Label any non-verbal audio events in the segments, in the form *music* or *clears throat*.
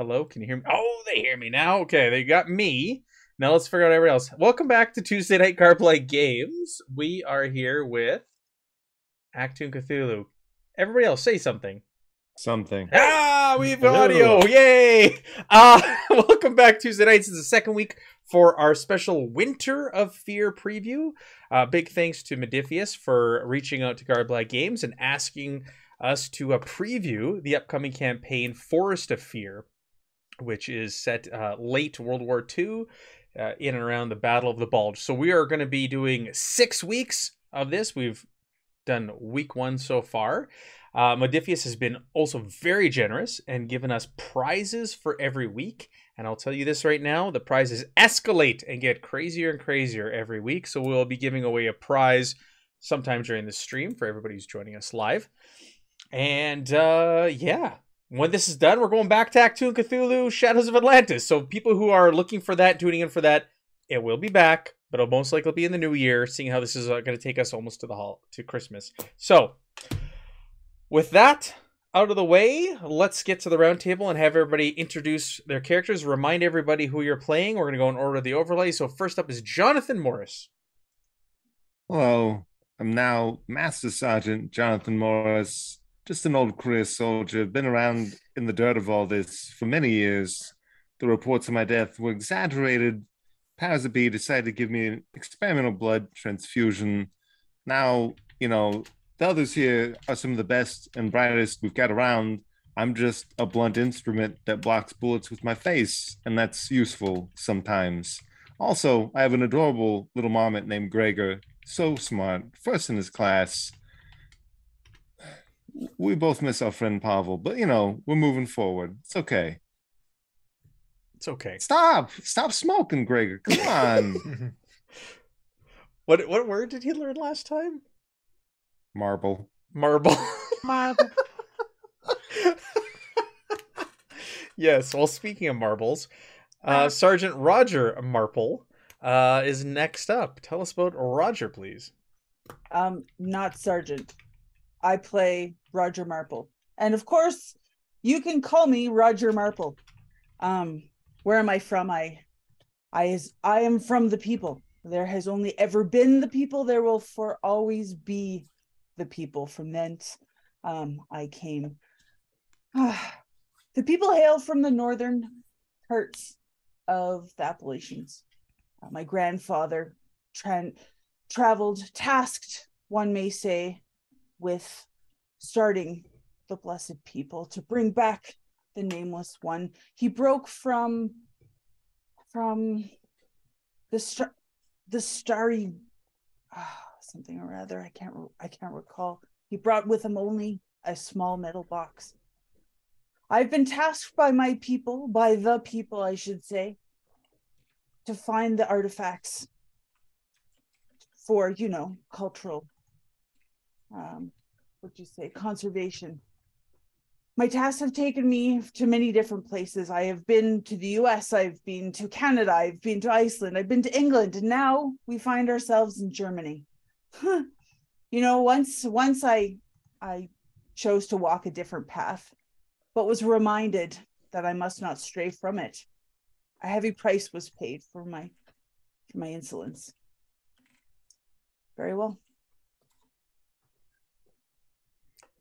Hello, can you hear me? Oh, they hear me now. Okay, they got me. Now let's figure out everybody else. Welcome back to Tuesday Night Garblag Games. We are here with Achtung! Cthulhu. Everybody else, say something. Something. Ah, we have audio. Yay! Uh, *laughs* welcome back Tuesday nights. It's the second week for our special Winter of Fear preview. Uh, big thanks to Modiphius for reaching out to Garblag Games and asking us to uh, preview the upcoming campaign Forest of Fear, which is set uh, late World War II uh, in and around the Battle of the Bulge. So we are going to be doing six weeks of this. We've done week one so far. Uh, Modiphius has been also very generous and given us prizes for every week. And I'll tell you this right now the prizes escalate and get crazier and crazier every week. So we'll be giving away a prize sometime during the stream for everybody who's joining us live. And uh, yeah, when this is done, we're going back to Achtung! Cthulhu Shadows of Atlantis. So people who are looking for that, tuning in for that, it will be back, but it'll most likely be in the new year, seeing how this is uh, going to take us almost to the hall to Christmas. So with that out of the way, let's get to the roundtable and have everybody introduce their characters. Remind everybody who you're playing. We're going to go in order of the overlay. So first up is Jonathan Morris. Hello, I'm now Master Sergeant Jonathan Morris, just an old career soldier, been around in the dirt of all this for many years. The reports of my death were exaggerated. Powers that be decided to give me an experimental blood transfusion. Now, you know, the others here are some of the best and brightest we've got around. I'm just a blunt instrument that blocks bullets with my face, and that's useful sometimes. Also, I have an adorable little marmot named Gregor. So smart, first in his class. We both miss our friend Pavel, but you know, we're moving forward. It's okay. It's okay. Stop! Stop smoking, Gregor. Come *laughs* on. what what word did he learn last time? Marble. Marble. Marble. *laughs* yes. Well, speaking of marbles, uh, Sergeant Roger Marple uh, is next up. Tell us about Roger, please. Um, not Sergeant. I play Roger Marple, and of course, you can call me Roger Marple. Um, where am I from? I, I is I am from the people. There has only ever been the people. There will for always be the people. From thence, um, I came. *sighs* the people hail from the northern parts of the Appalachians. Uh, my grandfather tra- traveled, tasked, one may say, with starting the blessed people to bring back the nameless one. He broke from from the star the starry uh, something or other. I can't I can't recall. He brought with him only a small metal box. I've been tasked by my people, by the people, I should say, to find the artifacts for, you know, cultural, um, what you say, conservation. My tasks have taken me to many different places. I have been to the US, I've been to Canada, I've been to Iceland, I've been to England, and now we find ourselves in Germany. you know, once once I I chose to walk a different path, but was reminded that I must not stray from it. A heavy price was paid for my for my insolence. Very well.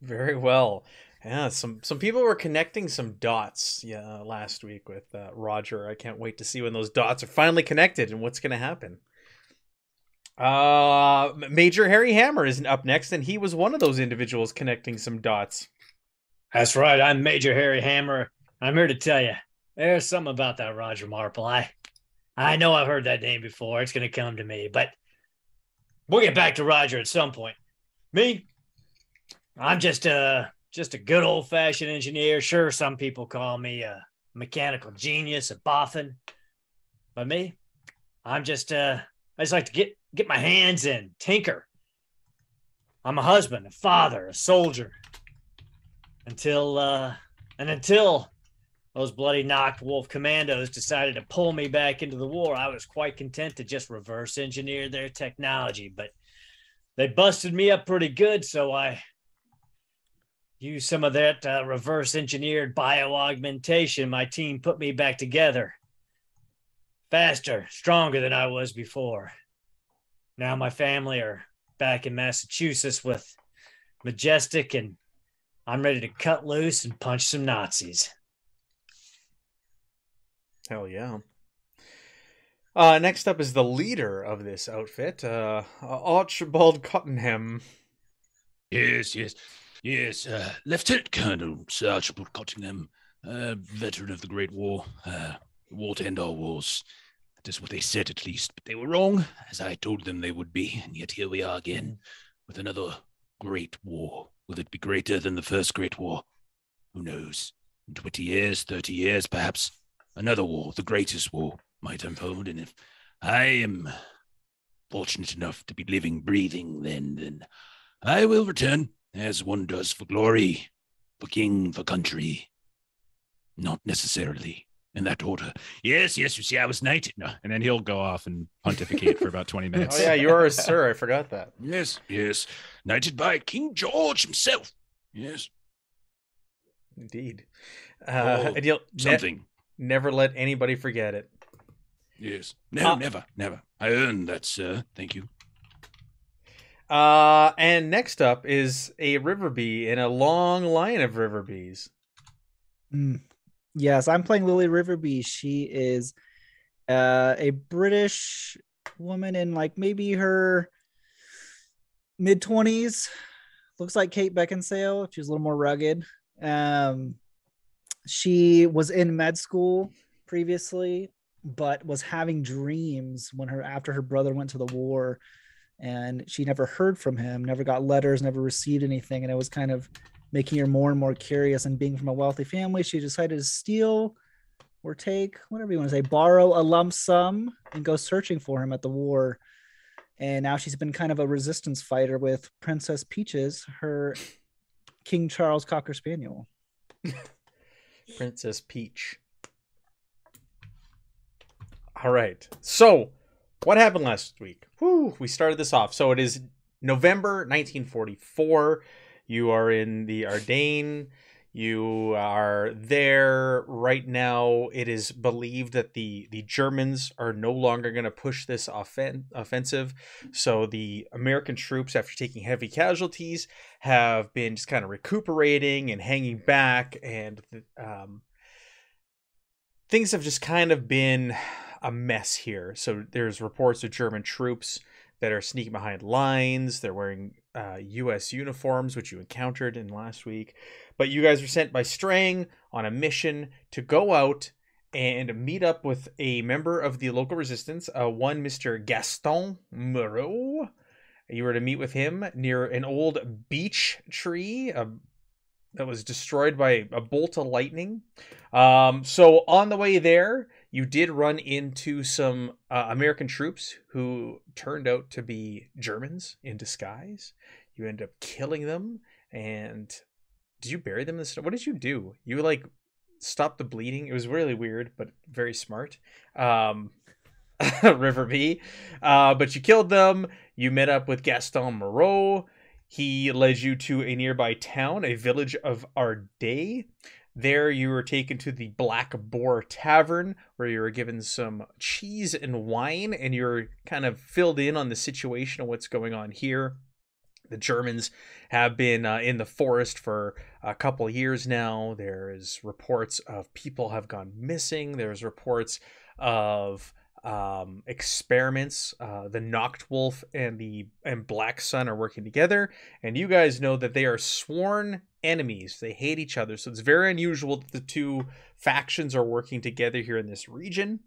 Very well. Yeah, some some people were connecting some dots yeah last week with uh, Roger. I can't wait to see when those dots are finally connected and what's going to happen. Uh, Major Harry Hammer is up next, and he was one of those individuals connecting some dots. That's right. I'm Major Harry Hammer. I'm here to tell you there's something about that Roger Marple. I, I know I've heard that name before. It's going to come to me, but we'll get back to Roger at some point. Me, I'm just a just a good old fashioned engineer. Sure, some people call me a mechanical genius, a boffin, but me, I'm just uh, I just like to get get my hands in, tinker. I'm a husband, a father, a soldier. Until uh and until those bloody Nachtwolf commandos decided to pull me back into the war, I was quite content to just reverse engineer their technology, but they busted me up pretty good, so I use some of that uh, reverse engineered bio augmentation. My team put me back together. Faster, stronger than I was before. Now my family are back in Massachusetts with Majestic, and I'm ready to cut loose and punch some Nazis. Hell yeah. Uh, next up is the leader of this outfit, uh, Archibald Cottenham. Yes, yes, yes. Uh, Lieutenant Colonel Sir Archibald Cottingham, uh, veteran of the Great War, uh, war to end all wars. That is what they said, at least. But they were wrong, as I told them they would be. And yet here we are again with another great war. Will it be greater than the first Great War? Who knows? In 20 years, 30 years, perhaps, another war, the greatest war, might unfold. And if I am fortunate enough to be living, breathing, then, then I will return, as one does for glory, for king, for country. Not necessarily in that order. Yes, yes, you see, I was knighted. No. And then he'll go off and pontificate for about 20 *laughs* minutes. Oh yeah, you are a sir. I forgot that. Yes, yes. Knighted by King George himself. Yes, Indeed. Uh, Oh, and you'll ne- something. never let anybody forget it. Yes. No, Uh, never, never. I earned that, sir. Thank you. Uh, and next up is a Riverby in a long line of Riverbys. Mm. Yes, I'm playing Lily Riverby. She is uh, a British woman in like maybe her mid 20s. Looks like Kate Beckinsale. She's a little more rugged. Um, she was in med school previously, but was having dreams when her after her brother went to the war, and she never heard from him, never got letters, never received anything, and it was kind of making her more and more curious. And being from a wealthy family, she decided to steal or take whatever you want to say, borrow a lump sum and go searching for him at the war. And now she's been kind of a resistance fighter with Princess Peaches, her King Charles Cocker Spaniel. *laughs* Princess Peach. All right. So, what happened last week? Whew, we started this off. So it is November 1944. You are in the Ardennes. You are there right now. It is believed that the the Germans are no longer going to push this offen- offensive. So the American troops, after taking heavy casualties, have been just kind of recuperating and hanging back, and um, things have just kind of been a mess here. So there's reports of German troops that are sneaking behind lines. They're wearing uh, U.S. uniforms, which you encountered in last week. But you guys are sent by Strang on a mission to go out and meet up with a member of the local resistance, uh, one Mr. Gaston Moreau. You were to meet with him near an old beech tree uh, that was destroyed by a bolt of lightning. Um, so on the way there, you did run into some uh, American troops who turned out to be Germans in disguise. You end up killing them, and did you bury them in the snow? What did you do? You like stopped the bleeding. It was really weird, but very smart. Um, *laughs* Riverby. Uh, but you killed them. You met up with Gaston Moreau. He led you to a nearby town, a village of Ardais. There, you were taken to the Black Boar Tavern, where you were given some cheese and wine, and you're kind of filled in on the situation of what's going on here. The Germans have been uh, in the forest for a couple years now. There's reports of people have gone missing. There's reports of um, experiments. Uh, the Nachtwolf and the and Black Sun are working together, and you guys know that they are sworn enemies. They hate each other, so it's very unusual that the two factions are working together here in this region.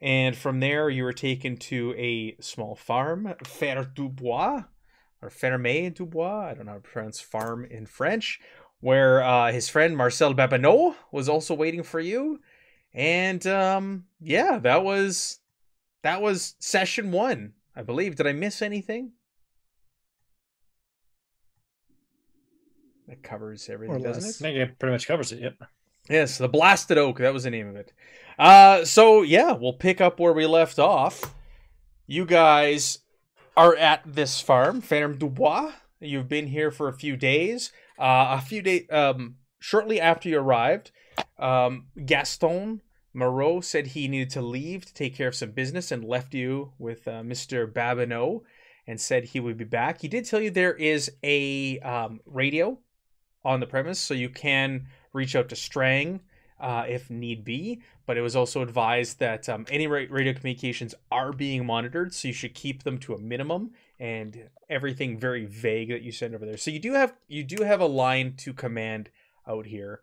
And from there, you are taken to a small farm, Fer du Bois, or Ferme du Bois. I don't know how to pronounce farm in French, where uh, his friend Marcel Babineau was also waiting for you. And um, yeah, that was that was session one, I believe. Did I miss anything? That covers everything, doesn't it? I think it pretty much covers it. Yep. Yes, the Blasted Oak. That was the name of it. Uh, so yeah, we'll pick up where we left off. You guys are at this farm, Ferme Dubois. You've been here for a few days. Uh, a few days, um, shortly after you arrived, um, Gaston Moreau said he needed to leave to take care of some business and left you with uh, Mr. Babineau and said he would be back. He did tell you there is a um, radio on the premise, so you can reach out to Strang uh, if need be. But it was also advised that um, any radio communications are being monitored, so you should keep them to a minimum and everything very vague that you send over there. So you do have you do have a line to command out here.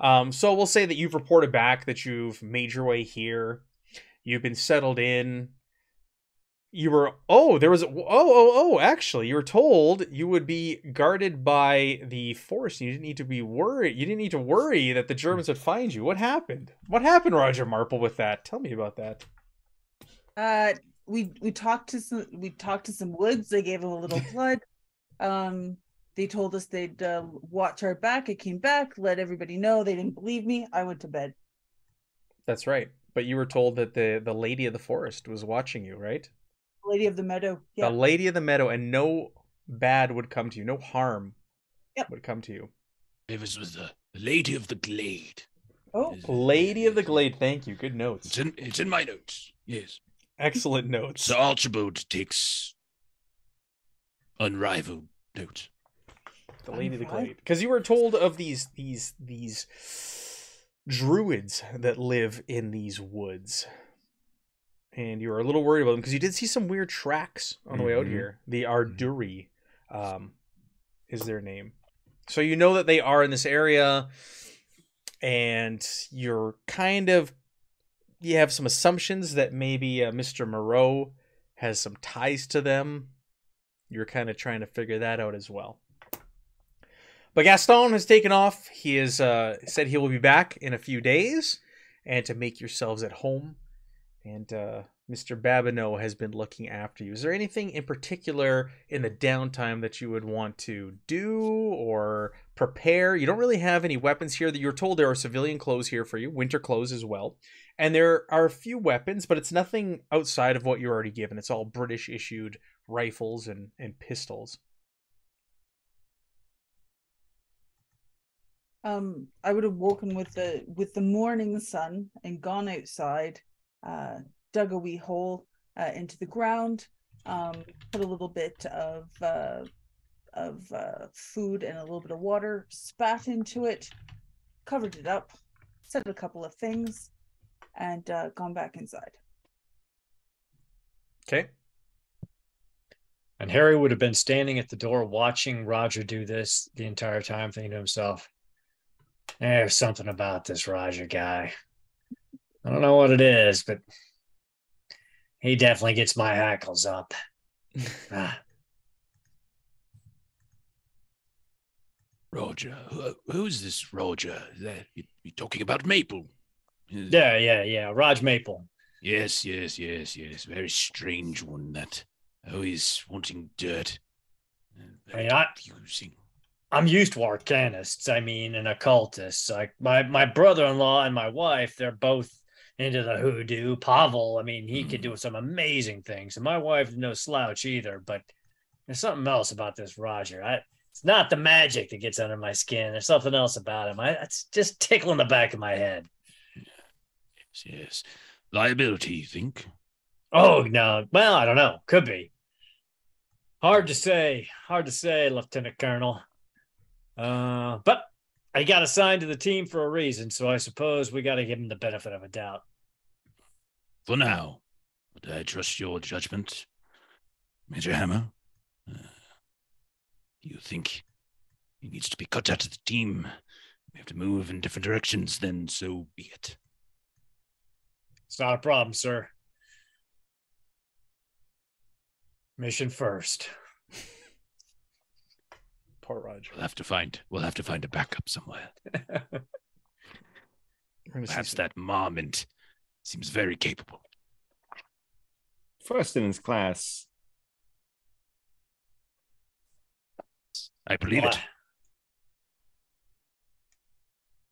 Um, so we'll say that you've reported back that you've made your way here. You've been settled in. You were oh there was oh oh oh actually you were told you would be guarded by the force. You didn't need to be worried. You didn't need to worry that the Germans would find you. What happened? What happened, Roger Marple? With that, tell me about that. Uh, we we talked to some we talked to some woods. They gave him a little *laughs* blood. Um, they told us they'd uh, watch our back. I came back, let everybody know. They didn't believe me. I went to bed. That's right. But you were told that the the lady of the forest was watching you, right? Lady of the Meadow. Yeah. The lady of the meadow, and no bad would come to you. No harm Yep. would come to you. It was with the, the lady of the glade. oh, Lady of the glade. Thank you. Good notes. It's in it's in my notes. Yes. Excellent notes. Sir Archibald takes unrivaled notes. the lady of the glade. Because you were told of these these these druids that live in these woods. And you were a little worried about them because you did see some weird tracks on the way out Mhm. here. The Arduri um, is their name. So you know that they are in this area, and you're kind of you have some assumptions that maybe uh, Mr. Moreau has some ties to them. You're kind of trying to figure that out as well. But Gaston has taken off. He has uh, said he will be back in a few days, and to make yourselves at home. And uh, Mr. Babineau has been looking after you. Is there anything in particular in the downtime that you would want to do or prepare? You don't really have any weapons here. That you're told there are civilian clothes here for you, winter clothes as well, and there are a few weapons, but it's nothing outside of what you're already given. It's all British issued rifles and and pistols. um, I would have woken with the with the morning sun and gone outside, uh, dug a wee hole uh, into the ground, um, put a little bit of uh, of uh, food and a little bit of water, spat into it, covered it up, said a couple of things, and uh, gone back inside. Okay. And Harry would have been standing at the door watching Roger do this the entire time, thinking to himself, there's something about this Roger guy. I don't know what it is, but he definitely gets my hackles up. *laughs* Ah, Roger, who, who's this Roger? That you, are talking about Maple? Yeah, yeah, yeah. Raj Maple. Yes, yes, yes, yes. Very strange one. That Oh, he's wanting dirt. Uh, Very mean, I- confusing. I'm used to arcanists, I mean, and occultists. Like my my brother-in-law and my wife, they're both into the hoodoo. Pavel, I mean, he could do some amazing things. And my wife is no slouch either, but there's something else about this Roger. I it's not the magic that gets under my skin. There's something else about him. I it's just tickling the back of my head. Yes, yes. Liability, you think? Oh no. Well, I don't know. Could be. Hard to say. Hard to say, Lieutenant Colonel. Uh, but I got assigned to the team for a reason, so I suppose we got to give him the benefit of a doubt. For now. But I trust your judgment, Major Hammer. Uh, you think he needs to be cut out of the team? We have to move in different directions, then so be it. It's not a problem, sir. Mission first. Poor Roger. We'll have to find we'll have to find a backup somewhere. *laughs* We're gonna see Perhaps that Marmont seems very capable. First in his class. I believe it.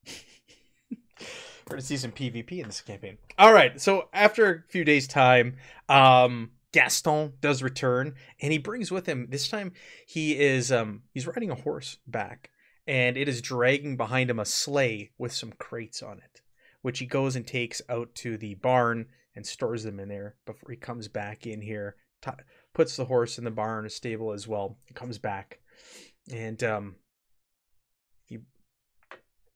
*laughs* We're gonna see some PvP in this campaign. All right, so after a few days' time, um, Gaston does return, and he brings with him this time. He is um he's riding a horse back, and it is dragging behind him a sleigh with some crates on it, which he goes and takes out to the barn and stores them in there before he comes back in here, t- puts the horse in the barn, stable as well. He comes back and um, he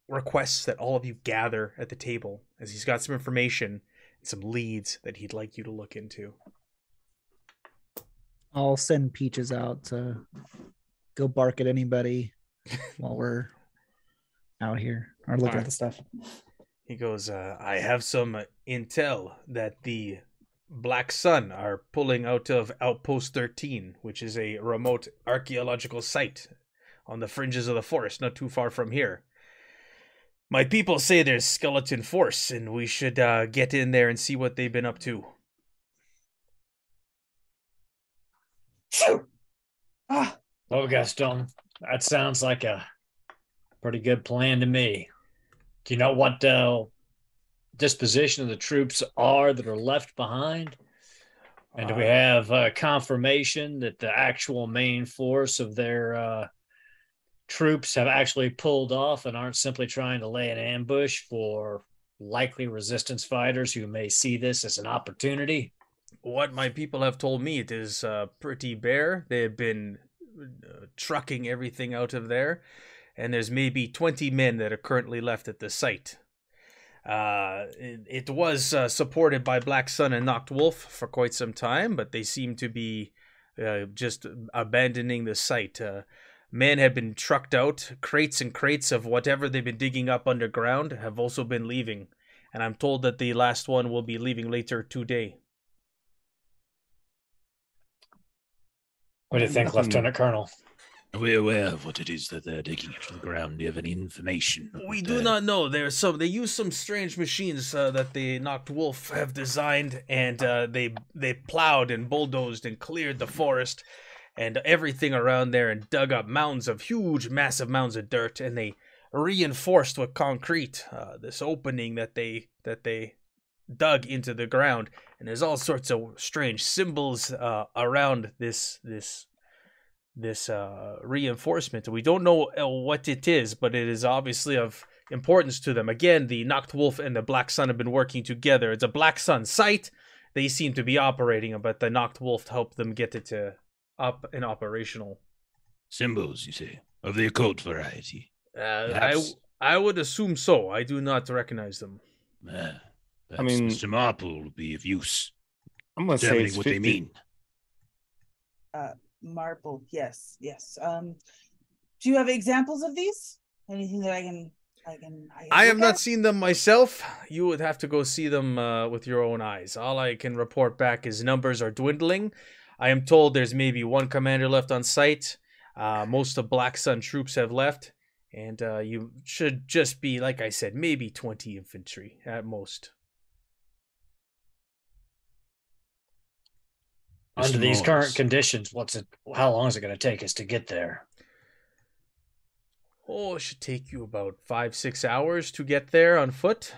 requests that all of you gather at the table as he's got some information and some leads that he'd like you to look into. I'll send Peaches out to go bark at anybody *laughs* while we're out here or looking Alright. at the stuff. He goes, uh, I have some intel that the Black Sun are pulling out of Outpost 13, which is a remote archaeological site on the fringes of the forest, not too far from here. My people say there's skeleton force, and we should uh, get in there and see what they've been up to. Phew! Ah, Oh, Gaston, that sounds like a pretty good plan to me. Do you know what uh, disposition of the troops are that are left behind? And do we Uh, have uh, confirmation that the actual main force of their uh, troops have actually pulled off and aren't simply trying to lay an ambush for likely resistance fighters who may see this as an opportunity? What my people have told me it is uh, pretty bare. They have been uh, trucking everything out of there and there's maybe 20 men that are currently left at the site. Uh, it, it was uh, supported by black sun and Nachtwolf for quite some time but they seem to be uh, just abandoning the site. Uh, men have been trucked out. Crates and crates of whatever they've been digging up underground have also been leaving and i'm told that the last one will be leaving later today What do you think, Nothing- Lieutenant Colonel? Are we aware of what it is that they're digging into the ground? Do you have any information? We do not know. There's some. They use some strange machines uh, that the Nachtwolf have designed, and uh, they they plowed and bulldozed and cleared the forest and everything around there, and dug up mounds of huge, massive mounds of dirt, and they reinforced with concrete uh, this opening that they that they dug into the ground. And there's all sorts of strange symbols uh, around this this this uh, reinforcement. We don't know uh, what it is, but it is obviously of importance to them. Again, the Nachtwolf and the Black Sun have been working together. It's a Black Sun site. They seem to be operating, but the Nachtwolf helped them get it to up and operational. Symbols, you say, of the occult variety. Uh, I I would assume so. I do not recognize them. Uh, I mean- Mr. Marple will be of use. I'm gonna say it's what 50, they mean. marble. Yes, yes. Um, do you have examples of these? Anything that I can, I can. I, can I have look not at? seen them myself. You would have to go see them uh, with your own eyes. All I can report back is numbers are dwindling. I am told there's maybe one commander left on site. Uh, most of Black Sun troops have left, and uh, you should just be, like I said, maybe 20 infantry at most. Under Mr. these current conditions, what's it? How long is it going to take us to get there? Oh, it should take you about five, six hours to get there on foot.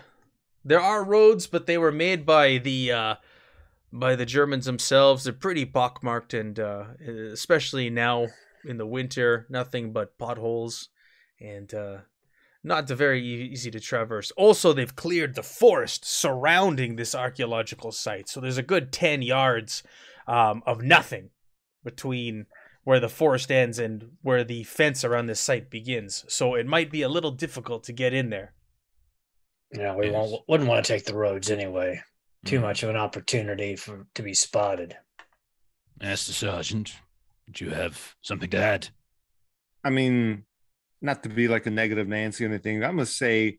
There are roads, but they were made by the uh, by the Germans themselves. They're pretty pockmarked, and uh, especially now in the winter, nothing but potholes, and uh, not very easy to traverse. Also, they've cleared the forest surrounding this archaeological site, so there's a good ten yards um, of nothing between where the forest ends and where the fence around this site begins. So it might be a little difficult to get in there. Yeah, we won't, wouldn't want to take the roads anyway. Too Hmm. much of an opportunity for to be spotted. Ask the sergeant. Do you have something to add? I mean, not to be like a negative Nancy or anything, I'm gonna say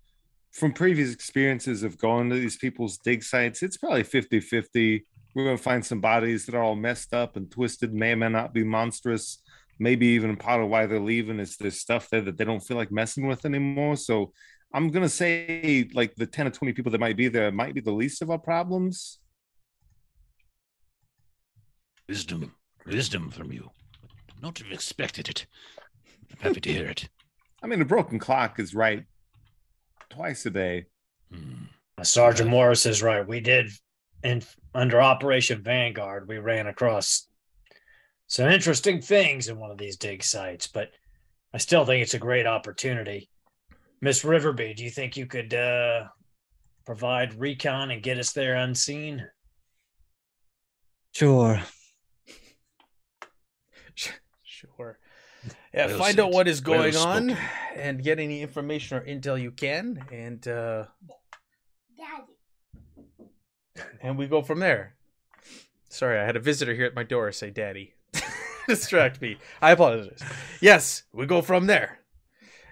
from previous experiences of going to these people's dig sites, it's probably 50-50. We're gonna find some bodies that are all messed up and twisted, may or may not be monstrous. Maybe even part of why they're leaving is there's stuff there that they don't feel like messing with anymore. So I'm gonna say like the 10 or 20 people that might be there might be the least of our problems. Wisdom, wisdom from you. Not to have expected it. I'm happy to hear it. *laughs* I mean, a broken clock is right twice a day. Hmm. Sergeant Morris is right. We did, and under Operation Vanguard, we ran across some interesting things in one of these dig sites. But I still think it's a great opportunity. Miss Riverby, do you think you could uh, provide recon and get us there unseen? Sure. *laughs* Sure. Yeah, Well find said. out what is Well going on spoken. and get any information or intel you can, and uh, and we go from there. Sorry, I had a visitor here at my door say "Daddy." *laughs* Distract me. I apologize. Yes, we go from there.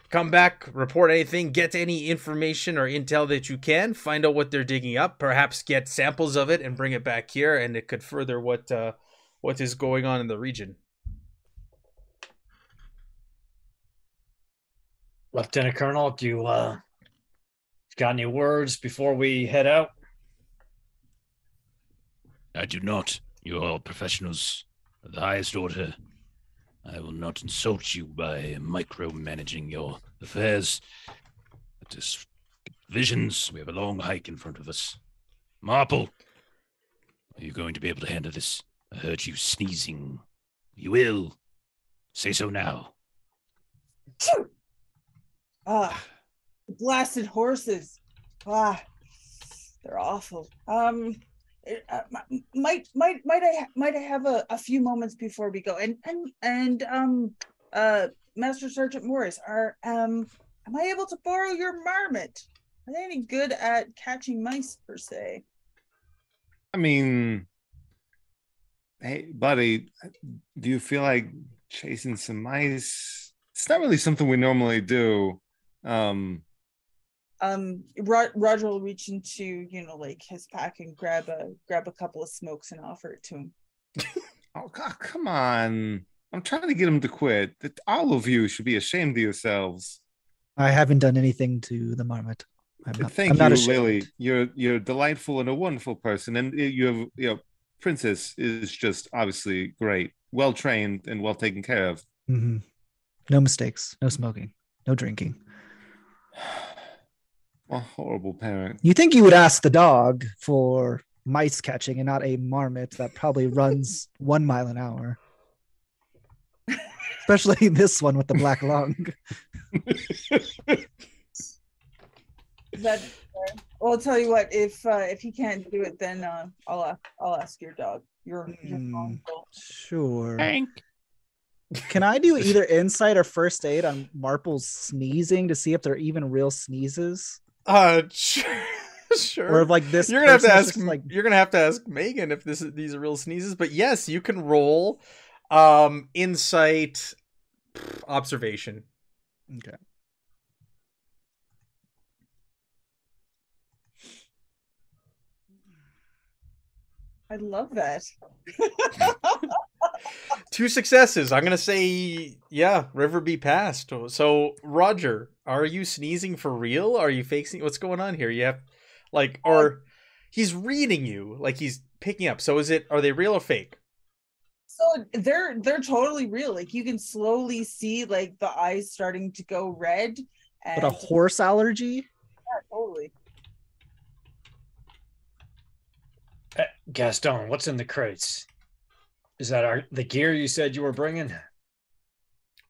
Come back, report anything, get any information or intel that you can, find out what they're digging up, perhaps get samples of it and bring it back here, and it could further what uh, what is going on in the region. Lieutenant Colonel, do you uh, got any words before we head out? I do not. You are professionals of the highest order. I will not insult you by micromanaging your affairs. But as visions, we have a long hike in front of us. Marple, are you going to be able to handle this? I heard you sneezing. You will. Say so now. Ah, blasted horses. Ah, they're awful. Um, it- uh, might might might I might I have a, a few moments before we go? And and and um, uh, Master Sergeant Morris, are um, am I able to borrow your marmot? Are they any good at catching mice per se? I mean, hey, buddy, do you feel like chasing some mice? It's not really something we normally do. Um, Um, Ro- Roger will reach into you know like his pack and grab a grab a couple of smokes and offer it to him. *laughs* oh, God, come on. I'm trying to get him to quit. That all of you should be ashamed of yourselves. I haven't done anything to the marmot. I'm not, Thank I'm not you, ashamed. Lily. You're you're delightful and a wonderful person, and you have you know, Princess is just obviously great, well trained and well taken care of. mm-hmm. No mistakes. No smoking. No drinking. *sighs* *sighs* A horrible parent. You think you would ask the dog for mice catching and not a marmot that probably *laughs* runs one mile an hour? Especially this one with the black lung. That well, I'll tell you what. If uh, if he can't do it, then uh, I'll ask, I'll ask your dog. Your your uncle. Sure. Can I do either insight or first aid on Marple's sneezing to see if they're even real sneezes? Uh, *laughs* sure. sure. Or like this you're gonna have to ask like you're gonna have to ask Megan if this is these are real sneezes. But yes, you can roll um insight observation. okay. I love that. *laughs* *laughs* Two successes. I'm gonna say yeah, Riverby passed. So Roger, are you sneezing for real? Are you faking what's going on here? You have like or he's reading you, like he's picking up. So is it are they real or fake? So they're they're totally real. Like you can slowly see like the eyes starting to go red. And But a horse allergy? Yeah, totally. Uh, Gaston, what's in the crates? Is that our the gear you said you were bringing?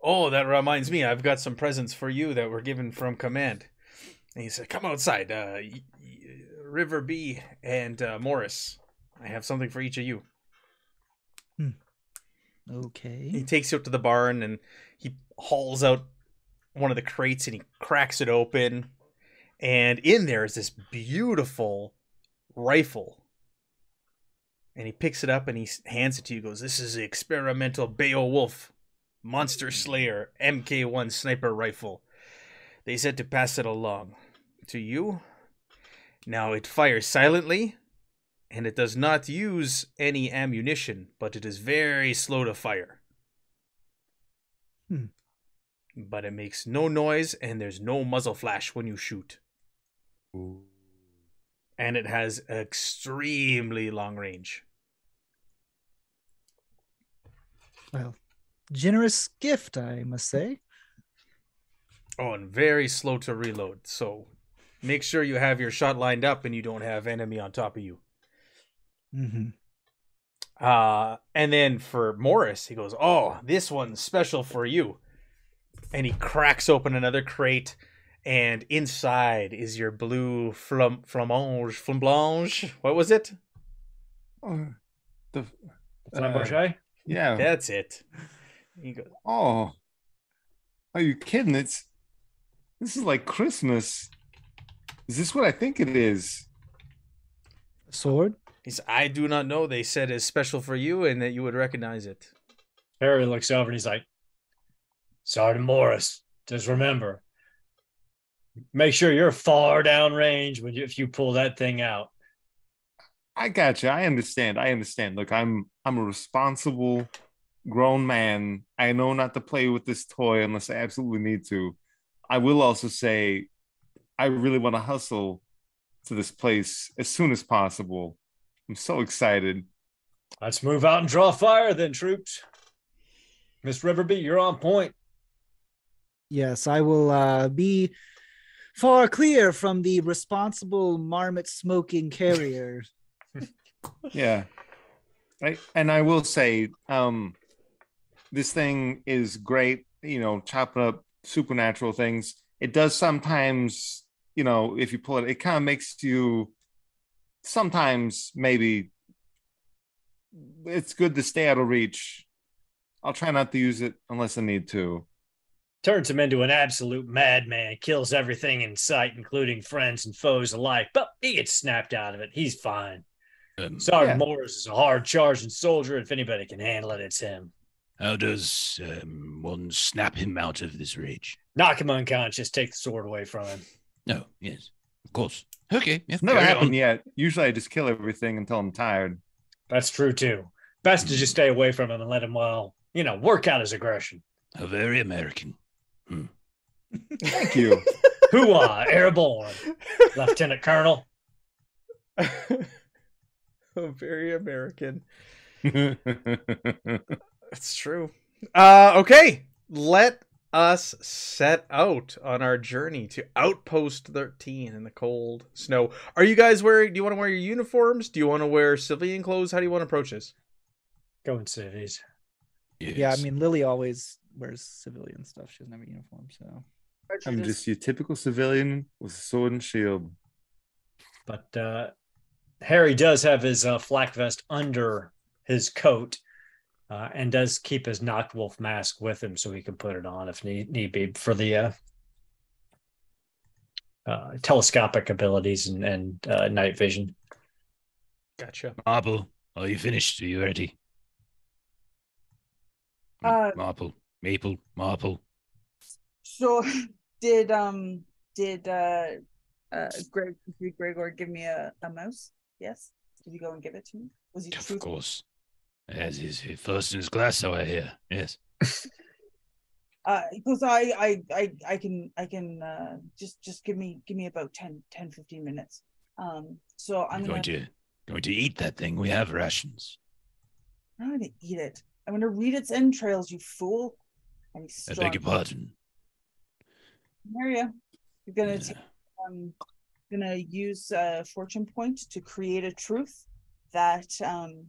Oh, that reminds me. I've got some presents for you that were given from command. And he said, "Come outside, uh, y- y- Riverby and uh, Morris. I have something for each of you." He Okay. He takes you up to the barn and he hauls out one of the crates and he cracks it open. And in there is this beautiful rifle. And he picks it up and he hands it to you. Goes, This is the experimental Beowulf Monster Slayer MK1 sniper rifle. They said to pass it along to you. Now it fires silently and it does not use any ammunition, but it is very slow to fire. Hmm. But it makes no noise and there's no muzzle flash when you shoot. And it has extremely long range. Well, generous gift, I must say. Oh, and very slow to reload. So make sure you have your shot lined up and you don't have enemy on top of you. hmm Uh, and then for Morris, he goes, "Oh, this one's special for you. and he cracks open another crate, and inside is your blue flam- flamange, flambange. What was it? Oh, the Flamberger? Yeah. That's it. He goes, Oh, are you kidding? It's this is like Christmas. Is this what I think it is? A sword? He's, I do not know. They said it's special for you and that you would recognize it. Harry looks over and he's like, Sergeant Morris, just remember, make sure you're far down range when you, if you pull that thing out. I got you. I understand. I understand. Look, I'm I'm a responsible grown man. I know not to play with this toy unless I absolutely need to. I will also say I really want to hustle to this place as soon as possible. I'm so excited. Let's move out and draw fire then, troops. Miss Riverby, you're on point. Yes, I will uh, be far clear from the responsible marmot smoking carrier. *laughs* Yeah. I, and I will say, um, this thing is great, you know, chopping up supernatural things. It does sometimes, you know, if you pull it, it kind of makes you sometimes maybe it's good to stay out of reach. I'll try not to use it unless I need to. Turns him into an absolute madman, kills everything in sight, including friends and foes alike. But he gets snapped out of it. He's fine. Um, Sergeant Yeah. Morris is a hard charging soldier. If anybody can handle it, it's him. how does um, one snap him out of this rage? Knock him unconscious, take the sword away from him. No, yes, of course. Okay, yeah, It's never happened on. yet. Usually I just kill everything until I'm tired. That's true too. Best to just stay away from him and let him, well, you know, work out his aggression. A very American. Thank you. *laughs* Hooah, airborne, *laughs* Lieutenant Colonel. *laughs* *laughs* Very American. *laughs* It's true. Uh, okay, let us set out on our journey to Outpost 13 in the cold snow. Are you guys wearing? Do you want to wear your uniforms? Do you want to wear civilian clothes? How do you want to approach this? Going cities. Yes. Yeah, I mean Lily always wears civilian stuff. She doesn't have a uniform, so I'm just your typical civilian with a sword and shield. But uh, Harry does have his uh, flak vest under his coat uh, and does keep his Nachtwolf mask with him so he can put it on if need, need be for the uh, uh, telescopic abilities and, and uh, night vision. Gotcha. Marple, are you finished? Are you ready? Uh, Marple, Maple, Marple. So *laughs* did um did uh uh Greg did Gregor give me a, a mouse? Yes. Did he go and give it to me? Was he Of truthful? course. As he's first in his class, so I hear. Yes. *laughs* Uh because I, I I I can I can uh just just give me give me about 10 10 15 minutes. Um so I'm I'm gonna going to going to eat that thing. We have rations. I'm gonna eat it. I'm gonna read its entrails, you fool. And I beg your pardon. Maria, you're gonna Yeah. take um gonna use uh fortune point to create a truth that um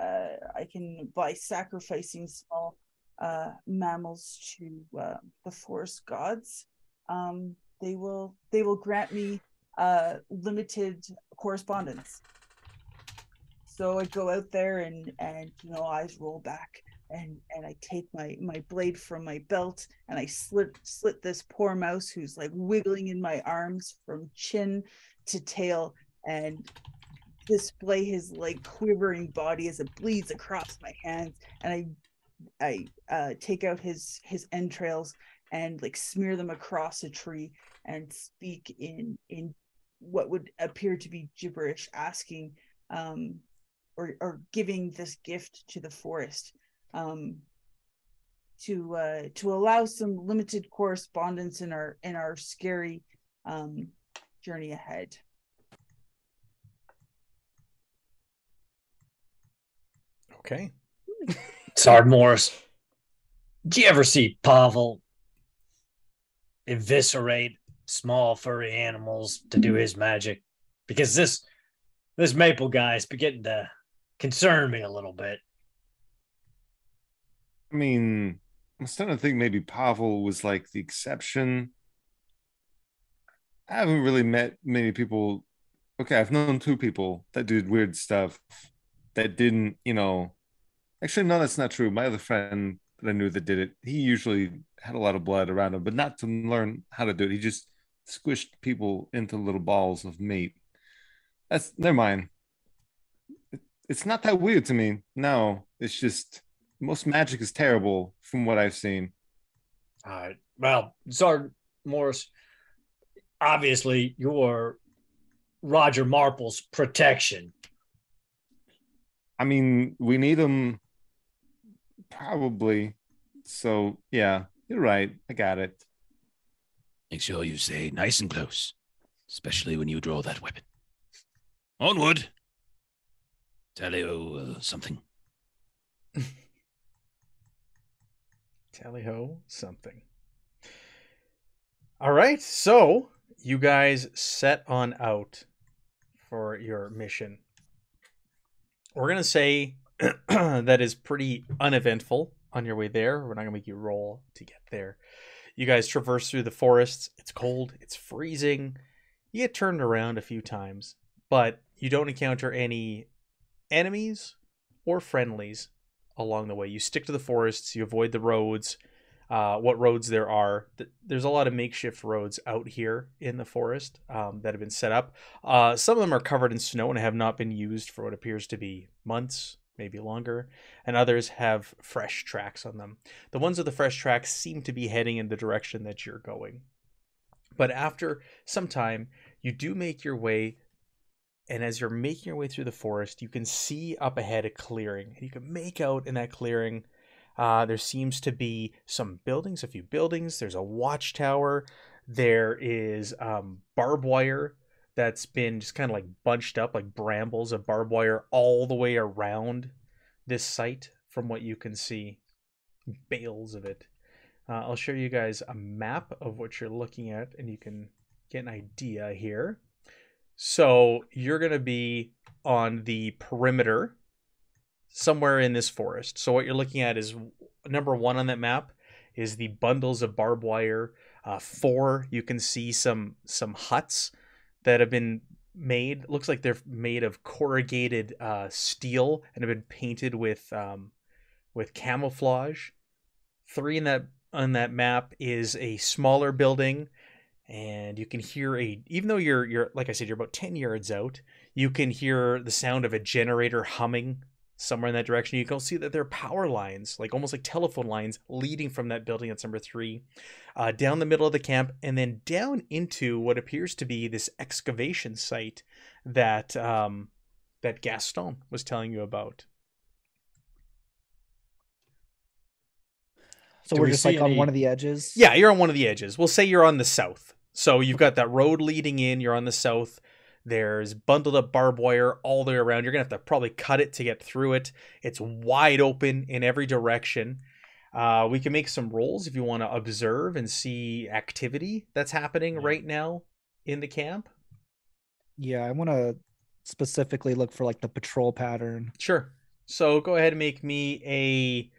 uh I can by sacrificing small uh mammals to uh, the forest gods um they will they will grant me uh limited correspondence. So I go out there and and you know eyes roll back and and I take my my blade from my belt and I slit slit this poor mouse who's like wiggling in my arms from chin to tail and display his like quivering body as it bleeds across my hands. And I I uh take out his his entrails and like smear them across a tree and speak in in what would appear to be gibberish asking um or or giving this gift to the forest um to uh to allow some limited correspondence in our in our scary um journey ahead Okay. *laughs* Sard Morris, do you ever see Pavel eviscerate small furry animals to do his magic? Because this this maple guy is beginning to concern me a little bit. I mean, I'm starting to think maybe Pavel was like the exception. I haven't really met many people. Okay, I've known two people that did weird stuff that didn't, you know. Actually, no, that's not true. My other friend that I knew that did it, he usually had a lot of blood around him, but not to learn how to do it. He just squished people into little balls of meat. That's never mind. It's not that weird to me. No, it's just most magic is terrible from what I've seen. All right. Well, Sergeant Morris, obviously you're Roger Marple's protection. I mean, we need them probably. So, yeah, you're right. I got it. Make sure you stay nice and close, especially when you draw that weapon. Onward. Tally-ho, uh, something. Tally ho, something. All right, so you guys set on out for your mission. We're gonna say *clears throat* that is pretty uneventful on your way there. We're not gonna make you roll to get there. You guys traverse through the forests. It's cold. It's freezing. You get turned around a few times, but you don't encounter any enemies or friendlies along the way. You stick to the forests, you avoid the roads, uh, what roads there are. There's a lot of makeshift roads out here in the forest um, that have been set up. Uh, some of them are covered in snow and have not been used for what appears to be months, maybe longer, and others have fresh tracks on them. The ones with the fresh tracks seem to be heading in the direction that you're going. But after some time, you do make your way and as you're making your way through the forest, you can see up ahead a clearing. You can make out in that clearing. Uh, there seems to be some buildings, a few buildings. There's a watchtower. There is um, barbed wire that's been just kind of like bunched up, like brambles of barbed wire all the way around this site, from what you can see. Bales of it. Uh, I'll show you guys a map of what you're looking at, and you can get an idea here. So you're going to be on the perimeter somewhere in this forest. So what you're looking at is number one on that map is the bundles of barbed wire. Uh, four, you can see some some huts that have been made. Looks like they're made of corrugated uh, steel and have been painted with um, with camouflage. Three in that on that map is a smaller building and you can hear a even though you're you're like I said you're about 10 yards out you can hear the sound of a generator humming somewhere in that direction you can see that there are power lines like almost like telephone lines leading from that building at number 3 uh, down the middle of the camp and then down into what appears to be this excavation site that um that Gaston was telling you about So Do we're we just see like on one of the edges. Yeah, you're on one of the edges. We'll say you're on the south. So you've got that road leading in, you're on the south. There's bundled up barbed wire all the way around. You're going to have to probably cut it to get through it. It's wide open in every direction. Uh, we can make some rolls if you want to observe and see activity that's happening Yeah. right now in the camp. Yeah, I want to specifically look for like the patrol pattern. Sure. So go ahead and make me a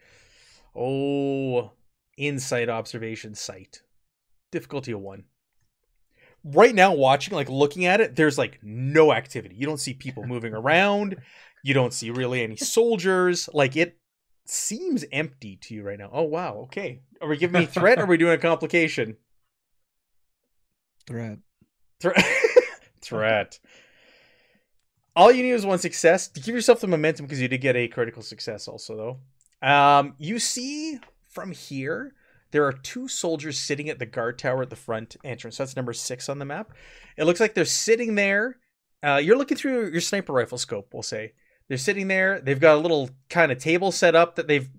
oh insight observation site. Difficulty of one. Right now, watching, like looking at it, there's like no activity. You don't see people moving *laughs* around. You don't see really any soldiers. Like it seems empty to you right now. Oh wow. Okay. Are we giving me threat or are we doing a complication? Threat. Threat. *laughs* Threat. All you need is one success to give yourself the momentum because you did get a critical success also though. Um, you see from here there are two soldiers sitting at the guard tower at the front entrance. That's number six on the map. It looks like they're sitting there. Uh, you're looking through your sniper rifle scope. We'll say they're sitting there. They've got a little kind of table set up that they've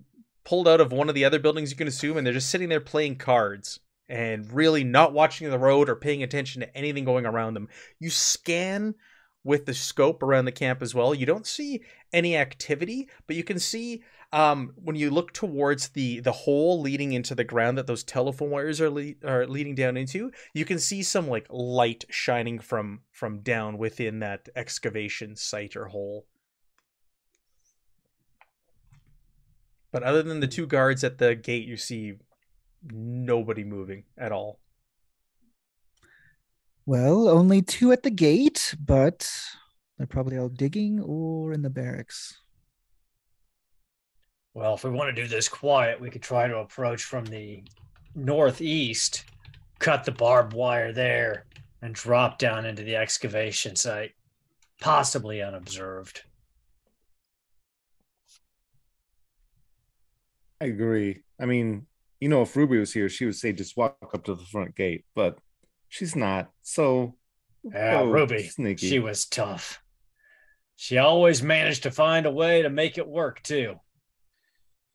pulled out of one of the other buildings. You can assume, and they're just sitting there playing cards and really not watching the road or paying attention to anything going around them. You scan with the scope around the camp as well. You don't see any activity, but you can see um, when you look towards the the hole leading into the ground that those telephone wires are le- are leading down into. You can see some like light shining from from down within that excavation site or hole. But other than the two guards at the gate, you see nobody moving at all. Well, only two at the gate, but they're probably all digging or in the barracks. Well, if we want to do this quiet, we could try to approach from the northeast, cut the barbed wire there, and drop down into the excavation site, possibly unobserved. I agree. I mean, you know, if Ruby was here, she would say just walk up to the front gate, but she's not. So, Yeah, oh, Ruby, sneaky. she was tough. She always managed to find a way to make it work too.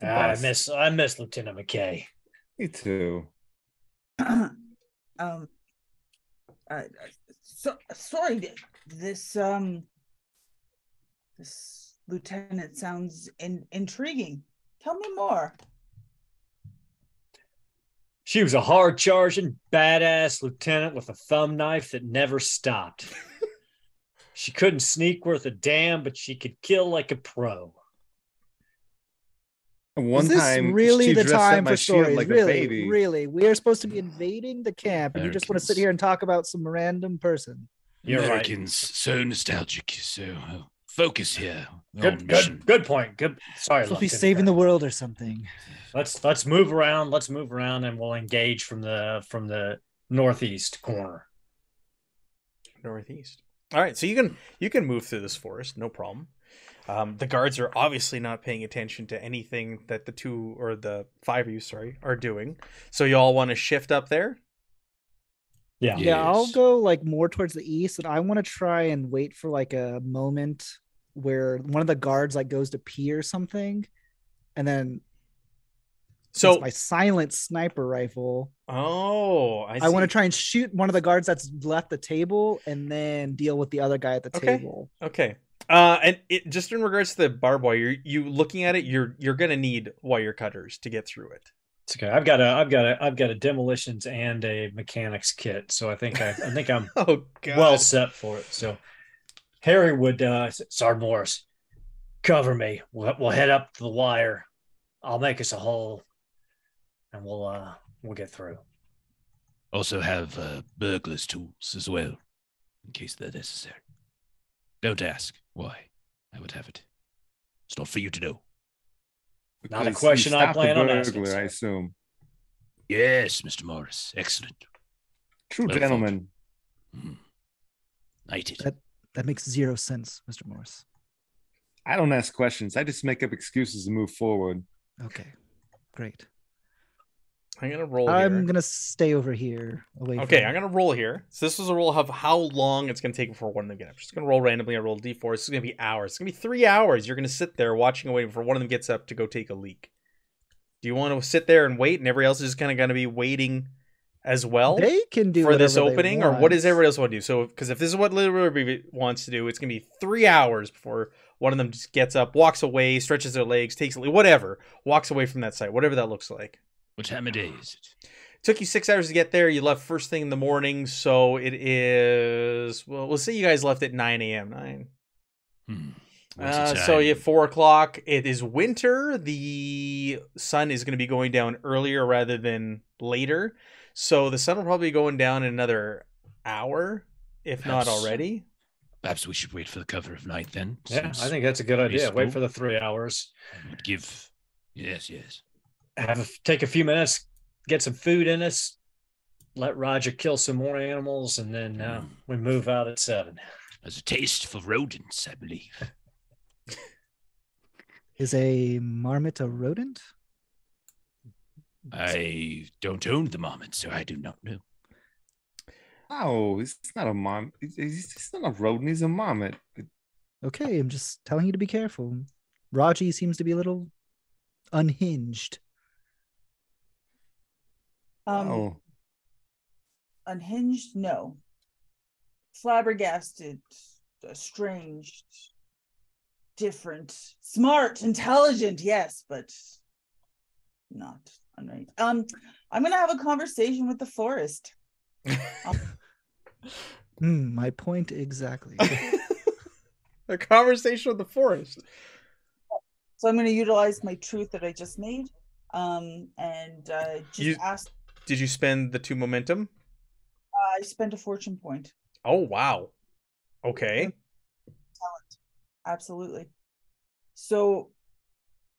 The I best. miss I miss Lieutenant McKay. Me too. *clears throat* um I, so sorry this um this lieutenant sounds in, intriguing tell me more She was a hard charging, badass lieutenant with a thumb knife that never stopped. *laughs* she couldn't sneak worth a damn, but she could kill like a pro. And one Is this time, really she the time for stories? like a really, baby. really, we are supposed to be invading the camp, and you just want to sit here and talk about some random person. You're right. Americans, so nostalgic, so uh, focus here. Good, good, good point. Good. Sorry, Supposed to be Lieutenant saving the world or something. Let's let's move around. Let's move around, and we'll engage from the from the northeast corner. northeast. All right, so you can you can move through this forest, no problem. Um, the guards are obviously not paying attention to anything that the two or the five of you, sorry, are doing. So you all want to shift up there. Yeah. Yeah, I'll go like more towards the east, and I want to try and wait for like a moment where one of the guards like goes to pee or something, and then So so my silent sniper rifle. oh, I, I, want to try and shoot one of the guards that's left the table, and then deal with the other guy at the Okay. table. Okay. Uh, and it, just in regards to the barbed wire, you, you looking at it, you're you're gonna need wire cutters to get through it. It's okay. I've got a I've got a I've got a demolitions and a mechanics kit, so I think I, I think I'm *laughs* Oh well set for it. So Harry would uh Sergeant Morris cover me. We'll, we'll head up to the wire. I'll make us a hole, and we'll uh we'll get through. Also have uh, burglar's tools as well, in case they're necessary. Don't ask why. I would have it. It's not for you to know. Not a question I stopped the plan on asking, burglar, I assume. Yes, Mr. Morris. Excellent. True Well thought. gentleman. Hmm. Knighted. That- That makes zero sense, Mr. Morris. I don't ask questions. I just make up excuses to move forward. Okay, great. I'm gonna roll. I'm here. gonna stay over here away. Okay, I'm gonna roll here. So this is a roll of how long it's gonna take before one of them to get up. Just gonna roll randomly. I roll d4. This is gonna be hours. It's gonna be three hours. You're gonna sit there watching and waiting for one of them gets up to go take a leak. Do you want to sit there and wait, and everybody else is kind of gonna be waiting as well They can do for this opening, or what does everybody else want to do? So, because if this is what Little Ruby wants to do, it's gonna be three hours before one of them just gets up, walks away, stretches their legs, takes a whatever, walks away from that site, whatever that looks like. What time of day is it? took you six hours to get there. You left first thing in the morning, so it is. Well, we'll say you guys left at nine a.m. Nine. Hmm. Uh, so time? you have four o'clock. It is winter. The sun is going to be going down earlier rather than later. So the sun will probably be going down in another hour, if not already. Perhaps we should wait for the cover of night then. Yeah, I think that's a good idea. Wait for the three hours. give. Yes, yes. Have a, take a few minutes, get some food in us. Let Roger kill some more animals, and then uh, Mm. we move out at seven. Has a taste for rodents, I believe. *laughs* Is a marmot a rodent? I don't own the marmot, so I do not know. Oh, it's not a mom. It's, he's he's not a rodent. It's a marmot. Okay, I'm just telling you to be careful. Raji seems to be a little unhinged. Um oh, unhinged no flabbergasted estranged different smart intelligent yes but not unranked um i'm gonna have a conversation with the forest *laughs* Hmm, my point exactly. *laughs* a conversation with the forest. So I'm going to utilize my truth that I just made, um, and uh, just You- ask. Did you spend the two momentum? I spent a fortune point. Oh wow. Okay. Talent. Absolutely. So,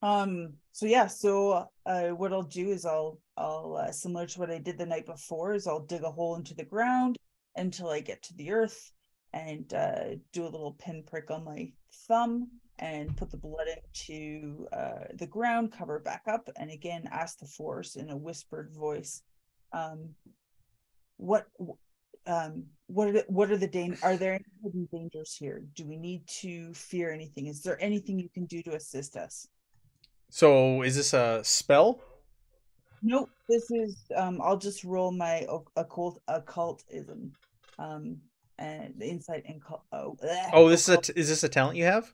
um, so yeah, so uh, what I'll do is I'll I'll uh, similar to what I did the night before is I'll dig a hole into the ground until I get to the earth and uh, do a little pinprick on my thumb and put the blood into uh, the ground, cover back up, and again ask the force in a whispered voice, um, what um what are the, what are the dan- are there any hidden dangers here? Do we need to fear anything? Is there anything you can do to assist us? So is this a spell? nope this is um i'll just roll my occult occultism um and the insight and oh, Oh, this is a is this a talent you have?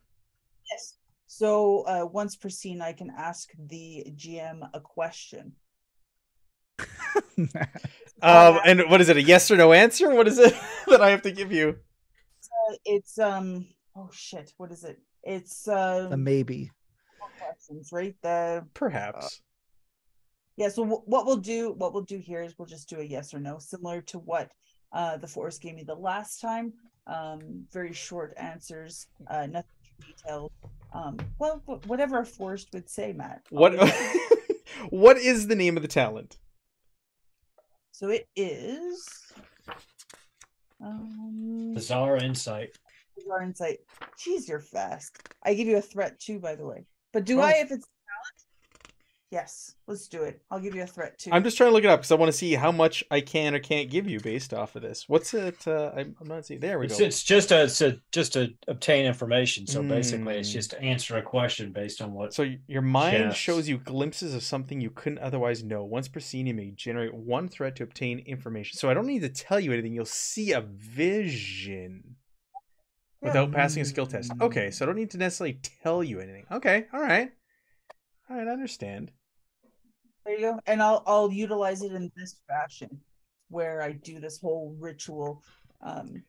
yes. So uh once per scene i can ask the gm a question *laughs* Um, and what is it? A yes or no answer? What is it *laughs* that I have to give you? Uh, it's um oh shit what is it it's um a maybe. questions right the Perhaps. Yeah, so wh- what we'll do, what we'll do here is we'll just do a yes or no, similar to what uh, the forest gave me the last time. Um, very short answers, uh, nothing too detailed. Um, well, whatever a forest would say, Matt. What *laughs* what is the name of the talent? So it is. Um, Bizarre insight. Bizarre insight. Jeez, you're fast. I give you a threat too, by the way. But do Oh. I if it's? Yes, let's do it. I'll give you a threat too. I'm just trying to look it up because I want to see how much I can or can't give you based off of this. What's it? Uh, I'm, I'm not seeing. There we It's, go. it's just a, it's a just to obtain information. So basically, it's Mm. just to answer a question based on what. So your mind Yes. shows you glimpses of something you couldn't otherwise know. Once per scene, you may generate one threat to obtain information. So I don't need to tell you anything. You'll see a vision Yeah. without passing a skill test. Okay, so I don't need to necessarily tell you anything. Okay, all right, all right, I understand. There you go. And I'll I'll utilize it in this fashion where I do this whole ritual um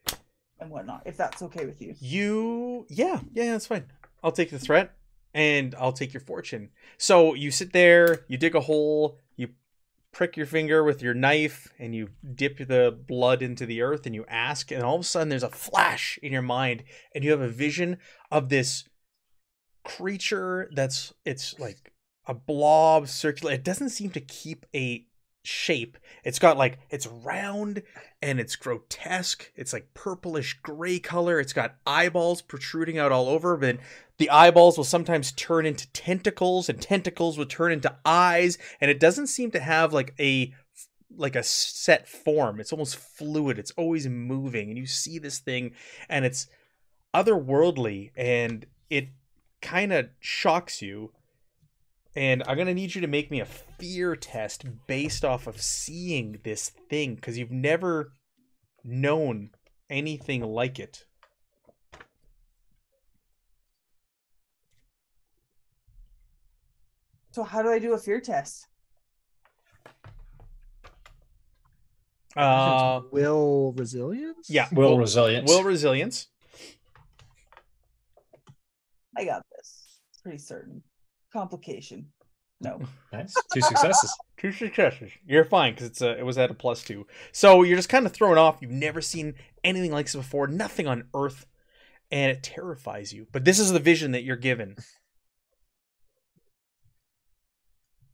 and whatnot, if that's okay with you. You, yeah, yeah, that's fine. I'll take the threat and I'll take your fortune. So you sit there, you dig a hole, you prick your finger with your knife, and you dip the blood into the earth, and you ask, and all of a sudden there's a flash in your mind, and you have a vision of this creature that's it's like a blob circular. It doesn't seem to keep a shape. It's got like it's round and it's grotesque. It's like purplish gray color. It's got eyeballs protruding out all over, but the eyeballs will sometimes turn into tentacles and tentacles will turn into eyes and it doesn't seem to have like a like a set form. It's almost fluid. It's always moving and you see this thing and it's otherworldly and it kind of shocks you. And I'm going to need you to make me a fear test based off of seeing this thing because you've never known anything like it. So how do I do a fear test? Uh, Will resilience? yeah. Will resilience. Will resilience. I got this. Pretty certain. Complication. No. *laughs* Nice. Two successes. *laughs* Two successes. You're fine because it's a, it was at a plus two. So you're just kind of thrown off. You've never seen anything like this before. Nothing on Earth, and it terrifies you. But this is the vision that you're given.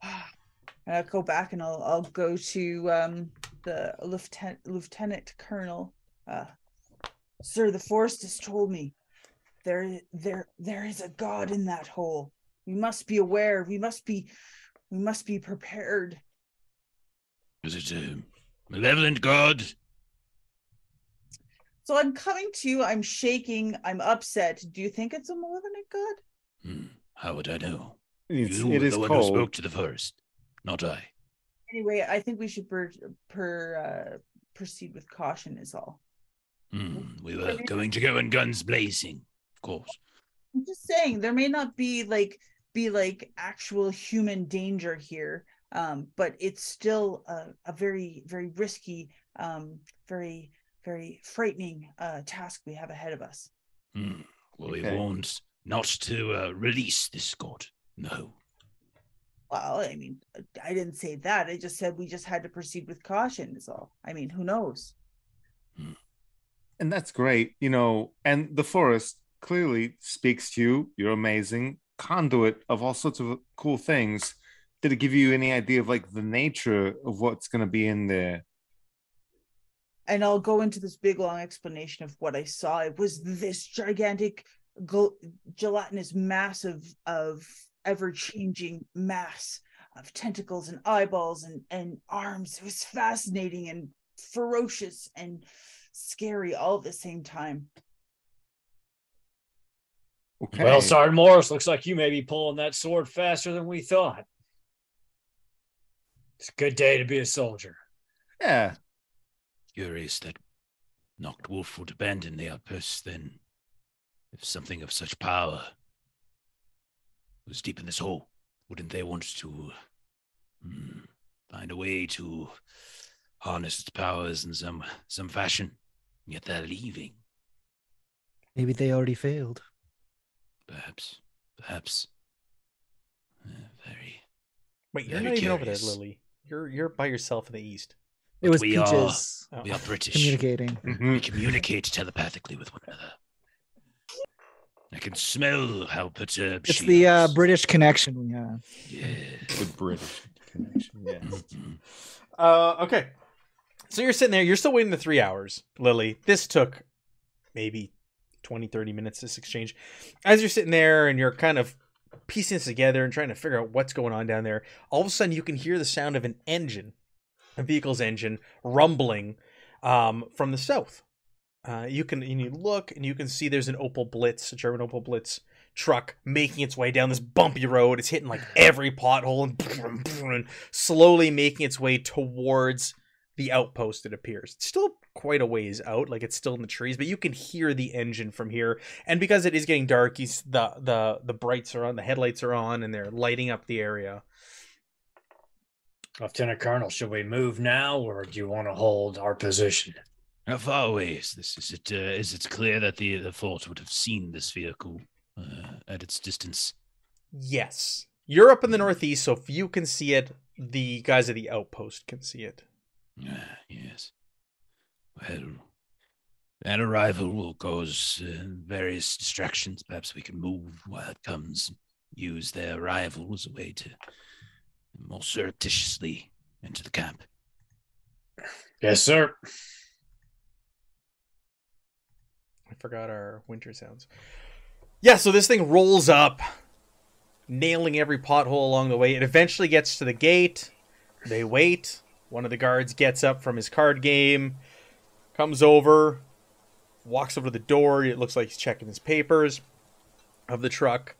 *sighs* And I'll go back and I'll I'll go to um the lieutenant lieutenant colonel. Uh, Sir, the forest has told me there there there is a god in that hole. We must be aware. We must be we must be prepared. Is it a malevolent god? So I'm coming to you. I'm shaking. I'm upset. Do you think it's a malevolent god? Hmm, how would I know? It's, you it were is the one who spoke to the forest, not I. Anyway, I think we should per, per uh, proceed with caution. Is all. Hmm, we were going to go in guns blazing, of course. I'm just saying there may not be like be like actual human danger here, um, but it's still a, a very very risky, um, very very frightening uh, task we have ahead of us. Hmm. Well, we've Okay. warned not to uh, release this god. No. Well, I mean, I didn't say that. I just said we just had to proceed with caution, is all. I mean, who knows? and that's great, you know. And the forest clearly speaks to you. You're amazing conduit of all sorts of cool things. Did it give you any idea of like the nature of what's going to be in there? And I'll go into this big long explanation of what I saw. It was this gigantic gel- gelatinous mass of of ever changing mass of tentacles and eyeballs and and arms. It was fascinating and ferocious and scary all at the same time. Okay. Well, Sergeant Morris, looks like you may be pulling that sword faster than we thought. It's a good day to be a soldier. yeah. Curious that Nachtwolf would abandon the outpost then. If something of such power was deep in this hole, wouldn't they want to hmm, find a way to harness its powers in some some fashion? Yet they're leaving. Maybe they already failed. Perhaps. Perhaps. Uh, very. Wait, you're Very not even over there. Lily. You're you're by yourself in the east. It was we are- Oh. We are British. communicating. We Mhm. communicate telepathically with one another. I can smell how perturbed It's she the uh. British connection we have. Yes. The British connection. Yeah. Mhm. Uh, okay. So you're sitting there. You're still waiting the three hours, Lily. This took maybe 20, 30 minutes, this exchange. As you're sitting there and you're kind of piecing this together and trying to figure out what's going on down there, all of a sudden you can hear the sound of an engine, a vehicle's engine, rumbling um, from the south. Uh, you can and you look and you can see there's an Opel Blitz, a German Opel Blitz truck making its way down this bumpy road. It's hitting like every pothole and, *laughs* and slowly making its way towards the outpost. It appears it's still quite a ways out, like it's still in the trees, but you can hear the engine from here. And because it is getting dark, he's, the the the brights are on, the headlights are on, and they're lighting up the area. Lieutenant Colonel, should we move now or do you want to hold our position? How far away is this? Is it uh, is it clear that the the fort would have seen this vehicle uh, at its distance? Yes, you're up in the northeast, so if you can see it, the guys at the outpost can see it. Ah, yes. Well, that arrival will cause uh, various distractions. Perhaps we can move while it comes. Use their arrival as a way to more surreptitiously enter the camp. Yes, sir. I forgot our winter sounds. Yeah, so this thing rolls up, nailing every pothole along the way. It eventually gets to the gate. They wait. One of the guards gets up from his card game, comes over, walks over to the door. It looks like he's checking his papers of the truck,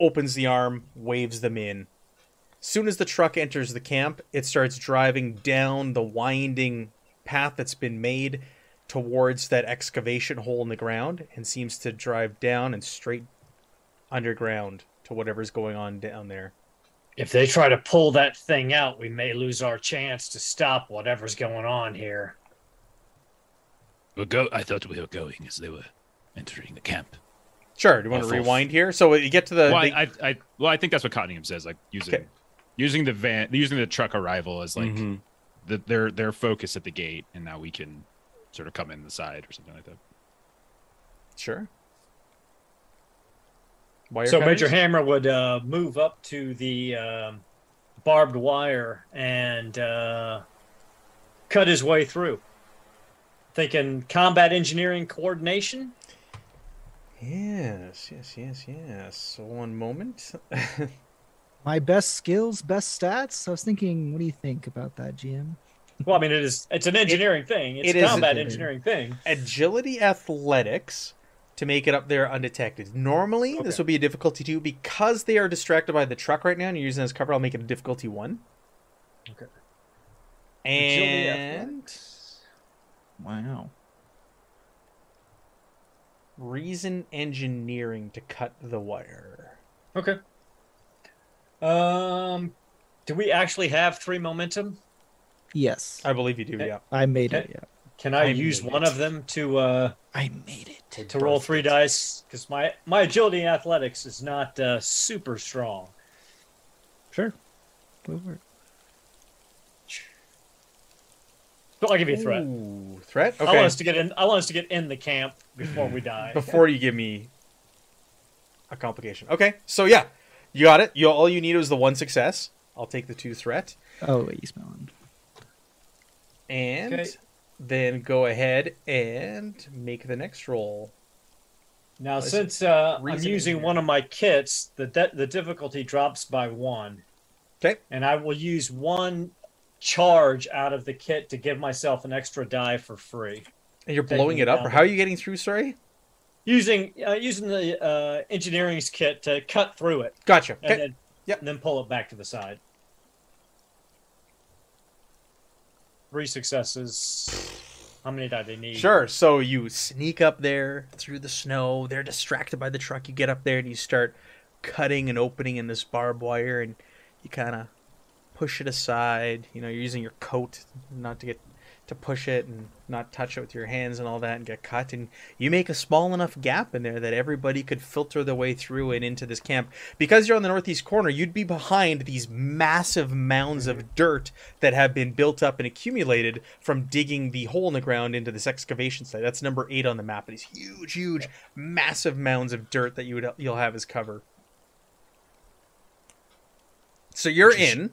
opens the arm, waves them in. Soon as the truck enters the camp, it starts driving down the winding path that's been made towards that excavation hole in the ground and seems to drive down and straight underground to whatever's going on down there. If they try to pull that thing out, we may lose our chance to stop whatever's going on here. We'll go. I thought we were going as they were entering the camp. Sure. Do you want to Awful. rewind here? So you get to the. well, the- I, I, I, well, I think that's what Cottingham says. Like using, Okay. using the van, using the truck arrival as like Mhm. the, their their focus at the gate, and now we can sort of come in the side or something like that. sure. Wire so cutters? Major Hammer would uh, move up to the um, barbed wire and uh, cut his way through. Thinking combat engineering coordination. Yes, yes, yes, yes. One moment. *laughs* My best skills, best stats. I was thinking, what do you think about that, GM? Well, I mean, it is. It's an engineering thing. It's it a is combat a- engineering thing. Agility athletics to make it up there undetected. Normally, this would be a difficulty two because they are distracted by the truck right now and you're using it as cover. I'll make it a difficulty one. Okay. And. Agility And Wow. reason engineering to cut the wire. Okay. Um, do we actually have three momentum? Yes, I believe you do. Okay. Yeah. I made it. Yeah. Can I, I use one it. of them to uh, I made it. to roll three dice? Because my my agility and athletics is not uh, super strong. Sure. Go for it. But I'll give you a threat. Ooh, threat. I want us to get in. I want us to get in the camp before we die. *laughs* Before you give me a complication. Okay. So yeah, you got it. You all you need is the one success. I'll take the two threat. Oh, wait, you smell it. And Okay. then go ahead and make the next roll. Now, Listen, since uh, I'm using here. one of my kits, the de- the difficulty drops by one. Okay. And I will use one charge out of the kit to give myself an extra die for free. And you're blowing it up, or how are you getting through? Sorry. Using uh, using the uh, engineering's kit to cut through it Gotcha. and Okay. then Yep. and then pull it back to the side. Three successes. How many die they need? Sure. So you sneak up there through the snow. They're distracted by the truck. You get up there and you start cutting and opening in this barbed wire, and you kind of push it aside. You know, you're using your coat not to get to push it and not touch it with your hands and all that and get cut. And you make a small enough gap in there that everybody could filter their way through and into this camp. Because you're on the northeast corner, you'd be behind these massive mounds of mm-hmm. dirt that have been built up and accumulated from digging the hole in the ground into this excavation site. That's number eight on the map. These huge, huge, massive mounds of dirt that you would you'll have as cover. So you're in,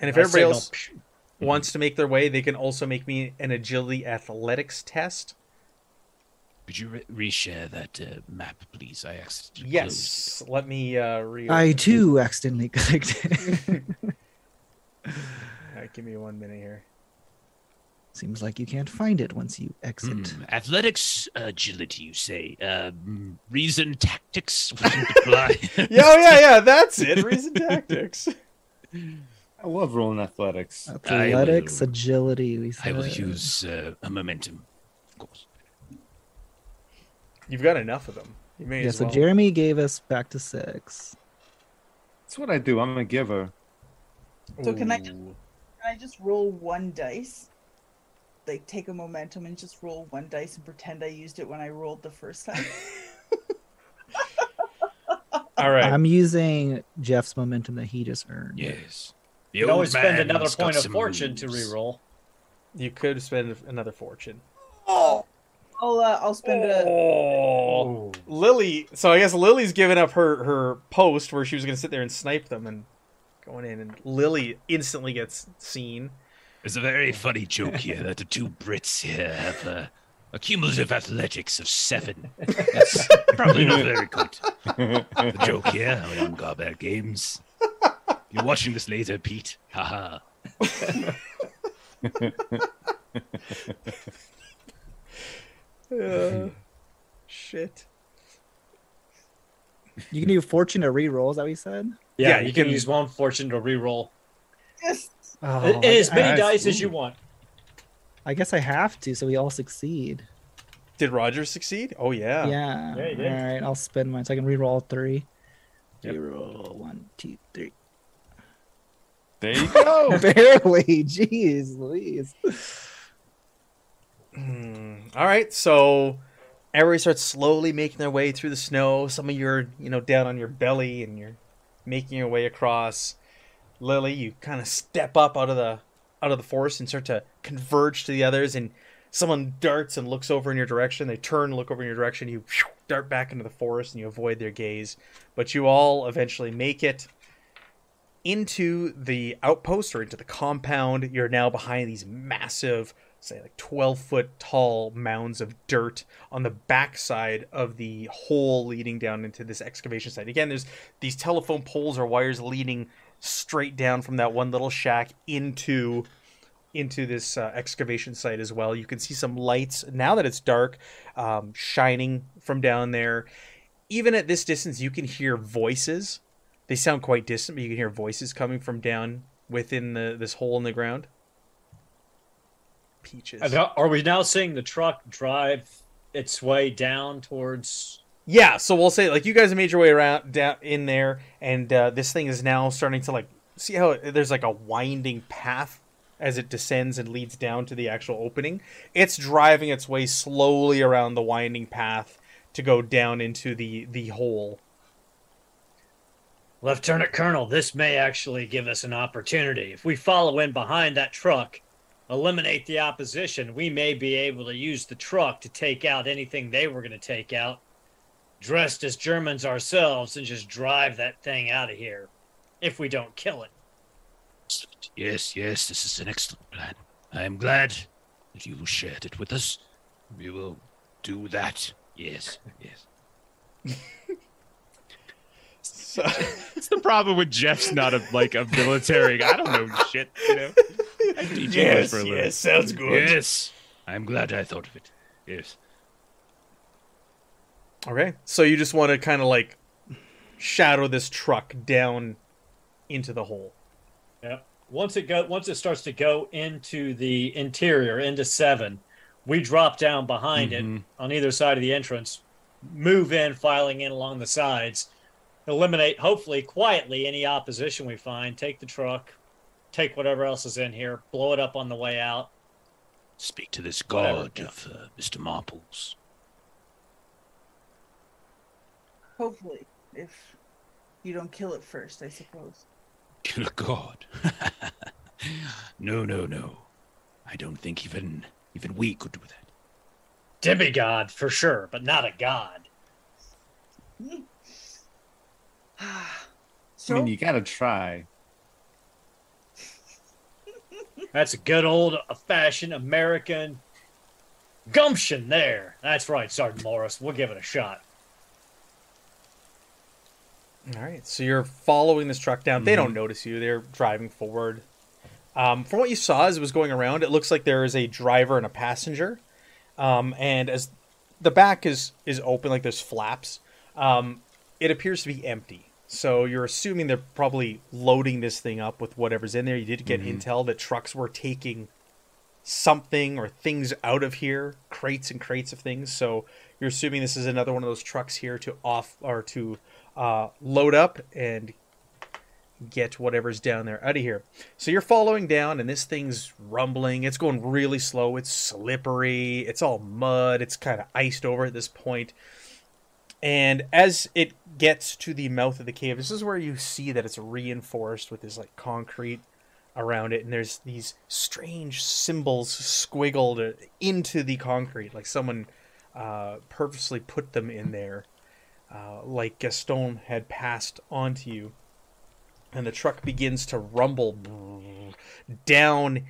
and if I everybody signal, else wants to make their way, they can also make me an agility athletics test. Could you re- reshare that uh, map, please? I accidentally Yes, let me uh, re. I too accidentally clicked. It. *laughs* Alright, give me one minute here. Seems like you can't find it once you exit. closed. Hmm, Athletics, agility, you say. Um, reason, tactics, wouldn't. *laughs* Yeah, oh yeah, yeah, that's it. Reason *laughs* tactics. I love rolling athletics. Athletics, will- agility. We said. I will use uh, a momentum, of course. You've got enough of them. You may Yeah, as so well. Jeremy gave us back to six. That's what I do. I'm a giver. So can I- Ooh. Can I just roll one dice? Like take a momentum and just roll one dice and pretend I used it when I rolled the first time. *laughs* All right. I'm using Jeff's momentum that he just earned. Yes. The You can always spend another point of fortune to moves. re-roll. You could spend another fortune. Oh. I'll uh, I'll spend a Oh, Lily. So I guess Lily's given up her her post where she was going to sit there and snipe them and going in, and Lily instantly gets seen. There's a very funny joke here that the two Brits here have uh, a cumulative athletics of seven. That's probably not very good. *laughs* The joke here on Garblag Games. You're watching this later, Pete. Haha. Uh, *laughs* shit. You can do fortune to re-roll. Is that what you said? Yeah, Yeah, you, you can, can- use one fortune to re-roll. just Oh, And as many I- dice as you want. I guess I have to, so we all succeed. Did Roger succeed? Oh yeah. Yeah. Yeah. All right, I'll spend mine so I can re-roll all three. Yep. Reroll one, two, three. There you *laughs* go. Barely. Jeez, Louise. Hmm. All right. So everybody starts slowly making their way through the snow. Some of you are, you know, down on your belly and you're making your way across. Lily, you kind of step up out of the out of the forest and start to converge to the others and someone darts and looks over in your direction. They turn, look over in your direction. You dart back into the forest and you avoid their gaze. But you all eventually make it into the outpost or into the compound. You're now behind these massive, say like 12 foot tall mounds of dirt on the backside of the hole leading down into this excavation site. Again, there's these telephone poles or wires leading straight down from that one little shack into into this uh, excavation site as well. You can see some lights now that it's dark, um, shining from down there. Even at this distance, you can hear voices. They sound quite distant, but you can hear voices coming from down within the this hole in the ground. Peaches. Are we now seeing the truck drive its way down towards? Yeah, so we'll say like you guys have made your way around down in there, and uh, this thing is now starting to like see how it, there's like a winding path as it descends and leads down to the actual opening. It's driving its way slowly around the winding path to go down into the the hole. Lieutenant Colonel, this may actually give us an opportunity. If we follow in behind that truck, eliminate the opposition, we may be able to use the truck to take out anything they were going to take out, dressed as Germans ourselves, and just drive that thing out of here if we don't kill it. Yes, yes, this is an excellent plan. I am glad that you shared it with us. We will do that. Yes, yes. *laughs* So, *laughs* It's the problem with Jeff's not a like a military. I don't know shit. You know. I do too much for a living. sounds Yes, I'm glad I thought of it. Yes. Okay, so you just want to kind of like shadow this truck down into the hole. Yep. Once it go, once it starts to go into the interior, into seven, we drop down behind it Mhm. on either side of the entrance, move in, filing in along the sides, eliminate hopefully quietly any opposition we find. Take the truck, take whatever else is in here, blow it up on the way out. Speak to this Whatever, god of uh, Mr. Marples. Hopefully, if you don't kill it first, I suppose. Kill a god. *laughs* no, no, no. I don't think even even we could do that. Demigod for sure, but not a god. So I mean, you gotta try. That's a good old fashioned American gumption there. That's right, Sergeant Morris. We'll give it a shot. All right, so you're following this truck down. They don't notice you. They're driving forward. Um, from what you saw as it was going around, it looks like there is a driver and a passenger. Um, and as the back is is open, like there's flaps, um, it appears to be empty. So you're assuming they're probably loading this thing up with whatever's in there. You did get intel that trucks were taking something or things out of here, crates and crates of things. So you're assuming this is another one of those trucks here to off or to uh, load up and get whatever's down there out of here. So you're following down, and this thing's rumbling. It's going really slow. It's slippery. It's all mud. It's kind of iced over at this point. And as it gets to the mouth of the cave, this is where you see that it's reinforced with this like concrete around it, and there's these strange symbols squiggled into the concrete, like someone uh, purposely put them in there, uh, like Gaston had passed on to you. And the truck begins to rumble down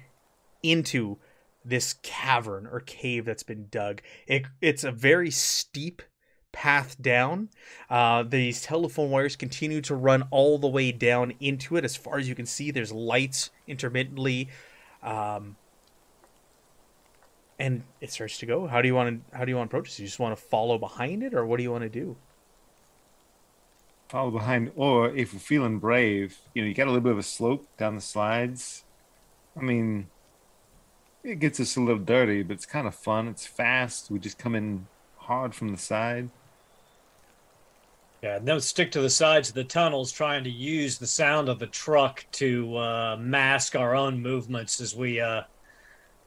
into this cavern or cave that's been dug. It, it's a very steep path down. Uh, these telephone wires continue to run all the way down into it. As far as you can see, there's lights intermittently. Um, and it starts to go. How do you want to? How do you want to approach this? You just want to follow behind it, or what do you want to do? Follow behind, or if we're feeling brave, you know, you got a little bit of a slope down the slides. I mean, it gets us a little dirty, but it's kind of fun. It's fast. We just come in hard from the side. Yeah, no, stick to the sides of the tunnels, trying to use the sound of the truck to uh, mask our own movements as we uh,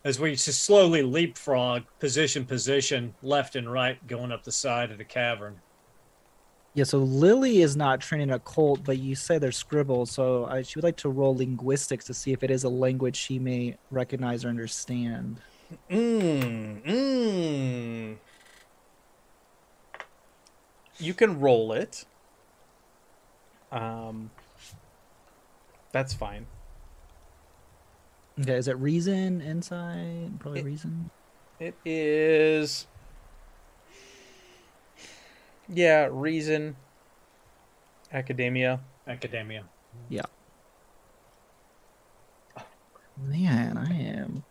as we just slowly leapfrog position position left and right going up the side of the cavern. Yeah, so Lily is not training a cult, but you say they're scribbles, so I, she would like to roll linguistics to see if it is a language she may recognize or understand. Mmm. Mmm. You can roll it. Um. That's fine. Okay, is it reason, insight? Probably It- reason. It is. Yeah, reason. Academia. Academia. Yeah. Man, I am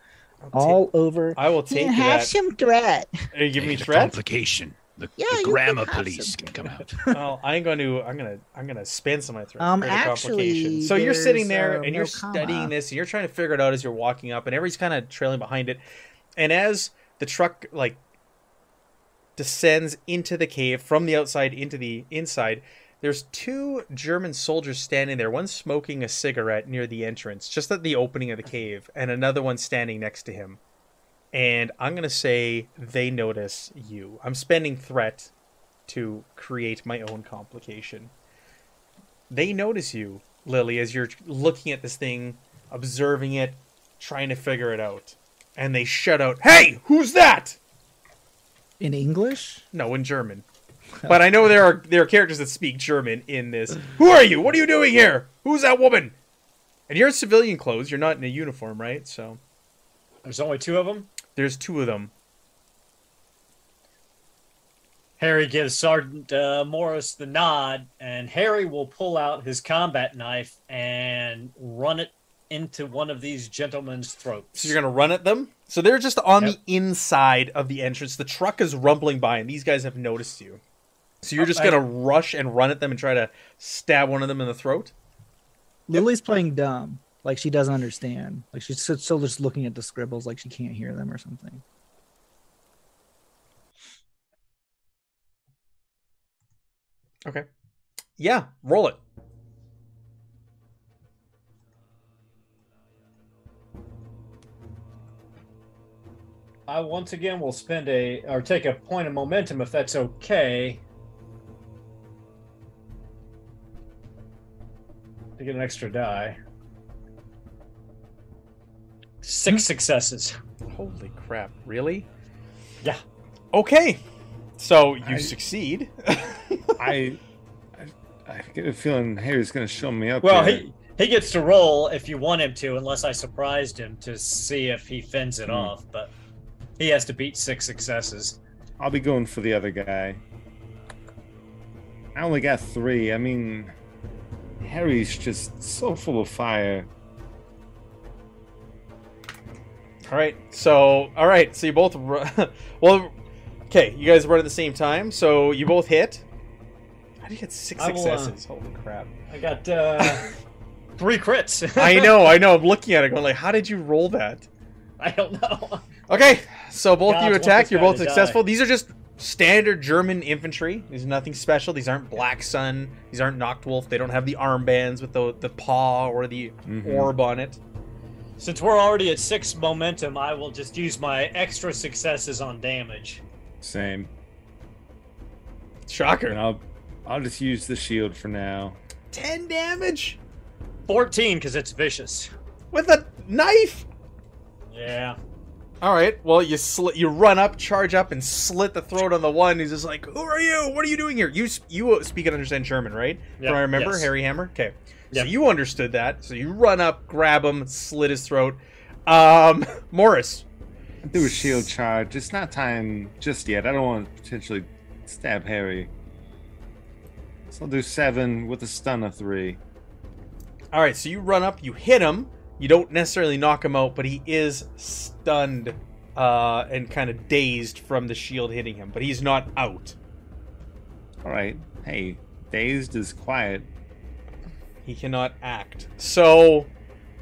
I'll all over. I will take Can have that. some threat. Are you giving me Take threat? Complication. The, Yeah, the you can grammar police can come out. *laughs* well, I ain't going to. I'm gonna. I'm gonna spend some of my threat. Um, create a complication. actually, so you're sitting there uh, and you're no comma. studying this, and you're trying to figure it out as you're walking up, and everybody's kind of trailing behind it. And as the truck like descends into the cave from the outside into the inside, There's two German soldiers standing there. One smoking a cigarette near the entrance, just at the opening of the cave, and another one standing next to him. And I'm gonna say they notice you. I'm spending threat to create my own complication. They notice you, Lily, as you're looking at this thing, observing it, trying to figure it out. And they shout out, Hey, who's that? In English? No, in German. But I know there are there are characters that speak German in this. Who are you? What are you doing here? Who's that woman? And you're in civilian clothes. You're not in a uniform, right? So There's only two of them. There's two of them. Harry gives Sergeant uh, Morris the nod, and Harry will pull out his combat knife and run it into one of these gentlemen's throats. So you're gonna run at them. So they're just on Yep. the inside of the entrance. The truck is rumbling by, and these guys have noticed you. So you're just Okay. gonna rush and run at them and try to stab one of them in the throat. Lily's playing dumb. Like she doesn't understand. Like she's still- still just looking at the scribbles like she can't hear them or something. Okay. Yeah, roll it. I once again will spend a or take a point of momentum if that's okay. To get an extra die. Six successes. Holy crap! Really? Yeah. Okay. So you I- succeed. *laughs* I, I, I get a feeling Harry's going to show me up. Well, here. he he gets to roll if you want him to, unless I surprised him to see if he fends it Hmm. off. But he has to beat six successes. I'll be going for the other guy. I only got three. I mean, Harry's just so full of fire. All right. So all right. So you both. Ru- *laughs* well, okay. You guys run at the same time. So you both hit. How do you get six I will, uh, successes? Holy crap! I got uh, *laughs* three crits. *laughs* I know. I know. I'm looking at it, going like, how did you roll that? I don't know. Okay, so both Gods you attack. You're both to die. successful. These are just standard German infantry. These are nothing special. These aren't Black Sun. These aren't Nachtwolf. They don't have the armbands with the the paw or the Mhm. orb on it. Since we're already at six momentum, I will just use my extra successes on damage. Same. Shocker. And Shocker. I'll, I'll just use the shield for now. Ten damage 14 because it's vicious. with a knife. Yeah. All right. Well, you slit. You run up, charge up, and slit the throat on the one. He's just like, "Who are you? What are you doing here?" You s- you speak and understand German, right? Yep, From I remember yes. Harry Hammer. Okay. So you understood that. So you run up, grab him, slit his throat. Um, *laughs* Morris. Do a shield charge. It's not time just yet. I don't want to potentially stab Harry. So I'll do seven with a stun of three. All right. So you run up, you hit him. You don't necessarily knock him out, but he is stunned uh, and kind of dazed from the shield hitting him. But he's not out. All right. Hey, dazed is quiet. He cannot act. So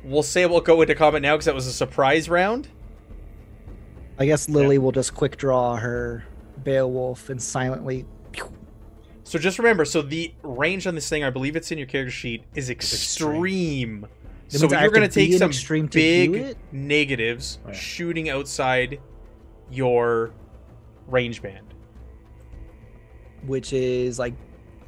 we'll say we'll go into combat now because that was a surprise round. I guess Lily will just quick draw her Beowulf and silently. So just remember, so the range on this thing, I believe it's in your character sheet, is extreme. That So you're going to take some extreme big negatives Oh, yeah. shooting outside your range band. which is like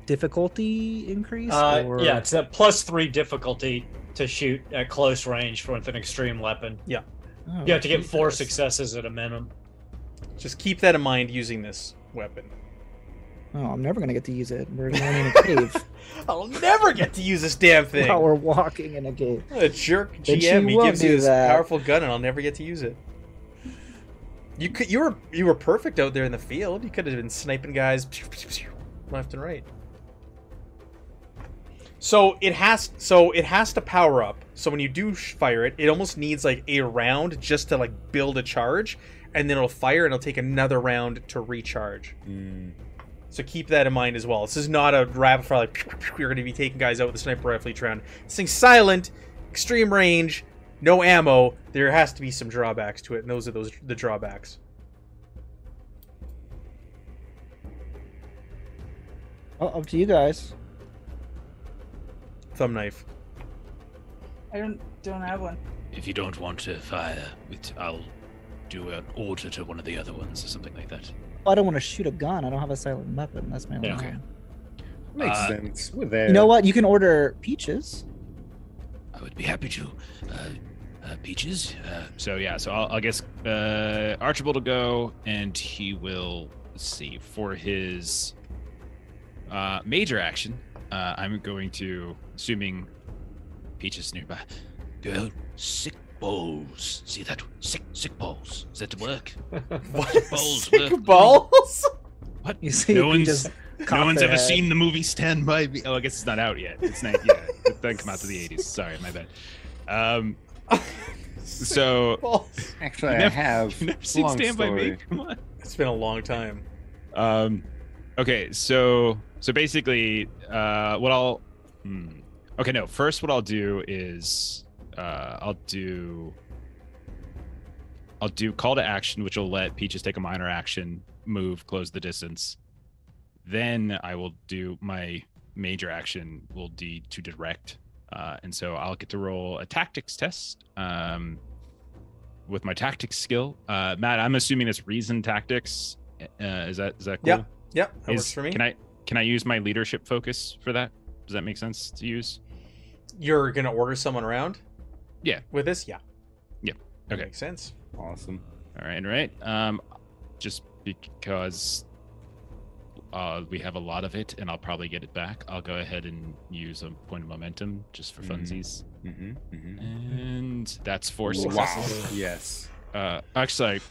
difficulty increase. Uh, or... yeah, it's a plus three difficulty to shoot at close range with an extreme weapon. Oh, You have to get four Jesus. successes at a minimum. Just keep that in mind using this weapon. Oh, I'm never gonna get to use it. We're going in a cave *laughs* I'll never get to use this damn thing. while we're walking in a cave. A jerk GM. He gives you this that. powerful gun, and I'll never get to use it. You could, you were, you were perfect out there in the field. You could have been sniping guys *laughs* left and right. So it has, so it has to power up. So when you do fire it, it almost needs like a round just to like build a charge, and then it'll fire, and it'll take another round to recharge. Mm. So keep that in mind as well. This is not a rapid fire like *laughs* you're going to be taking guys out with a sniper rifle each round. This thing's silent, extreme range, no ammo. There has to be some drawbacks to it, and those are those the drawbacks. Oh, up to you guys. Thumb knife. I don't don't have one. If you don't want to fire, it, I'll do an order to one of the other ones or something like that. I don't want to shoot a gun. I don't have a silent weapon. That's my only Yeah. Okay. Makes Uh, sense. We're there. You know what? You can order peaches. I would be happy to. Uh, uh, Peaches, uh, So yeah, so I'll, I'll guess uh, Archibald will go, and he will let's see for his uh, major action. Uh, I'm going to, assuming Peach is nearby. go sick balls. See that? Sick, sick balls. Is that to work? *laughs* What? Balls Sick work. balls? What? You see, no one's no one's ever head. seen the movie Stand by Me. Oh, I guess it's not out yet. It's not. Yeah, *laughs* it doesn't come out to the 80s. Sorry, my bad. Um, *laughs* so Balls. Actually, You I have. you never seen Long Stand by Me? Come on. It's been a long time. Um, okay, so so basically, uh, what I'll, hmm. okay, no. First, what I'll do is, uh, I'll do, I'll do call to action, which will let Peaches take a minor action, move, close the distance. Then I will do my major action. Will be to direct, uh, and so I'll get to roll a tactics test. Um, with my tactics skill, uh, Matt, I'm assuming it's reason tactics. Uh, is that is that cool? Yeah, Yep, that Is- works for me. Can I can I use my leadership focus for that? Does that make sense to use? You're gonna order someone around? Yeah. With this? Yeah. Yep. That Okay. Makes sense. Awesome. All right, all right. Um, just because uh, we have a lot of it, and I'll probably get it back. I'll go ahead and use a point of momentum just for Mhm. funsies, Mm-hmm, mm-hmm. and that's four Wow. Yes. Uh, actually,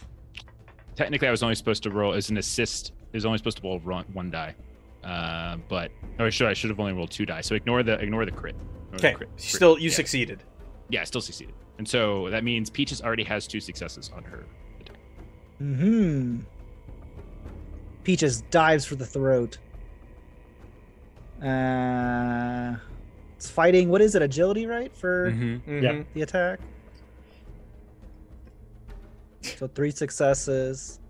technically, I was only supposed to roll as an assist. Is only supposed to roll one, one die, uh, but oh, should I should have only rolled two die. So ignore the ignore the crit. Ignore the Okay. crit- crit. Still, you Yeah. succeeded. Yeah, I still succeeded. And so that means Peaches already has two successes on her. Hmm. Peaches dives for the throat. Uh, it's fighting. What is it? Agility, right? For Mm-hmm. Yeah. Mhm. the attack. So three successes.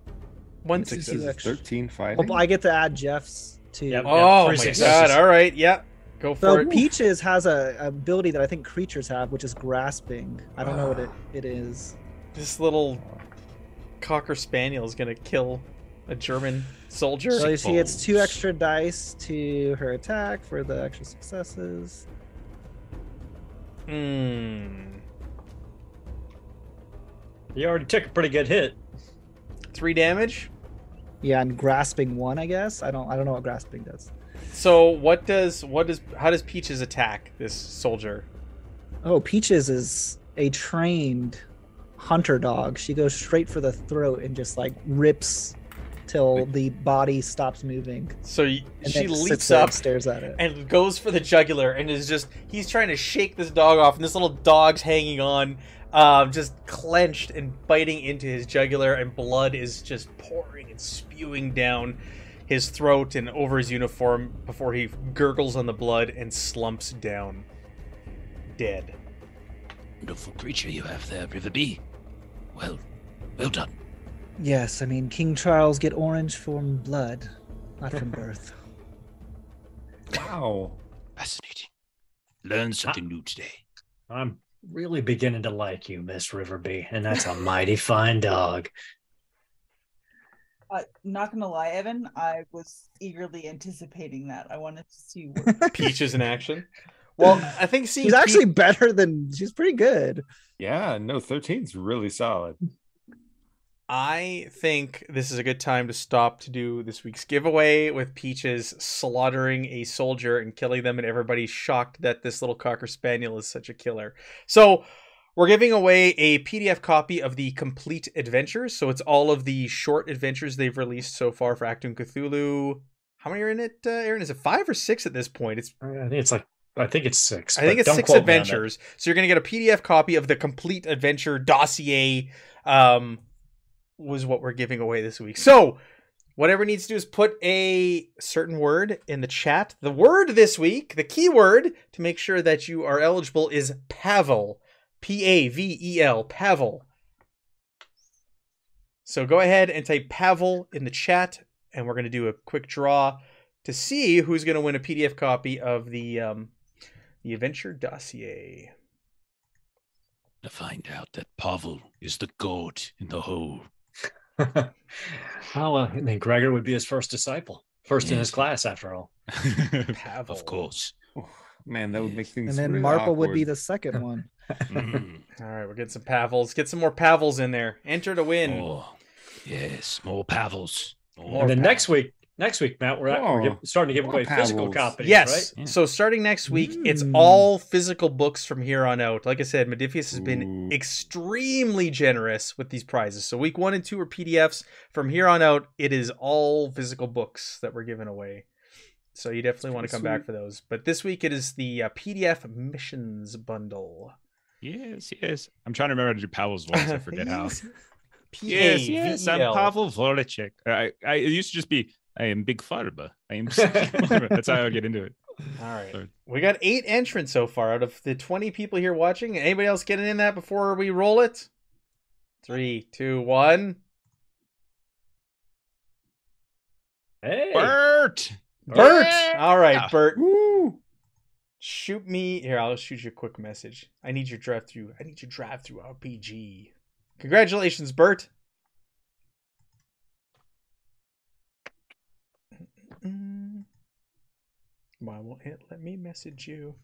One success. 13 Oh, fighting. but I get to add Jeff's too. Yep. Oh three my successes. god! All right, yeah, go for So it. Peaches has a a ability that I think creatures have, which is grasping. I don't know what it, *sighs* it is. This little cocker spaniel is gonna kill a German soldier. So she gets two extra dice to her attack for the extra successes. Hmm. You already took a pretty good hit. Three damage. Yeah, and grasping one, I guess. I don't I don't know what grasping does. So what does what does how does Peaches attack this soldier? Oh, Peaches is a trained hunter dog. She goes straight for the throat and just like rips till the body stops moving. So y- she leaps up stares at it. and goes for the jugular and is just he's trying to shake this dog off and this little dog's hanging on um, just clenched and biting into his jugular and blood is just pouring and spewing down his throat and over his uniform before he gurgles on the blood and slumps down dead Wonderful creature you have there, Riverby. Well, well done. Yes, I mean King Charles get orange from blood, not from birth. *laughs* Wow. Fascinating. Learned something new today. I'm really beginning to like you, Miss Riverby, and that's a mighty fine dog. Uh, not gonna lie, Evan, I was eagerly anticipating that. I wanted to see what *laughs* peaches in action well i think seeing *laughs* She's actually better than she's pretty good. Yeah, no, 13's really solid. I think this is a good time to stop to do this week's giveaway with Peaches slaughtering a soldier and killing them, and everybody's shocked that this little cocker spaniel is such a killer. So, we're giving away a PDF copy of the complete adventures. So, it's all of the short adventures they've released so far for Achtung! Cthulhu. How many are in it, uh, Aaron? Is it five or six at this point? It's I think it's like I think it's six. I think it's six adventures. So you're gonna get a PDF copy of the complete adventure dossier. Um, was what we're giving away this week. So whatever needs to do is put a certain word in the chat. The word this week, the keyword to make sure that you are eligible is Pavel. P A V E L. Pavel. So go ahead and type Pavel in the chat, and we're going to do a quick draw to see who's going to win a PDF copy of the um, The Adventure Dossier. To find out that Pavel is the goat in the hole. oh well, and then Gregor would be his first disciple, first in his class, after all. *laughs* Pavel. of course. Man, that would make things. And then really Marple would be the second one. Mm. *laughs* All right, we're getting some Pavels. Get some more Pavels in there. Enter to win. More. Yes, more Pavels. More. More and then Pavels. next week, next week, Matt, we're, at, we're Oh, starting to give more away physical copies, Yes. right? Yeah. So starting next week, it's Mm. all physical books from here on out. Like I said, Modiphius has been Ooh. extremely generous with these prizes. So week one and two are PDFs. From here on out, it is all physical books that we're giving away. So you definitely want to come pretty back for those. But this week it is the uh, PDF missions bundle. Yes, yes. I'm trying to remember how to do Pavel's voice. I *laughs* forget how. Yes, yes. I'm P-A-V-E-L. Voracek. I, I it used to just be I am Big Farba. I am. *laughs* That's how I would get into it. All right. Sorry. We got eight entrants so far out of the 20 people here watching. Anybody else getting in that before we roll it? Three, two, one. Hey, Bert. Bert. Yeah. All right, Bert. Woo! Shoot me here. I'll shoot you a quick message. I need your drive through. I need your drive through RPG. Congratulations, Bert. Why won't it let me message you?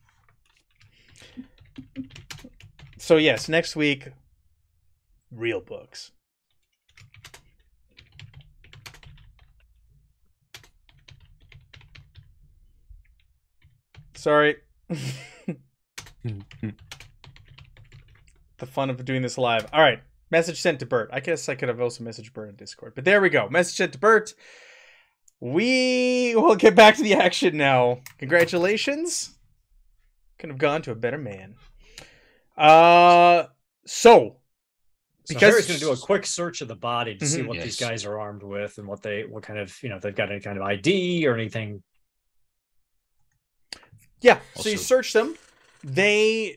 So yes, next week, real books. Sorry. The fun of doing this live. All right. Message sent to Bert. I guess I could have also messaged Bert in Discord, but there we go. Message sent to Bert. We will get back to the action now. Congratulations. Could have gone to a better man. Uh, so so because- Harry's going to do a quick search of the body to see Mhm. what these guys are armed with and what they, what kind of, you know, if they've got any kind of ID or anything. Yeah, so you search them. They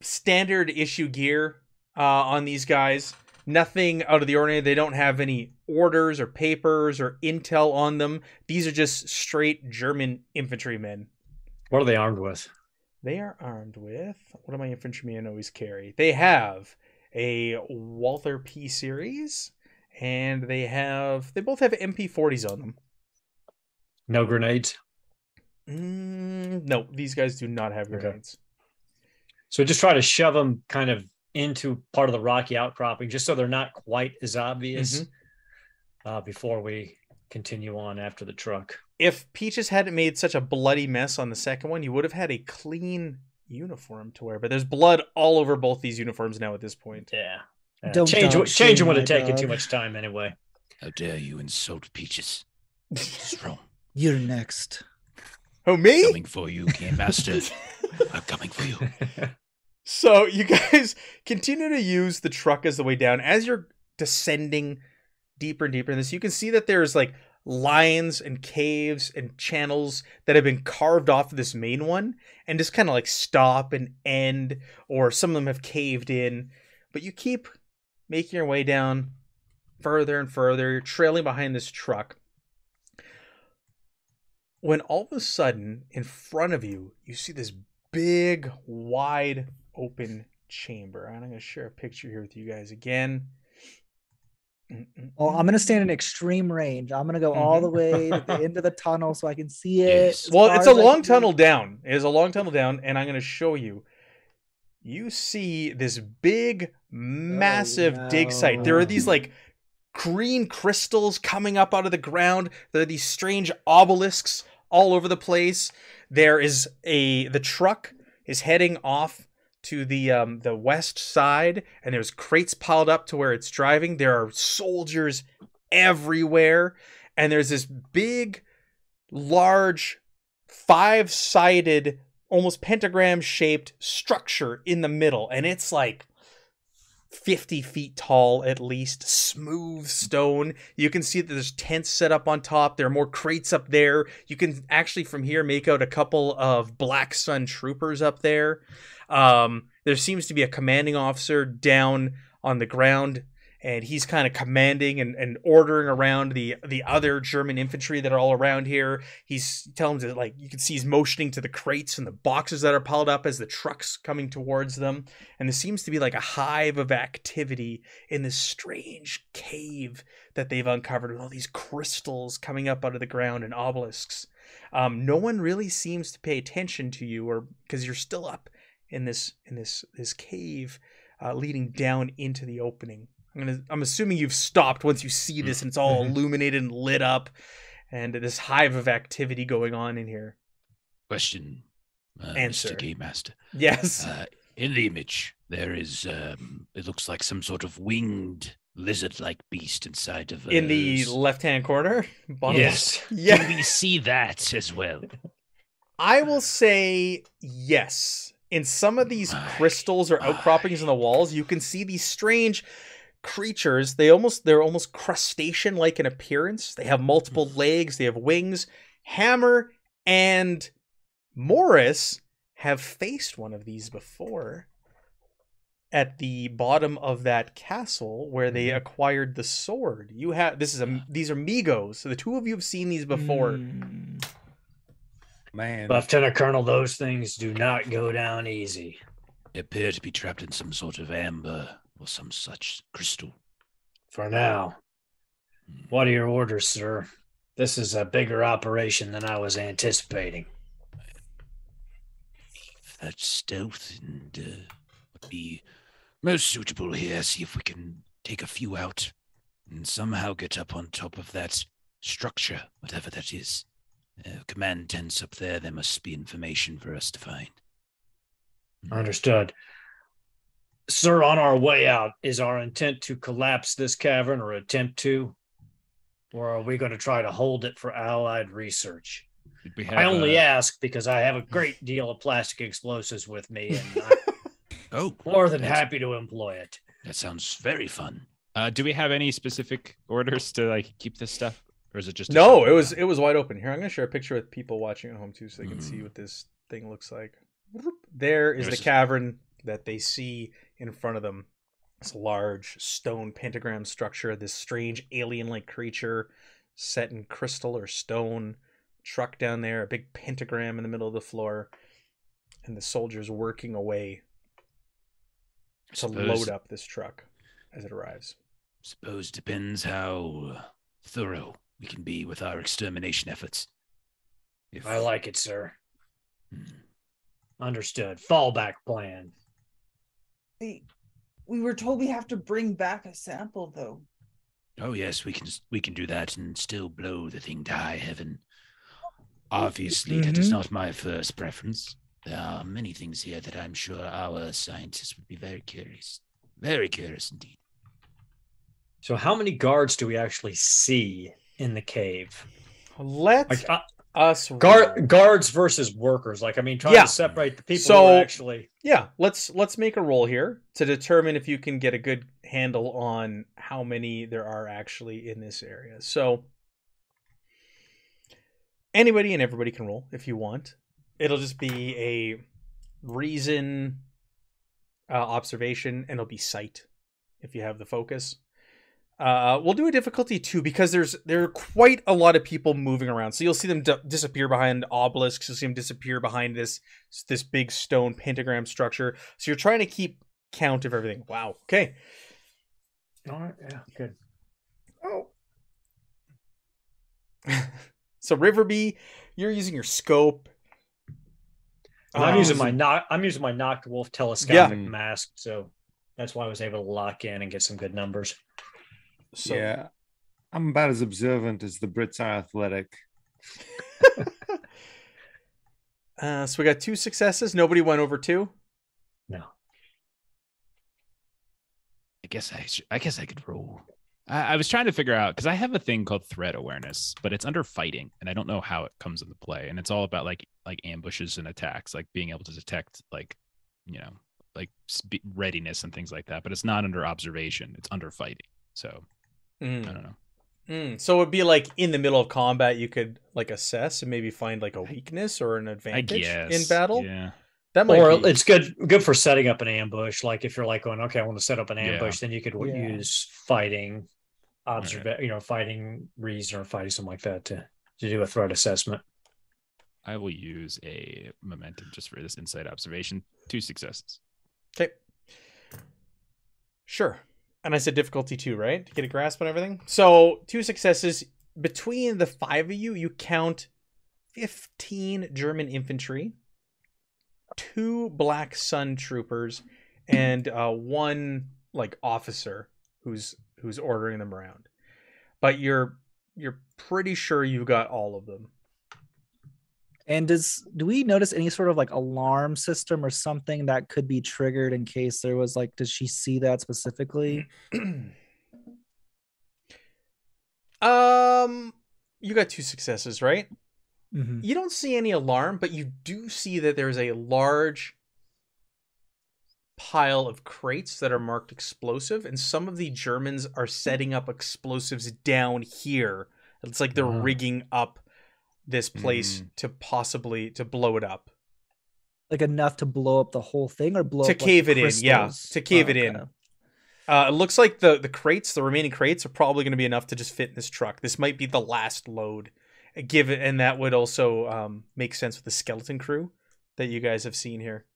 standard issue gear uh, on these guys. Nothing out of the ordinary. They don't have any orders or papers or intel on them. These are just straight German infantrymen. What are they armed with? They are armed with what do my infantrymen always carry? They have a Walther P series, and they have they both have MP40s on them. No grenades. Mm, no, these guys do not have Okay. grenades. So just try to shove them kind of into part of the rocky outcropping, just so they're not quite as obvious Mm-hmm. uh, before we continue on after the truck. if Peaches hadn't made such a bloody mess on the second one, you would have had a clean uniform to wear. But there's blood all over both these uniforms now at this point. Yeah. Uh, Don't change dog change shame would have taken too much time anyway. How dare you insult Peaches? *laughs* Strong. You're next. Oh, me? Coming for you, Game Master. *laughs* I'm coming for you. So you guys continue to use the truck as the way down. As you're descending deeper and deeper in this, you can see that there's like lines and caves and channels that have been carved off of this main one and just kind of like stop and end, or some of them have caved in. But you keep making your way down further and further, you're trailing behind this truck. When all of a sudden, in front of you, you see this big, wide open chamber. And I'm going to share a picture here with you guys again. Well, I'm gonna stand in extreme range. I'm gonna go all the mm-hmm. way to the end of the *laughs* tunnel so I can see it. Yes. Well, it's a as I long can. tunnel down. It is a long tunnel down, and I'm going to show you. You see this big, massive oh, dig site. There are these like green crystals coming up out of the ground. There are these strange obelisks all over the place. There is a the truck is heading off to the um the west side and there's crates piled up to where it's driving. There are soldiers everywhere and there's this big large five-sided almost pentagram shaped structure in the middle and it's like 50 feet tall at least smooth stone. You can see that there's tents set up on top. There are more crates up there. You can actually from here make out a couple of black sun troopers up there. Um, there seems to be a commanding officer down on the ground and he's kind of commanding and, and ordering around the the other German infantry that are all around here. He's telling them to like you can see he's motioning to the crates and the boxes that are piled up as the trucks coming towards them, and there seems to be like a hive of activity in this strange cave that they've uncovered with all these crystals coming up out of the ground and obelisks. Um, no one really seems to pay attention to you, or because you're still up in this in this this cave uh, leading down into the opening. I'm gonna I'm assuming you've stopped once you see this and it's all Mhm. illuminated and lit up, and this hive of activity going on in here. Question, uh, Answer. Mr. Game Master. Yes. Uh, in the image, there is, um, it looks like some sort of winged lizard-like beast inside of. Uh, in the s- left hand corner. bottom- Yes. Yeah. Can we see that as well? I will say yes. In some of these My, crystals or outcroppings in the walls, you can see these strange creatures. They almost they're almost crustacean like in appearance. They have multiple legs, they have wings. Hammer and Morris have faced one of these before at the bottom of that castle where they acquired the sword. You have this is a *sighs* these are Mi-Gos. So the two of you have seen these before. Mm. Man, Lieutenant Colonel, those things do not go down easy. They appear to be trapped in some sort of amber or some such crystal. For now. What are your orders, sir? This is a bigger operation than I was anticipating. That stealth and uh, would be most suitable here. See if we can take a few out and somehow get up on top of that structure, whatever that is. Uh, command tents up there. There must be information for us to find. Understood. Sir, on our way out, is our intent to collapse this cavern or attempt to? Or are we going to try to hold it for allied research? We have, I only uh, ask because I have a great deal of plastic explosives with me and I'm *laughs* Oh, more than happy to employ it. That sounds very fun. Uh, do we have any specific orders to like keep this stuff, or is it just No, it was it was wide open. Here, I'm gonna share a picture with people watching at home too, so they can see Mm. what this thing looks like. There is There's the cavern that they see in front of them. this large stone pentagram structure. This strange alien-like creature set in crystal or stone. Truck down there, a big pentagram in the middle of the floor, and the soldiers working away to Suppose- load up this truck as it arrives. Suppose depends how uh, thorough we can be with our extermination efforts. If I like it, sir. Hmm. Understood. Fallback plan. We, we were told we have to bring back a sample, though. Oh yes, we can we can do that and still blow the thing to high heaven. Obviously, that is Mhm. not my first preference. There are many things here that I'm sure our scientists would be very curious, very curious indeed. So, how many guards do we actually see in the cave? Let Like uh, us guard guards versus workers. Like, I mean, trying Yeah. to separate the people So- who actually. Yeah, let's let's make a roll here to determine if you can get a good handle on how many there are actually in this area. So anybody and everybody can roll if you want. It'll just be a reason uh, observation and it'll be sight if you have the focus. Uh, we'll do a difficulty two because there's there are quite a lot of people moving around. So you'll see them d- disappear behind obelisks. You'll see them disappear behind this this big stone pentagram structure. So you're trying to keep count of everything. Wow. Okay. All right. Yeah. Good. Oh. *laughs* so Riverby, you're using your scope. And I'm Um, using my knock. I'm using my Nachtwolf telescopic Yeah. mask, so that's why I was able to lock in and get some good numbers. So, yeah, I'm about as observant as the Brits are athletic. *laughs* Uh, so we got two successes. Nobody went over two. No. I guess I sh- I guess I could roll. I, I was trying to figure out because I have a thing called threat awareness, but it's under fighting, and I don't know how it comes into play. And it's all about like like ambushes and attacks, like being able to detect like you know like spe- readiness and things like that. But it's not under observation; it's under fighting. So I Mm. don't know. Mm. So it'd be like in the middle of combat, you could like assess and maybe find like a weakness or an I advantage guess in battle. Yeah. That might or be. it's good good for setting up an ambush. Like if you're like going, okay, I want to set up an Yeah. ambush, then you could Yeah. use fighting, observe, you know, fighting reason or fighting something like that to to do a threat assessment. I will use a momentum just for this insight observation. Two successes. Okay. Sure. And I said difficulty two, right? To get a grasp on everything. So two successes. Between the five of you, you count 15 German infantry, two Black Sun troopers, and uh, one like officer who's who's ordering them around. But you're you're pretty sure you've got all of them. And does do we notice any sort of like alarm system or something that could be triggered in case there was like does she see that specifically? *clears throat* um you got two successes, right? Mhm. You don't see any alarm, but you do see that there's a large pile of crates that are marked explosive, and some of the Germans are setting up explosives down here. It's like they're Wow. rigging up this place Mm. to possibly to blow it up. Like enough to blow up the whole thing or blow To up, like, cave it in, yeah, to cave Oh, it in. Uh, it looks like the the crates, the remaining crates, are probably going to be enough to just fit in this truck. This might be the last load. Give it, and that would also um, make sense with the skeleton crew that you guys have seen here.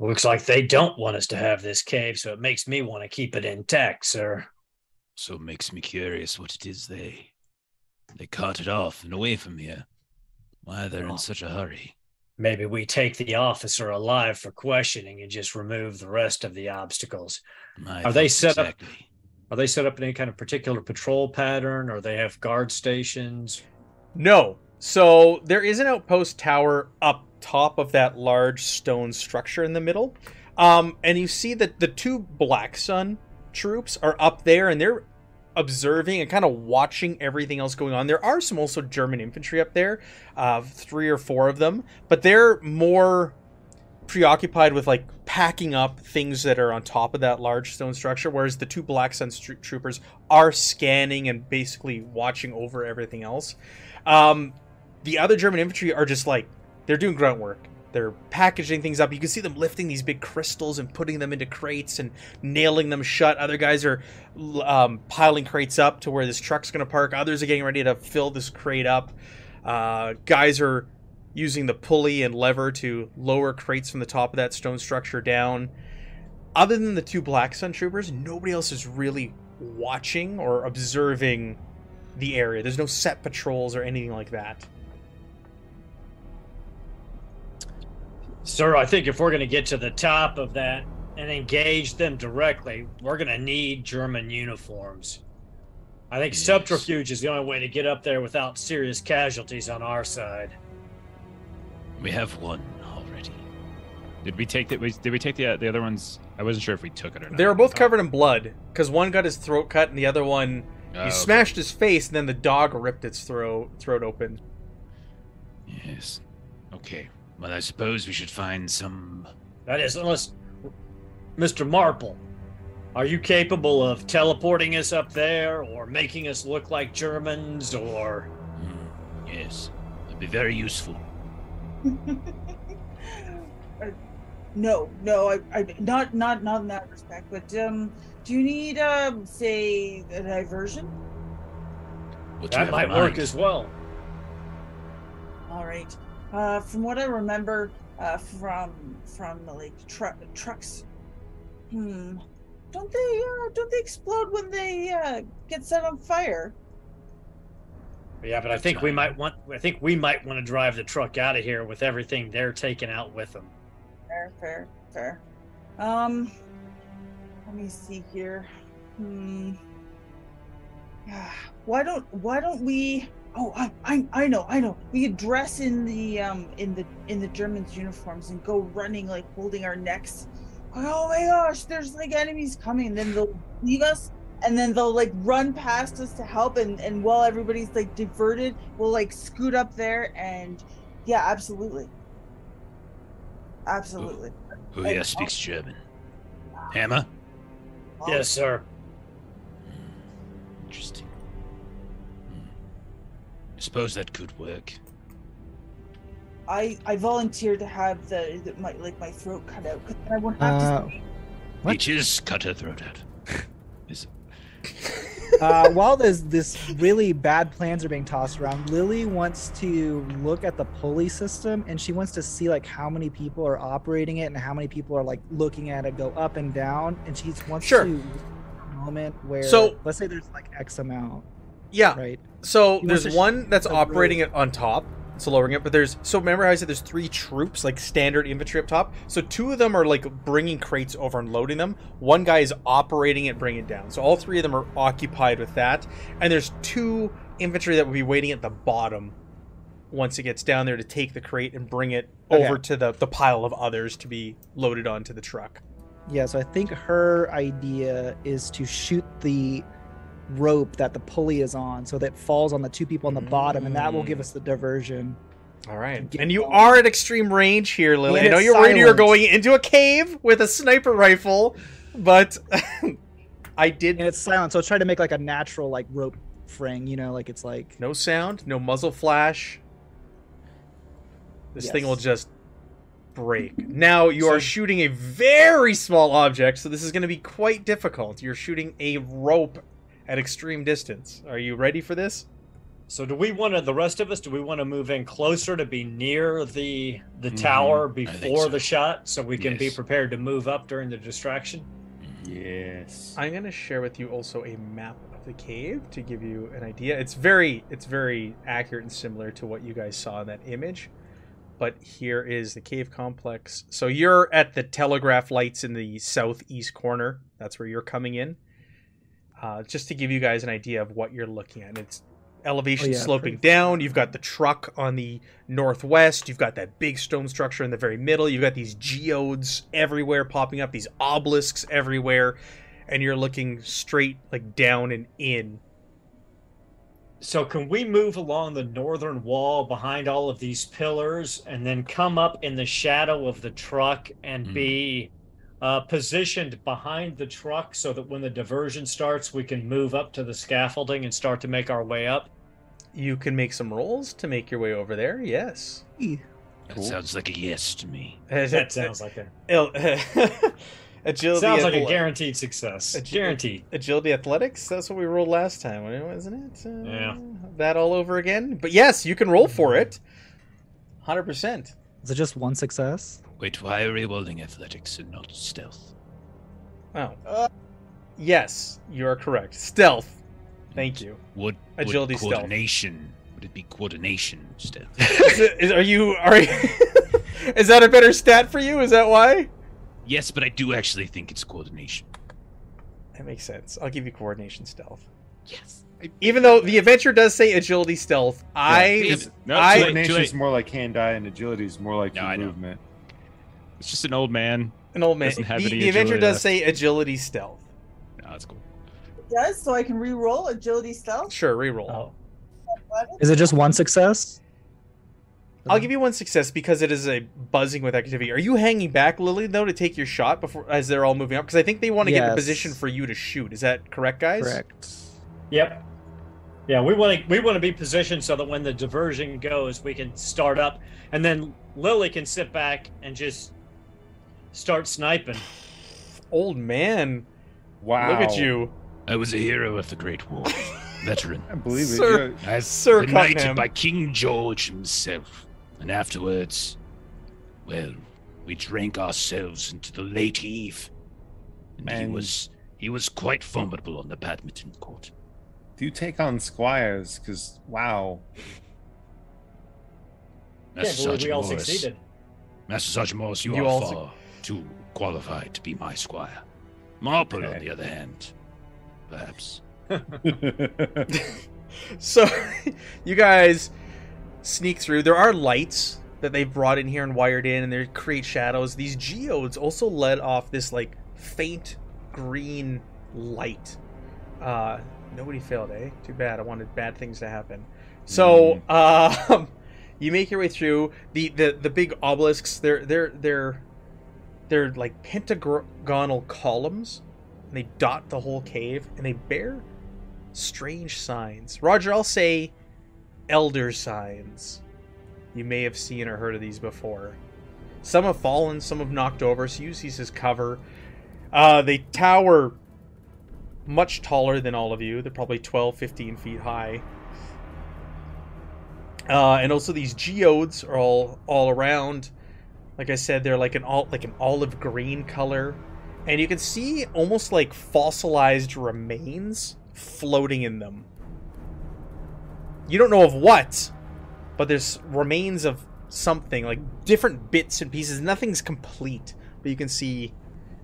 Looks like they don't want us to have this cave, so it makes me want to keep it intact, sir. So it makes me curious what it is they they carted off and away from here. Why they're Oh. in such a hurry. Maybe we take the officer alive for questioning and just remove the rest of the obstacles. My Are they thoughts set up- Are they set up in any kind of particular patrol pattern, or they have guard stations? No. So there is an outpost tower up top of that large stone structure in the middle. Um, and you see that the two Black Sun troops are up there and they're observing and kind of watching everything else going on. There are some also German infantry up there, uh, three or four of them, but they're more preoccupied with like packing up things that are on top of that large stone structure, whereas the two Black Sun troopers are scanning and basically watching over everything else. Um, the other German infantry are just like they're doing grunt work. They're packaging things up. You can see them lifting these big crystals and putting them into crates and nailing them shut. Other guys are um, piling crates up to where this truck's going to park. Others are getting ready to fill this crate up. Uh, guys are using the pulley and lever to lower crates from the top of that stone structure down. Other than the two Black Sun troopers, nobody else is really watching or observing the area. There's no set patrols or anything like that. Sir, I think if we're going to get to the top of that and engage them directly, we're going to need German uniforms. I think Yes. subterfuge is the only way to get up there without serious casualties on our side. We have one already. Did we take the? Did we take the uh, the other ones? I wasn't sure if we took it or not. They were both covered in blood because one got his throat cut and the other one Oh, you okay. smashed his face and then the dog ripped its throat throat open. Yes. Okay. Well, I suppose we should find some. That is, unless Mr. Marple, are you capable of teleporting us up there or making us look like Germans or Hmm, yes, that'd be very useful. *laughs* No, no, I, I not not not in that respect. But um, do you need um, say a diversion? What that might work as well? All right. Uh, from what I remember, uh, from from the like tru- trucks, hmm, don't they uh, don't they explode when they uh, get set on fire? Yeah, but I think we might want I think we might want to drive the truck out of here with everything they're taking out with them. Fair, fair, fair. Um, let me see here. Hmm. *sighs* Why don't Why don't we? Oh, I, I, I know, I know. We could dress in the um in the in the Germans' uniforms and go running like holding our necks. Oh my gosh, there's like enemies coming. And then they'll leave us, and then they'll like run past us to help. And and while everybody's like diverted, we'll like scoot up there and yeah, absolutely, absolutely. Who Hey, here speaks German? Hammer? Oh, Yes, sir. Hmm, Interesting. I suppose that could work. I I volunteer to have the, the my like my throat cut out because I won't have Uh, to. What? Peaches, cut her throat out. *laughs* Is- uh, while this this really bad plans are being tossed around, Lily wants to look at the pulley system and she wants to see like how many people are operating it and how many people are like looking at it go up and down. And she wants Sure. to moment where So- let's say there's like X amount, Yeah. right? So He there's one that's operating it on top. so lowering it, but there's so remember how I said there's three troops, like standard infantry up top. So two of them are like bringing crates over and loading them. One guy is operating it, bringing it down. So all three of them are occupied with that. And there's two infantry that will be waiting at the bottom once it gets down there to take the crate and bring it Okay. over to the the pile of others to be loaded onto the truck. Yeah, so I think her idea is to shoot the rope that the pulley is on so that it falls on the two people on the bottom and that will give Mm. us the diversion. All right. And you are at extreme range here, Lily. I know you're worried you're going into a cave with a sniper rifle, but *laughs* I did And it's silent, so I try to make like a natural like rope fraying, you know, like it's like no sound, no muzzle flash. This thing will just break. Now you are shooting a very small object, so this is going to be quite difficult. You're shooting a rope at extreme distance. Are you ready for this? So do we want to the rest of us? Do we want to move in closer to be near the the Mhm. tower before so. the shot, so we can be prepared to move up during the distraction? Yes. I'm going to share with you also a map of the cave to give you an idea. It's very it's very accurate and similar to what you guys saw in that image. But here is the cave complex. So you're at the telegraph lights in the southeast corner. That's where you're coming in. Uh, just to give you guys an idea of what you're looking at. It's elevation Oh, yeah, sloping pretty- down. You've got the truck on the northwest. You've got that big stone structure in the very middle. You've got these geodes everywhere popping up, these obelisks everywhere, and you're looking straight like down and in. So can we move along the northern wall behind all of these pillars and then come up in the shadow of the truck and Hmm. be uh, positioned behind the truck so that when the diversion starts, we can move up to the scaffolding and start to make our way up? You can make some rolls to make your way over there. Yes. That Cool. sounds like a yes to me. *laughs* That sounds like a *laughs* Il- *laughs* agility. sounds like a guaranteed success. Agi- Guaranteed. Agility athletics. That's what we rolled last time, wasn't it? Uh, Yeah. That all over again. But yes, you can roll for it. Hundred percent. is it just one success? Wait, why are we rolling athletics and not stealth? Oh. Uh. yes, you are correct. Stealth. Thank you. Would, Agility would stealth. coordination? Would it be coordination stealth? *laughs* Is it, is, are you? Are you? *laughs* is that a better stat for you? Is that why? yes, but I do actually think it's coordination. That makes sense. I'll give you coordination stealth. Yes. Even though the adventure does say agility stealth, I Because- no, I- too Coordination is more like hand-eye, and agility is more like No, your I movement. It's just an old man. an old man. Doesn't have The, any the adventure does left. say agility stealth. No, that's cool. It does so I can re-roll agility stealth. Sure, reroll. Oh. Is it just one success? I'll give you one success because it is a buzzing with activity. Are you hanging back, Lily, though, to take your shot before as they're all moving up? Because I think they want to get in position for you to shoot. Is that correct, guys? Correct. Yep. Yeah, we want to we want to be positioned so that when the diversion goes, we can start up, and then Lily can sit back and just start sniping. Old man, Wow. look at you, I was a hero of the Great War, *laughs* veteran. I believe it. Sir. You're- As Sir knighted Cunningham. by King George himself. And afterwards, well, we drank ourselves into the late eve. And he was he was quite formidable on the badminton court. Do you take on squires? Because wow, Yeah, Master but we Sergeant all Morris, succeeded. Master Sergeant Morris, you, You are all far too qualified to be my squire. Marple, on the other hand, perhaps. *laughs* So, *laughs* you guys sneak through. There are lights that they've brought in here and wired in, and they create shadows. These geodes also let off this like faint green light. Uh, nobody failed, eh? Too bad. I wanted bad things to happen. So, *laughs* um, you make your way through the the the big obelisks. They're they're they're they're like pentagonal columns, and they dot the whole cave, and they bear strange signs. Roger, I'll say elder signs. You may have seen or heard of these before. Some have fallen, some have knocked over, so use these as cover. Uh, they tower much taller than all of you. They're probably 12, 15 feet high. Uh, and also these geodes are all all around. Like I said, they're like an all like an olive green color, and you can see almost like fossilized remains floating in them. You don't know of what, but there's remains of something like different bits and pieces. Nothing's complete, but you can see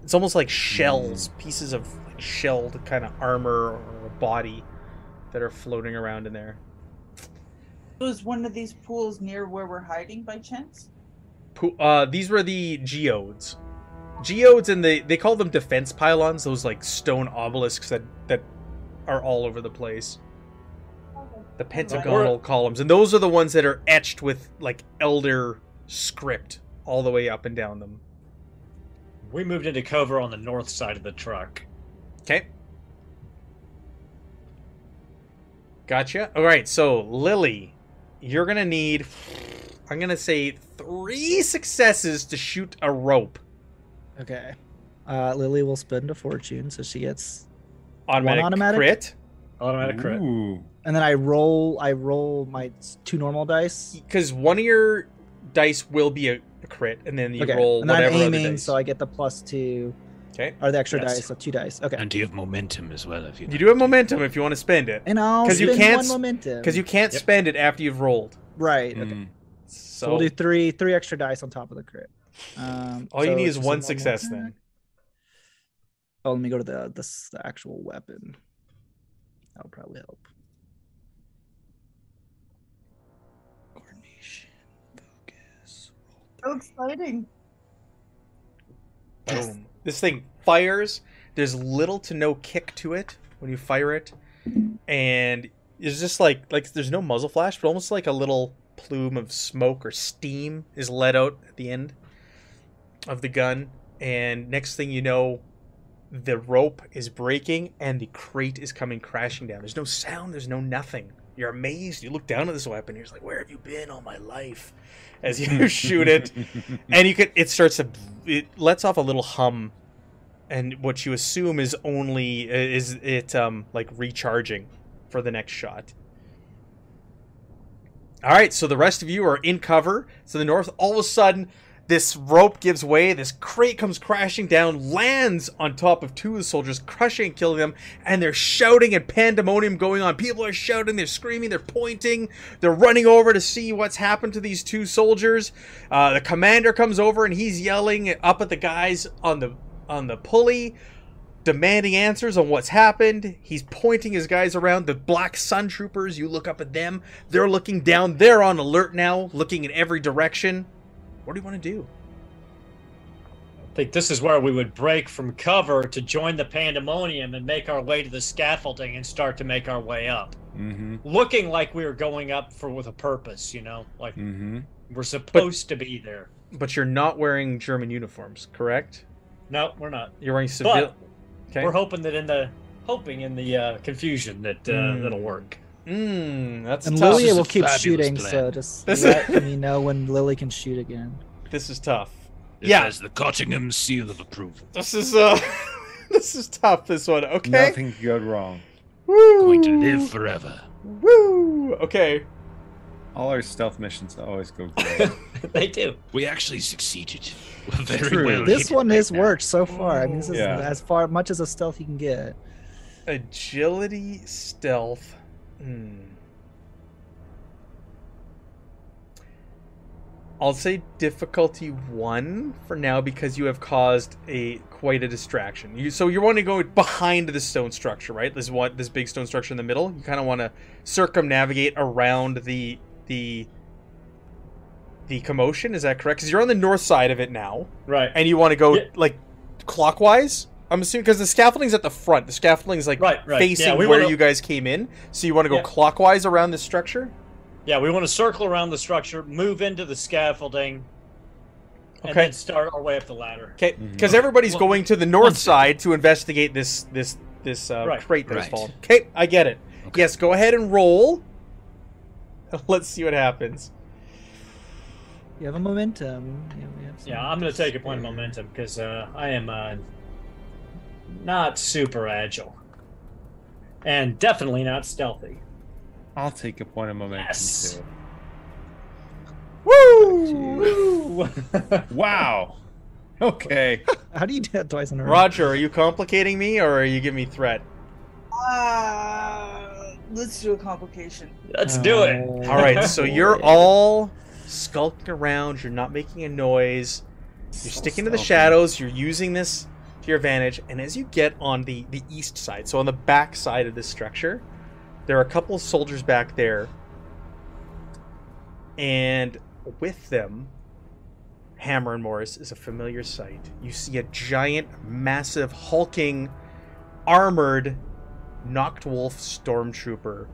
it's almost like shells, hmm. pieces of like shelled kind of armor or a body that are floating around in there. It was one of these pools near where we're hiding by chance? Po- Uh, these were the geodes. Geodes and they they call them defense pylons. Those like stone obelisks that that are all over the place. The pentagonal columns, and those are the ones that are etched with like elder script all the way up and down them. We moved into cover on the north side of the truck. Okay. Gotcha. All right, so Lily, you're gonna need, I'm gonna say three successes to shoot a rope. Okay. Uh, Lily will spend a fortune, so she gets, Automatic, automatic? crit. Automatic crit. Ooh. and then I roll. I roll my two normal dice. Because one of your dice will be a, a crit, and then you okay. roll and then I'm whatever other aiming, dice. so I get the plus two Okay. or the extra Yes. dice, so two dice. Okay. And you have momentum as well if you. You do have momentum if you want to spend it, And I'll 'Cause you can't one momentum. because you can't Yep. spend it after you've rolled. right. Okay. Mm. So, So, we'll do three three extra dice on top of the crit. Um, all you need is one success attack. then. Oh, let me go to the the, the actual weapon. That'll probably help. Coordination, focus. So exciting. Boom. This thing fires. There's little to no kick to it when you fire it, and it's just like like there's no muzzle flash, but almost like a little plume of smoke or steam is let out at the end of the gun. And next thing you know, the rope is breaking and the crate is coming crashing down. There's no sound. There's no nothing. You're amazed. You look down at this weapon. You're like, "Where have you been all my life?" As you *laughs* shoot it, and you could it starts to it lets off a little hum and what you assume is only is it um like recharging for the next shot all right so the rest of you are in cover. To the north all of a sudden this rope gives way this crate comes crashing down lands on top of two of the soldiers crushing and killing them and they're shouting and pandemonium going on. People are shouting they're screaming they're pointing they're running over to see what's happened to these two soldiers. Uh, the commander comes over and he's yelling up at the guys on the on the pulley demanding answers on what's happened. He's pointing his guys around. The black sun troopers, you look up at them. They're looking down. They're on alert now, looking in every direction. What do you want to do? I think this is where we would break from cover to join the pandemonium and make our way to the scaffolding and start to make our way up. Mm-hmm. Looking like we were going up for with a purpose, you know, like Mm-hmm. we're supposed to be there. But you're not wearing German uniforms, correct? No, we're not. You're wearing civil. But Okay. we're hoping that in the hoping in the uh, confusion that uh, Mm. that'll work. Mmm, that's And tough. Lily will keep shooting, plan. so just This- let me know when Lily can shoot again. This is tough. It Yeah. has the Cottingham seal of approval. This is uh, *laughs* this is tough. This one. Okay. Nothing could go wrong. Woo. Going to live forever. Woo. Okay. All our stealth missions always go *laughs* great. they do. We actually succeeded. *laughs* Very True. well. This one has now. worked so far. I mean, this is Yeah. as far much as a stealth you can get. Agility, stealth. Hmm. I'll say difficulty one for now because you have caused a quite a distraction. You so you want to go behind the stone structure, right? This what this big stone structure in the middle. You kind of want to circumnavigate around the the the commotion. Is that correct? Because you're on the north side of it now Right. and you want to go Yeah. like clockwise. I'm assuming because the scaffolding's at the front. The scaffolding's like Right, right. facing Yeah, we where wanna- you guys came in. So you want to go Yeah. clockwise around this structure. Yeah, we want to circle around the structure, move into the scaffolding, and Okay. then start our way up the ladder. Okay, because everybody's Well, going to the north second. side to investigate this this this uh, Right. crate that was Right. fallen. Okay, I get it. Okay. Yes, go ahead and roll. *laughs* Let's see what happens. You have a momentum. Yeah, we have Yeah, I'm gonna take a point of momentum because uh, I am uh, not super agile, and definitely not stealthy. I'll take a point of momentum Yes. too. Woo! *laughs* Wow. Okay. *laughs* How do you do that twice in a row? Roger, are you complicating me or are you giving me threat? Uh, let's do a complication. Let's do it. Uh, all right, so you're *laughs* all skulking around. You're not making a noise. You're sticking to the shadows. You're using this to your advantage. And as you get on the the east side, so on the back side of this structure, there are a couple of soldiers back there, and with them, Hammer and Morris is a familiar sight. You see a giant, massive, hulking, armored, Nachtwolf stormtrooper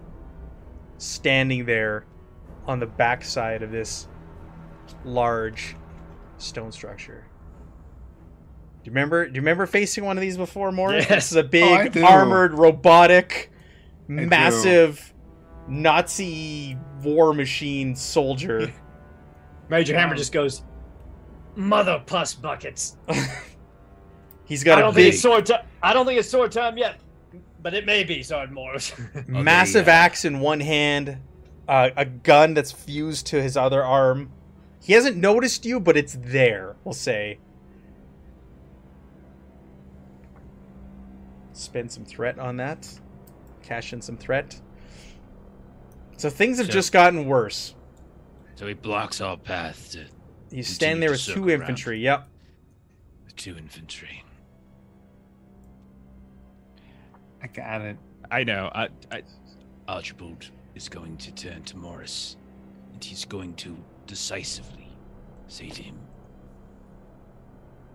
standing there on the backside of this large stone structure. Do you remember? Do you remember facing one of these before, Morris? Yes. This is a Oh, big do. armored, robotic, do. massive Nazi war machine soldier. *laughs* Major Hammer just goes, "Mother puss buckets." *laughs* He's got don't a think big, it's sword time. I don't think it's sword time yet, but it may be Sergeant Morris. *laughs* massive axe in one hand, uh, a gun that's fused to his other arm. He hasn't noticed you, but it's there. We'll say. Spend some threat on that. Cash in some threat. So things have So- just gotten worse. So he blocks all paths. to You stand there with circle two around. infantry. Yep. the two infantry. I got it. I know. I, I Archibald is going to turn to Morris, and he's going to decisively say to him,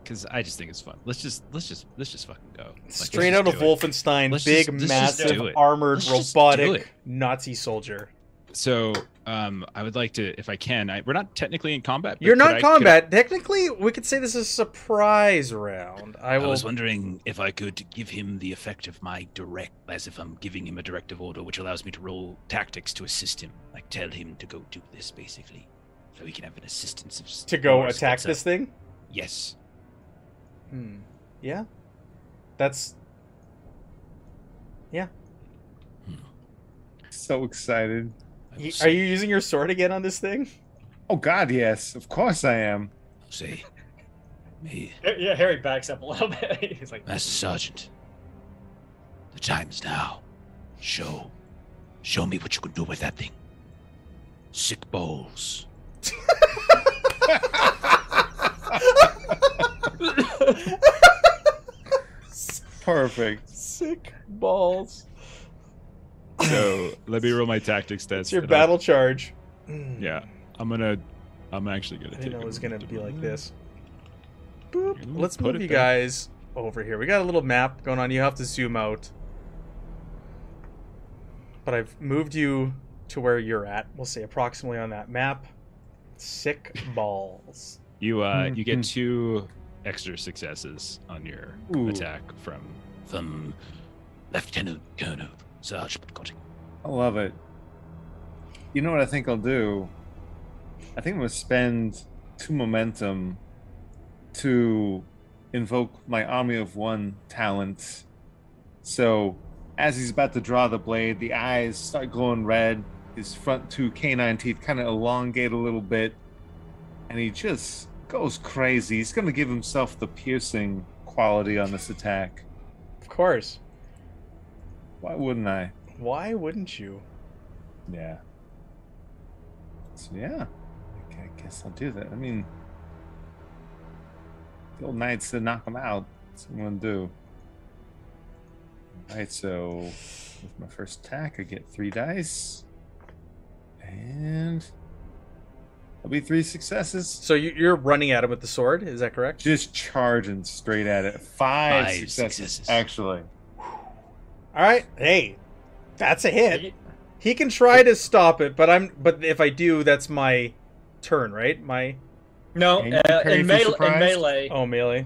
because I just think it's fun. Let's just let's just let's just fucking go. Like, Straight out of. Wolfenstein, Let's big, just- massive, armored, Let's robotic. Nazi soldier. So, um, I would like to, if I can. I, we're not technically in combat. but You're not I- could I- combat. Technically, we could say this is a surprise round. I I will. was wondering if I could give him the effect of my direct, as if I'm giving him a directive order, which allows me to roll tactics to assist him. Like tell him to go do this, basically, so he can have an assistance of to go attack gets this up. thing. Yes. Hmm. Yeah. That's. Yeah. So excited. I Y- Are you using your sword again on this thing? Oh God, yes. Of course I am. I'll say, me, yeah, Harry backs up a little bit. *laughs* He's like, Master Sergeant. The time is now. Show, show me what you can do with that thing. Sick balls. *laughs* Perfect. Sick balls. So *laughs* let me roll my tactics test. It's your and I'll- battle charge. Hmm. Yeah, I'm gonna. I'm actually gonna I take. didn't know it was gonna moment be like this. Boop. Let's put move it you there. guys over here. We got a little map going on. You have to zoom out. But I've moved you to where you're at. We'll say approximately on that map. Sick *laughs* balls. You uh, you Mhm. get two extra successes on your Ooh. attack from. From Lieutenant Colonel Sergeant Cotting. I love it. You know what I think I'll do? I think I'm gonna spend two momentum to invoke my army of one talent. So as he's about to draw the blade, the eyes start glowing red, his front two canine teeth kind of elongate a little bit, and he just goes crazy. He's gonna give himself the piercing quality on this attack. Of course. Why wouldn't I? Why wouldn't you? Yeah. So yeah, I I guess I'll do that. I mean, the old knight said knock him out. That's what I'm gonna do. All right, so with my first attack, I get three dice, and I'll be three successes. So you, you're running at him with the sword. Is that correct? Just charging straight at it. Five, Five successes, successes. actually. All right. Hey, that's a hit. He can try to stop it, but I'm. But if I do, that's my turn, right? My no, uh, in, for melee, in melee, oh melee. in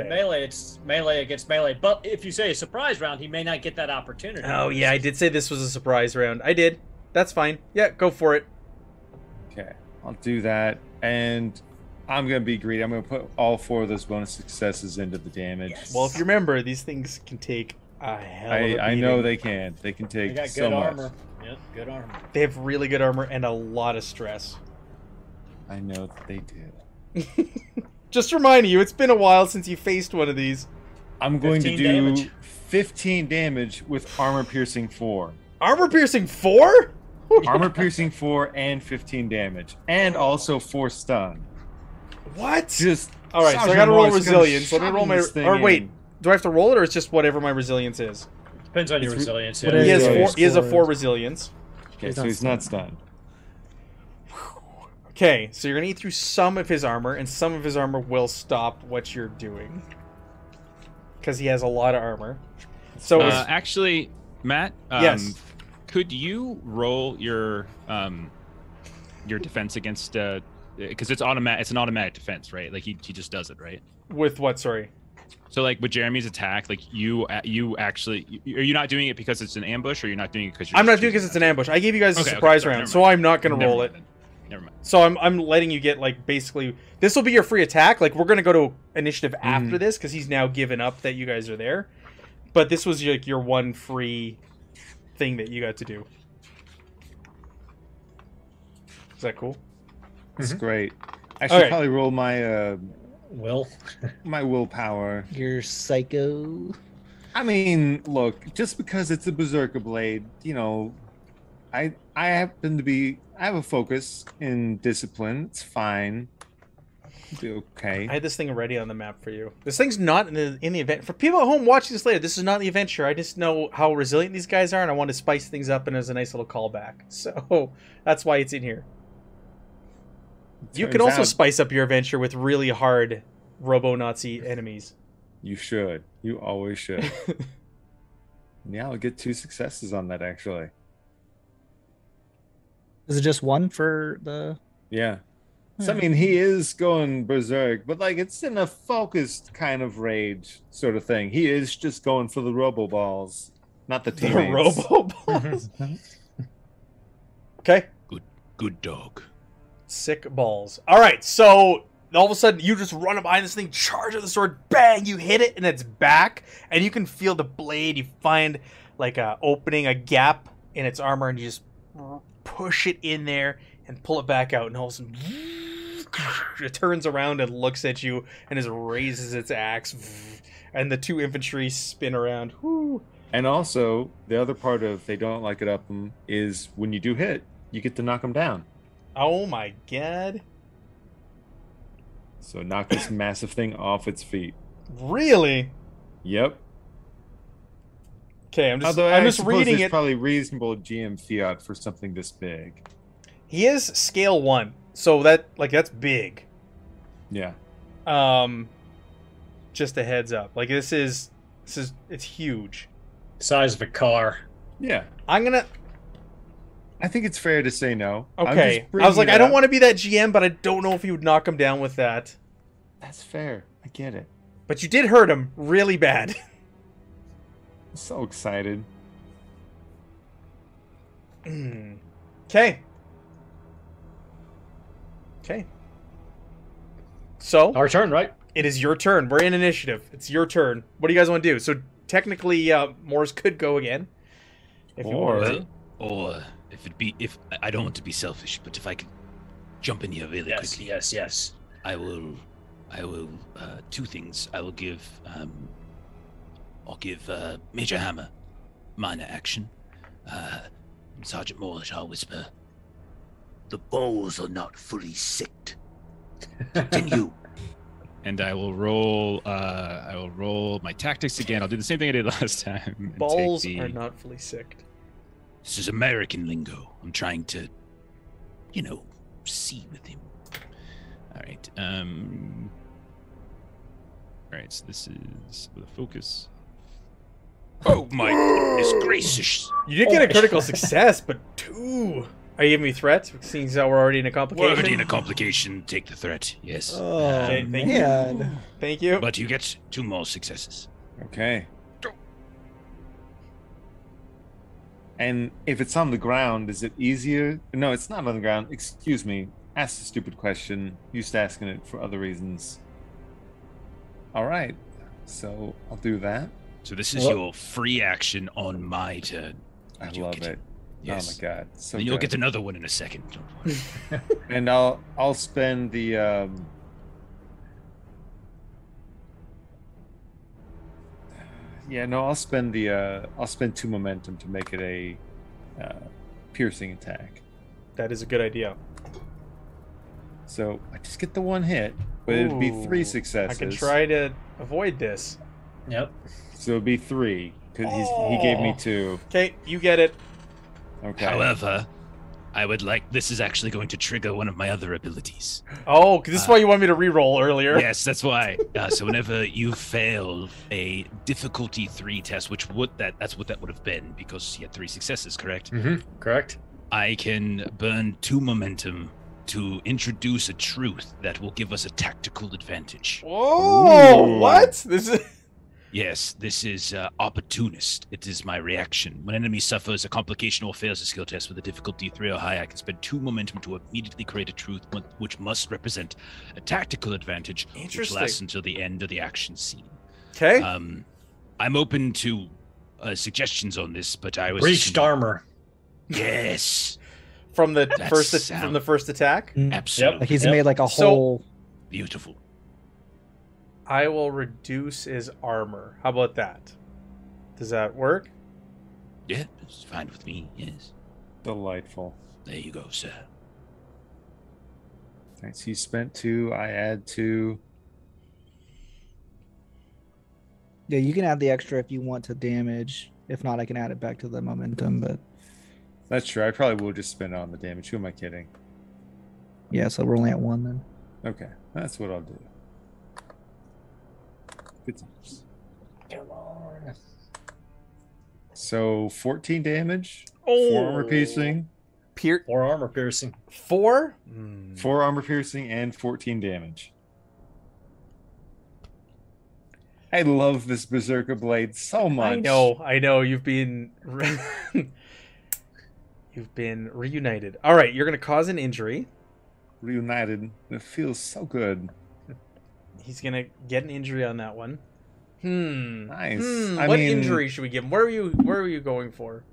Okay. melee, it's melee against melee. But if you say a surprise round, he may not get that opportunity. Oh yeah, I did say this was a surprise round. I did. That's fine. Yeah, go for it. Okay. I'll do that, and I'm gonna be greedy. I'm gonna put all four of those bonus successes into the damage. Well, if you remember, these things can take a hell of a I, I know they can. They can They take got so good much. armor. Yep, good armor. They have really good armor and a lot of stress. I know that they do. *laughs* Just reminding you, it's been a while since you faced one of these. I'm going to do damage. 15 damage with armor piercing four. Armor piercing four? *laughs* Armor piercing four and 15 damage, and also four stun. What? Just All right, so I gotta roll resilience. Let me roll my. Or wait, in. Do I have to roll it, or it's just whatever my resilience is? Depends on your It's resilience. Yeah. He is has four. your He has a four resilience. okay, He's so he's not stunned. Okay, so you're gonna eat through some of his armor, and some of his armor will stop what you're doing. Because he has a lot of armor. So Uh, it's- actually, Matt. Um, Yes. Could you roll your um your defense against uh because it's automatic it's an automatic defense right like he, he just does it right with what? Sorry. So like with jeremy's attack like you you actually are you not doing it because it's an ambush or you're not doing it because I'm not doing it because it's an ambush. I gave you guys a Okay, okay, surprise sorry, round, so. I'm not gonna Never roll mind it. never mind So I'm I'm letting you get like basically this will be your free attack. Like we're gonna go to initiative after this because he's now given up that you guys are there. But this was like your one free thing that you got to do. Is that cool? That's Mhm. great. I should Alright. probably roll my uh Will. my willpower. You're psycho. I mean, look, just because it's a berserker blade, you know, I I happen to be I have a focus in discipline. It's fine. It'll be okay. I had this thing ready on the map for you. This thing's not in the in the event. For people at home watching this later, this is not the adventure. I just know how resilient these guys are, and I want to spice things up, and as a nice little callback. *laughs* So that's why it's in here. You can also out spice up your adventure with really hard robo-Nazi enemies. You should. You always should. *laughs* yeah, I'll get two successes on that actually. Is it just one for the? Yeah. So I hmm. mean, he is going berserk, but like it's in a focused kind of rage sort of thing. He is just going for the robo balls, not the The robo robo *laughs* Okay. Good, Good dog. Sick balls. All right, so all of a sudden you just run behind this thing, charge with the sword, bang, you hit it, and it's back, and you can feel the blade. You find like a opening, a gap in its armor, and you just push it in there and pull it back out, and all of a sudden *laughs* it turns around and looks at you and just raises its axe, and the two infantry spin around. And also, the other part of they don't like it up 'em is when you do hit, you get to knock them down. Oh my god! So knock this *coughs* massive thing off its feet. Really? Yep. Okay, I'm just Although I'm I just reading there's it. probably reasonable GM fiat for something this big. He is scale one, so that like that's big. Yeah. Um, just a heads up. Like this is this is it's huge. Size of a car. Yeah. I'm gonna I think it's fair to say no. Okay. I was like, I don't want to be that GM, but I don't know if you would knock him down with that. That's fair. I get it. But you did hurt him really bad. *laughs* I'm so excited. *clears throat* Okay. Okay. So Our turn, right? it is your turn. We're in initiative. It's your turn. What do you guys want to do? So technically, uh, Morris could go again. If you Or- want. to. Or if it be if I don't want to be selfish, but if I could jump in here really Yes, quickly, yes, yes. I will. I will. Uh, two things. I will give. Um, I'll give uh, Major Hammer minor action. Uh, Sergeant Morris, I'll whisper. The balls are not fully sicked. Continue. *laughs* and i will roll uh i will roll my tactics again i'll do the same thing i did last time and take Balls the- are not fully sicked. This is American lingo. I'm trying to, you know, see with him. all right um all right so this is the focus Oh my goodness gracious! You did get a Oh. critical success, but two. Are you giving me threats? Seeing as how we're already in a We're complication. already in a complication. Take the threat. Yes. Oh Okay, thank you. man. Thank you. But you get two more successes. Okay. And if it's on the ground, is it easier? No, it's not on the ground. Excuse me. asked a stupid question. Used to asking it for other reasons. All right, so I'll do that. So this is Well- your free action on my turn. I You'll love it. Yes. Oh my god, so you'll good. get another one in a second. *laughs* And I'll I'll spend the um yeah no I'll spend the uh I'll spend two momentum to make it a uh, piercing attack. That is a good idea. So I just get the one hit, but it'd be three Ooh, successes. I can try to avoid this. Yep. So it'd be three because he gave me Oh. two. Okay, you get it. Okay. However, I would like this is actually going to trigger one of my other abilities. Oh, this is Uh, why you want me to re-roll earlier. yes, that's why. Uh, so whenever you fail a difficulty three test, which would that that's what that would have been because you had three successes, correct? Mm-hmm. Correct. I can burn two momentum to introduce a truth that will give us a tactical advantage. Oh, Ooh. What? This is Yes, this is uh, opportunist. It is my reaction. When an enemy suffers a complication or fails a skill test with a difficulty three or higher, I can spend two momentum to immediately create a truth which must represent a tactical advantage, which lasts until the end of the action scene. okay. Um, I'm open to uh, suggestions on this, but I was Breached armor. Yes, from the that first from the first attack, absolutely Like he's Yep. made like a So- whole. beautiful. I will reduce his armor. How about that? Does that work? Yeah, it's fine with me. Yes, Delightful. there you go, sir. Thanks. so you spent two. I add two. Yeah, you can add the extra if you want to damage. If not, I can add it back to the momentum. But That's true. I probably will just spend it on the damage. Who am I kidding? yeah, so we're only at one then. Okay, that's what I'll do. Good times. Come on. So 14 damage, four armor piercing, Pier- Four armor piercing. four. Hmm. four armor piercing, and 14 damage. I love this Berserker blade so much. I know, I know. You've been *laughs* you've been reunited. All right, you're gonna cause an injury. Reunited. It feels so good. He's gonna get an injury on that one. Hmm. Nice. Hmm. What mean- injury should we give him? Where are you? Where are you going for?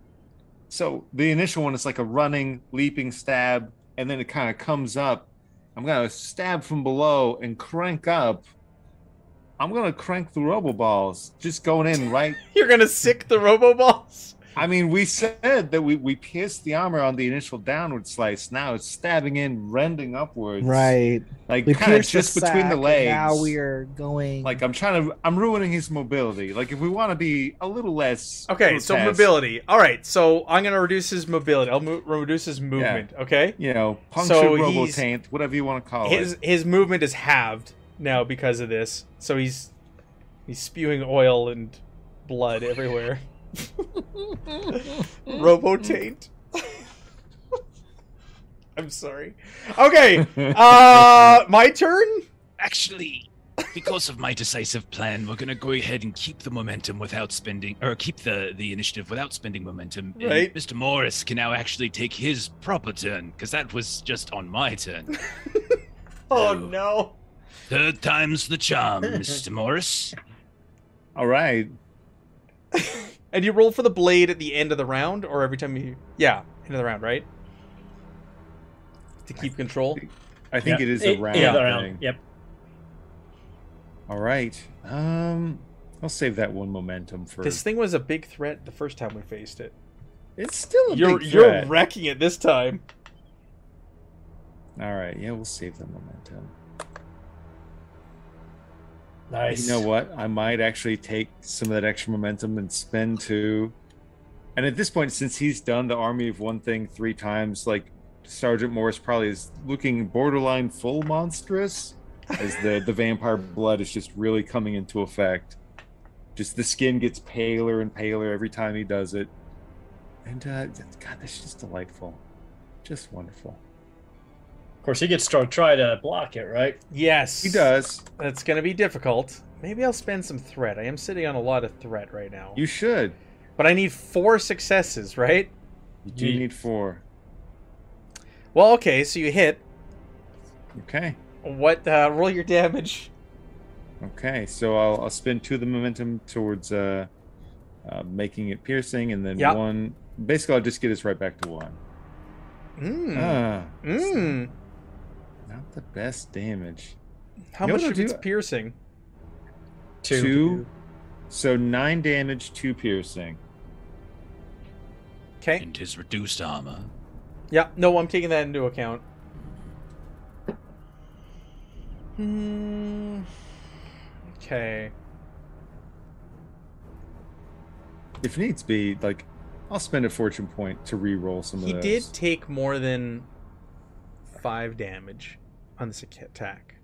So the initial one is like a running, leaping stab, and then it kind of comes up. I'm gonna stab from below and crank up. I'm gonna crank the robo balls, just going in right. *laughs* You're gonna sick the robo balls. I mean, we said that we we pierced the armor on the initial downward slice. Now it's stabbing in, rending upwards. Right. Like kind of pierced the just between the legs. Now we are going. Like I'm trying to, I'm ruining his mobility. Like if we want to be a little less. Okay, so mobility. All right, so I'm gonna reduce his mobility. I'll mo- reduce his movement. Okay. You know, puncture, So robo taint, whatever you want to call his it. his movement is halved now because of this. So he's he's spewing oil and blood everywhere. *laughs* Robo taint. *laughs* I'm sorry. Okay. Uh *laughs* my turn? Actually, because of my decisive plan, we're gonna go ahead and keep the momentum without spending, or keep the the initiative without spending momentum. and Right. Mr. Morris can now actually take his proper turn because that was just on my turn. *laughs* Oh No. no. Third time's the charm, Mr. Morris. All right. And you roll for the blade at the end of the round or every time you Yeah, end of the round, right? To keep control. I think Yep. it is a round yeah, thing. round. Yep. All right. Um, I'll save that one momentum for. This thing was a big threat the first time we faced it. It's still a You're big you're wrecking it this time. All right. Yeah, we'll save the momentum. Nice. You know what? I might actually take some of that extra momentum and spend two. And at this point, since he's done the army of one thing three times, like Sergeant Morris probably is looking borderline full monstrous, as the the vampire blood is just really coming into effect. Just the skin gets paler and paler every time he does it, and uh, God, that's just delightful, just wonderful. Of course, he gets to try to block it, right? Yes. He does. That's going to be difficult. Maybe I'll spend some threat. I am sitting on a lot of threat right now. You should. But I need four successes, right? You do Ye- need four. Well, okay, so you hit. Okay. What? Uh, roll your damage. Okay. So I'll, I'll spend two of the momentum towards uh, uh making it piercing, and then Yep. one. Basically, I'll just get us right back to one. Mm. Ah, Mm. Not the best damage. How No, much no, of it's piercing? Two. So nine damage, two piercing. Okay. And his reduced armor. Yeah. No, I'm taking that into account. Hmm. Okay. If needs be, like I'll spend a fortune point to re-roll some of those. He did take more than five damage on this attack.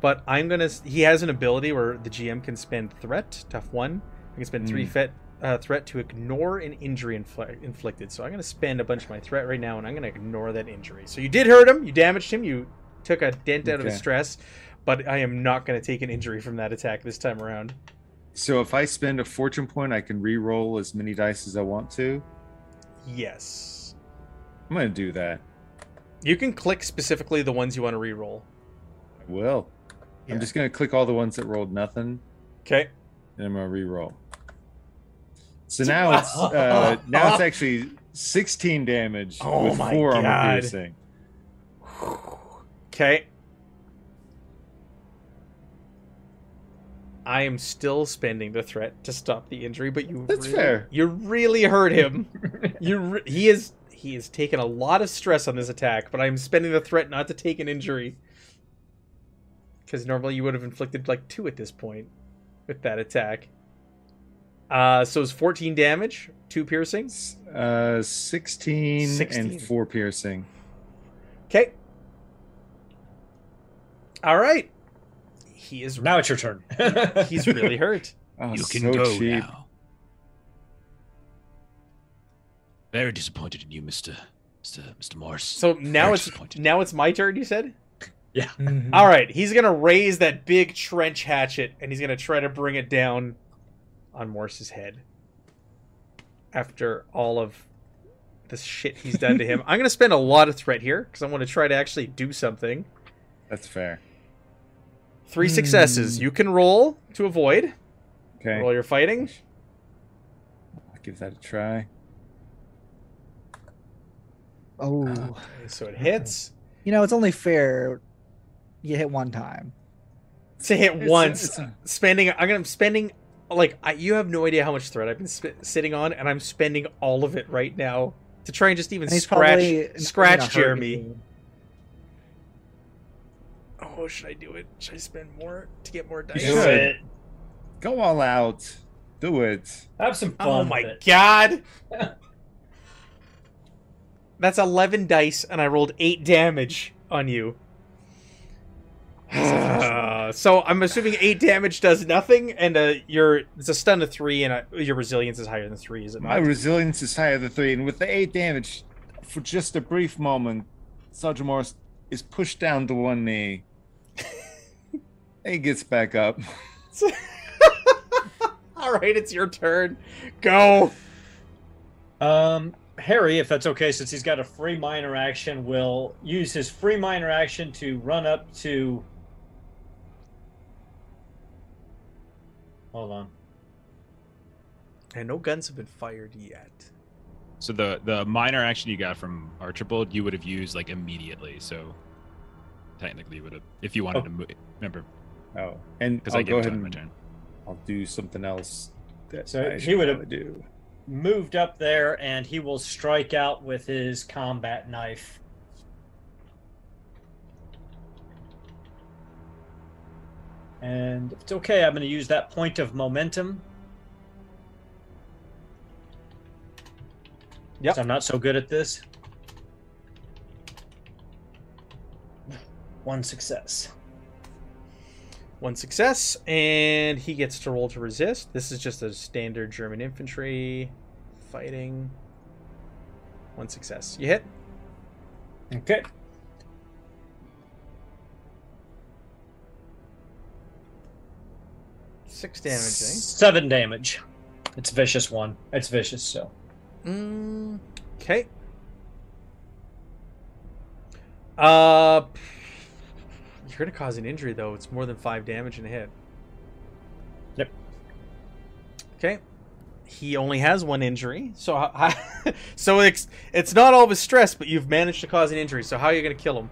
But I'm gonna. He has an ability where the GM can spend threat, tough one. I can spend three Mm. fet, uh, threat to ignore an injury infli- inflicted. So I'm gonna spend a bunch of my threat right now, and I'm gonna ignore that injury. So you did hurt him. You damaged him. You took a dent out of his stress. But I am not gonna take an injury from that attack this time around. So if I spend a fortune point, I can re-roll as many dice as I want to. Yes. I'm gonna do that. You can click specifically the ones you want to re-roll. I will. Yeah. I'm just gonna click all the ones that rolled nothing, Okay. and I'm gonna re-roll. So now it's *laughs* uh, now it's *laughs* actually 16 damage Oh with my four God. armor piercing. Okay. I am still spending the threat to stop the injury, but you That's really, fair. You really hurt him. *laughs* you re- he is he is taking a lot of stress on this attack, but I'm spending the threat not to take an injury. Because normally you would have inflicted like two at this point with that attack. Uh, so it's 14 damage, two piercing. Uh, 16, 16. and four piercing. Okay. All right. He is Now it's your turn. *laughs* he's really hurt. Oh, you can so go cheap. now. Very disappointed in you, Mister, Mister, Mister Morris. So now Very it's disappointed. now it's my turn. You said. *laughs* Mhm. All right. He's gonna raise that big trench hatchet and he's gonna try to bring it down on Morse's head. After all of the shit he's done to him, *laughs* I'm gonna spend a lot of threat here because I want to try to actually do something. That's fair. Three successes. Hmm. You can roll to avoid. Okay, Roll your fighting. I'll give that a try. Oh, *laughs* So it hits. you know it's only fair. You hit one time. To hit It's once. it's a- spending i'm gonna spending like I, you have no idea how much thread i've been sp- sitting on and i'm spending all of it right now to try and just even And scratch scratch jeremy oh should i do it should i spend more to get more You dice Do it. Go all out. Do it. Have some oh fun. oh my it. god *laughs* that's 11 dice and i rolled 8 damage on you *sighs* so i'm assuming 8 damage does nothing and uh your it's a stun of 3 and uh, your resilience is higher than 3 is it My resilience is higher than three, and with the eight damage, for just a brief moment, Sergeant Morris is pushed down to one knee. *laughs* he gets back up. *laughs* All right, it's your turn. Go. Um, Harry, if that's okay, since he's got a free minor action, will use his free minor action to run up to. Hold on. And no guns have been fired yet. So the the minor action you got from Archibald, you would have used like immediately. So technically, you would have if you wanted Oh. to move. Remember, Oh, and because I'll I go ahead time my turn. I'll do something else. That So I he would've- do. Moved up there, and he will strike out with his combat knife. And if it's okay, I'm going to use that point of momentum. Yep. I'm not so good at this. One success. One success, and he gets to roll to resist. This is just a standard German infantry fighting. One success. You hit. Okay. Six damage, eh? Seven damage. It's vicious one. It's vicious, so. Mm, okay. Uh, you're gonna cause an injury though. It's more than five damage in a hit. Yep. Okay. He only has one injury, so how, *laughs* so it's it's not all of his stress, but you've managed to cause an injury. So how are you gonna kill him?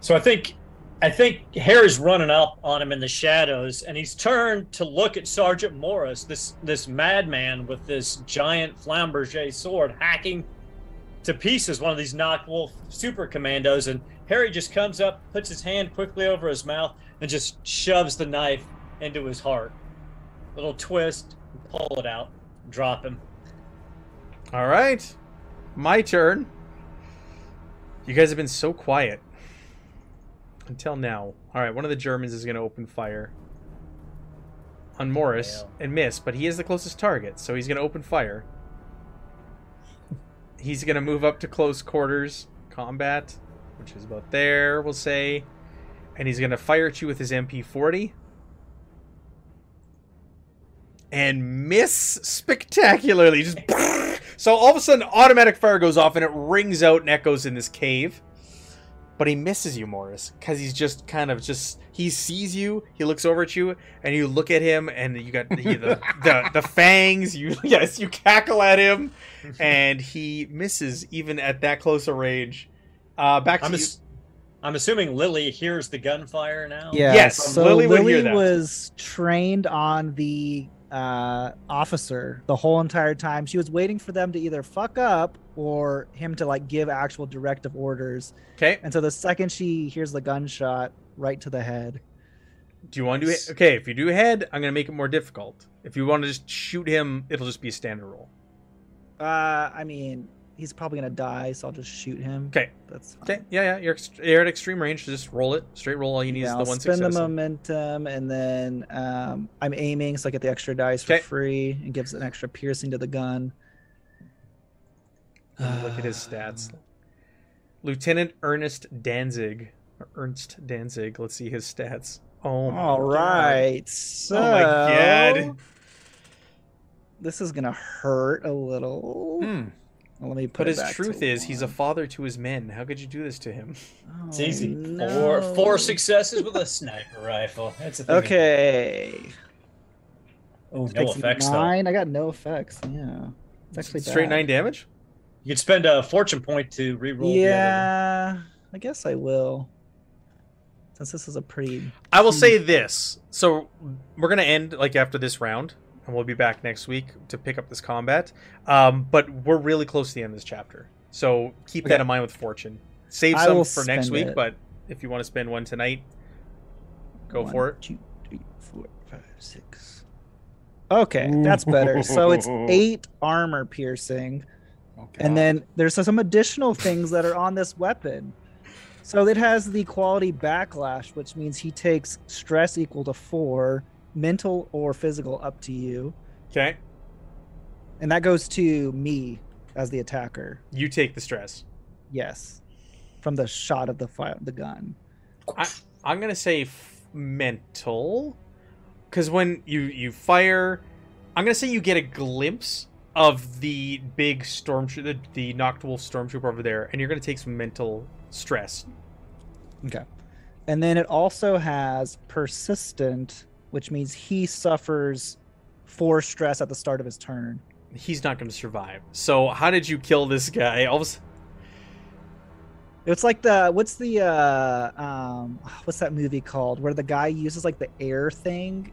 So I think I think Harry's running up on him in the shadows, and he's turned to look at Sergeant Morris, this this madman with this giant Flamberger sword, hacking to pieces one of these Nachtwolf super commandos, and Harry just comes up, puts his hand quickly over his mouth, and just shoves the knife into his heart. Little twist, pull it out, drop him. All right, my turn. You guys have been so quiet until now. All right, one of the Germans is going to open fire on Morris and miss, but he is the closest target, so he's going to open fire. He's going to move up to close quarters combat, which is about there, we'll say, and he's going to fire at you with his MP40 and miss spectacularly. Just *laughs* so all of a sudden, automatic fire goes off and it rings out and echoes in this cave. But he misses you, Morris, because he's just kind of just he sees you, he looks over at you, and you look at him, and you got the the, the, fangs. You *laughs* yes, you cackle at him, and he misses even at that close a range. Uh, back to I'm, you. ass- I'm assuming Lily hears the gunfire now. Yeah. Yes, so Lily Lily, hear that. was trained on the uh, officer the whole entire time. She was waiting for them to either fuck up or him to like give actual directive orders. Okay, And so the second she hears the gunshot, right to the head. do you want to do it? Okay, if you do head, I'm gonna make it more difficult. If you want to just shoot him, it'll just be a standard roll. Uh, I mean, he's probably gonna die, so I'll just shoot him. Okay. That's fine. Okay, yeah, yeah, you're, you're at extreme range. Just roll it, straight roll. All you need Yeah, is I'll the one spend success. the momentum, and then um, I'm aiming, so I get the extra dice Okay. for free, and gives an extra piercing to the gun. Look at his stats. Lieutenant Ernest Danzig. Or Ernst Danzig. Let's see his stats. Oh my All God. right, so Oh my god. this is gonna hurt a little. Hmm. Well, let me put But it his back to truth is, he's a father to his men. How could you do this to him? *laughs* It's Oh, easy. no. Four four successes with a sniper rifle. That's a thing. Okay. Oh, no Takes effects though. nine. I got no effects. Yeah, it's actually Straight bad. nine damage. You could spend a fortune point to reroll. the other Yeah, I guess I will. Since this is a pretty I will say this. So we're gonna end like after this round, and we'll be back next week to pick up this combat. Um, but we're really close to the end of this chapter, so keep that in mind with fortune. Save I some for next week, it. but if you want to spend one tonight, go One, for it. Two, three, four, five, six. Okay, that's better. So it's *laughs* eight armor piercing. Okay. And then there's some additional things that are on this weapon. So it has the quality backlash, which means he takes stress equal to four, mental or physical up to you. Okay, And that goes to me as the attacker. you take the stress. Yes. From the shot of the fire, the gun. I, I'm gonna say f- mental, because when you you fire, I'm gonna say you get a glimpse of the big stormtrooper, the, the Nachtwolf stormtrooper over there, and you're gonna take some mental stress. Okay. And then it also has persistent, which means he suffers four stress at the start of his turn. He's not gonna survive. So how did you kill this guy? All of a s- It's like the what's the uh um what's that movie called where the guy uses like the air thing?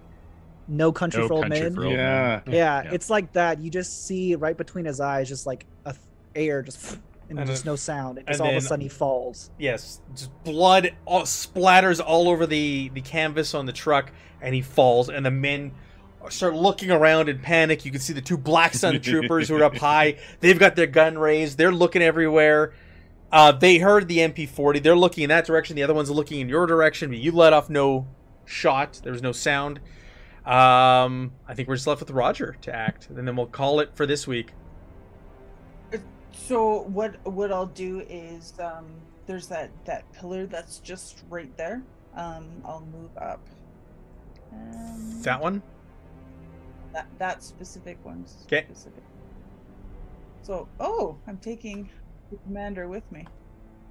No country No for old men. for Old yeah. yeah, Yeah. it's like that. You just see right between his eyes, just like a th- air, just and, And just then- no sound. And and just all of a sudden he falls. yes, just blood all, splatters all over the the canvas on the truck, and he falls. And the men start looking around in panic. You can see the two Black Sun *laughs* troopers who are up high. They've got their gun raised. They're looking everywhere. Uh, they heard the MP40. They're looking in that direction. The other one's looking in your direction. But you let off no shot. There was no sound. Um, I think we're just left with Roger to act, and then we'll call it for this week. So what what I'll do is um there's that that pillar that's just right there. Um I'll move up. Um, That one. that that specific one. 'Kay. Specific. So oh, I'm taking the commander with me.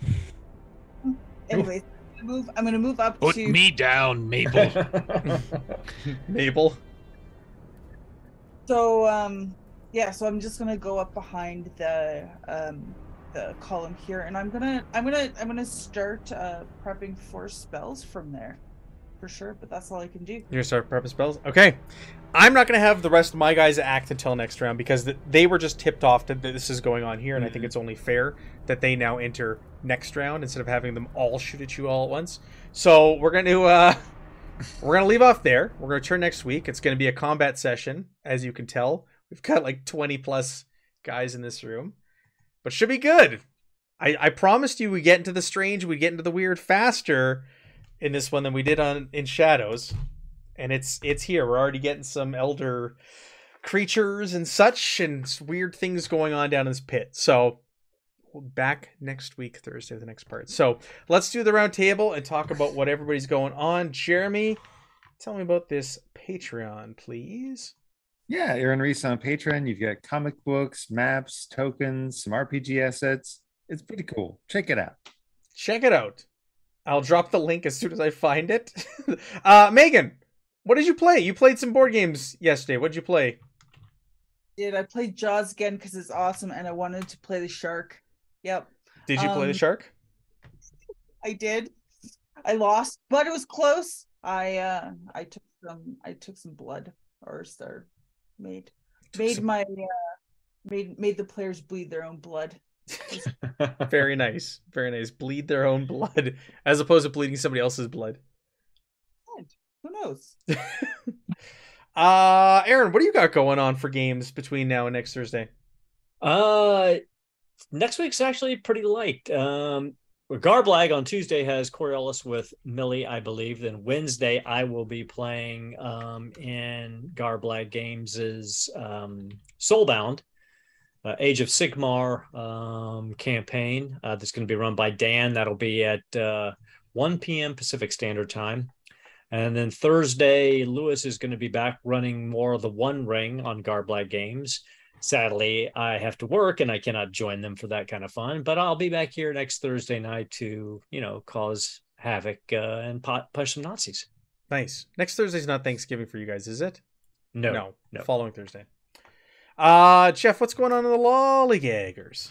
*laughs* Anyways, I'm gonna move. I'm gonna move up Put to. me down, Maple. *laughs* *laughs* Mabel. So um, yeah. So I'm just gonna go up behind the um the column here, and I'm gonna I'm gonna I'm gonna start uh prepping for spells from there, for sure. But that's all I can do. You're gonna start prepping spells? Okay. I'm not gonna have the rest of my guys act until next round because th- they were just tipped off that this is going on here, and I think it's only fair that they now enter next round instead of having them all shoot at you all at once. So we're gonna uh *laughs* we're gonna leave off there. We're gonna turn next week. It's gonna be a combat session, as you can tell. We've got like 20 plus guys in this room, but should be good. I, I promised you we get into the strange, we get into the weird faster in this one than we did on in Shadows, and it's it's here. We're already getting some elder creatures and such, and weird things going on down in this pit. So back next week, Thursday, the next part. So let's do the round table and talk about what everybody's going on. Jeremy, tell me about this Patreon, please. Yeah, Aaron Reese on Patreon. You've got comic books, maps, tokens, some RPG assets. It's pretty cool. Check it out. Check it out. I'll drop the link as soon as I find it. *laughs* uh, Megan, what did you play? You played some board games yesterday. What did you play? Did I play Jaws again because it's awesome, and I wanted to play the shark. Yep, Did you play the Um, shark? I did. I lost, but it was close. I uh I took some I took some blood or star made made some- my uh made made the players bleed their own blood. *laughs* Very nice. Very nice. Bleed their own blood *laughs* as opposed to bleeding somebody else's blood. Who knows? *laughs* Uh Aaron, what do you got going on for games between now and next Thursday? Uh, next week's actually pretty light. Um, Garblag on Tuesday has Coriolis with Millie, I believe. Then Wednesday, I will be playing um, in Garblag Games' um, Soulbound, uh, Age of Sigmar um, campaign uh, that's going to be run by Dan. That'll be at uh, 1 p.m. Pacific Standard Time. And then Thursday, Lewis is going to be back running more of the One Ring on Garblag Games sadly i have to work and i cannot join them for that kind of fun but i'll be back here next thursday night to you know cause havoc uh, and pot, push some nazis Nice. Next Thursday's not Thanksgiving for you guys, is it? no no. no. Following Thursday. Uh Jeff, what's going on in the lollygaggers?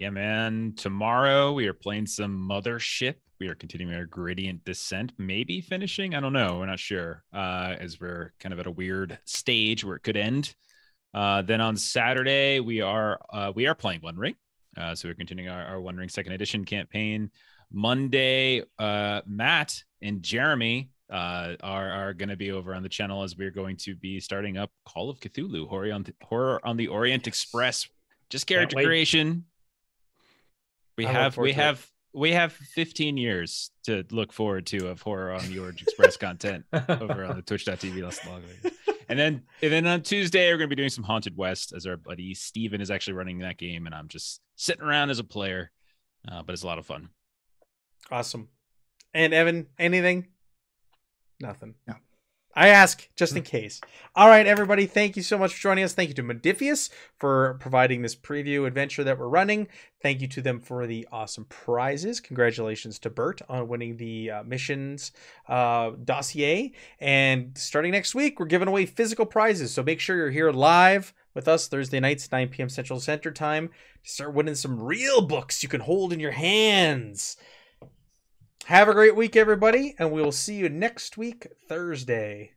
Yeah, man. Tomorrow we are playing some Mothership. We are continuing our gradient descent, maybe finishing. I don't know. We're not sure. Uh, as we're kind of at a weird stage where it could end. Uh, then on Saturday we are uh, we are playing One Ring. Uh, so we're continuing our, our One Ring Second Edition campaign. Monday, uh, Matt and Jeremy uh, are are going to be over on the channel as we're going to be starting up Call of Cthulhu Horror on the, Horror on the Orient Express. Just character creation. We I have we to it. have we have 15 years to look forward to of horror on the Orient Express content over on the *laughs* twitch.tv. And then and then on Tuesday we're gonna be doing some Haunted West as our buddy Steven is actually running that game and I'm just sitting around as a player. Uh, but it's a lot of fun. Awesome. And Evan, anything? Nothing. No. I ask just in case. All right, everybody. Thank you so much for joining us. Thank you to Modiphius for providing this preview adventure that we're running. Thank you to them for the awesome prizes. Congratulations to Bert on winning the uh, missions uh, dossier. And starting next week, we're giving away physical prizes. So make sure you're here live with us Thursday nights, 9 p.m. Central Center Time, to start winning some real books you can hold in your hands. Have a great week, everybody, and we will see you next week, Thursday.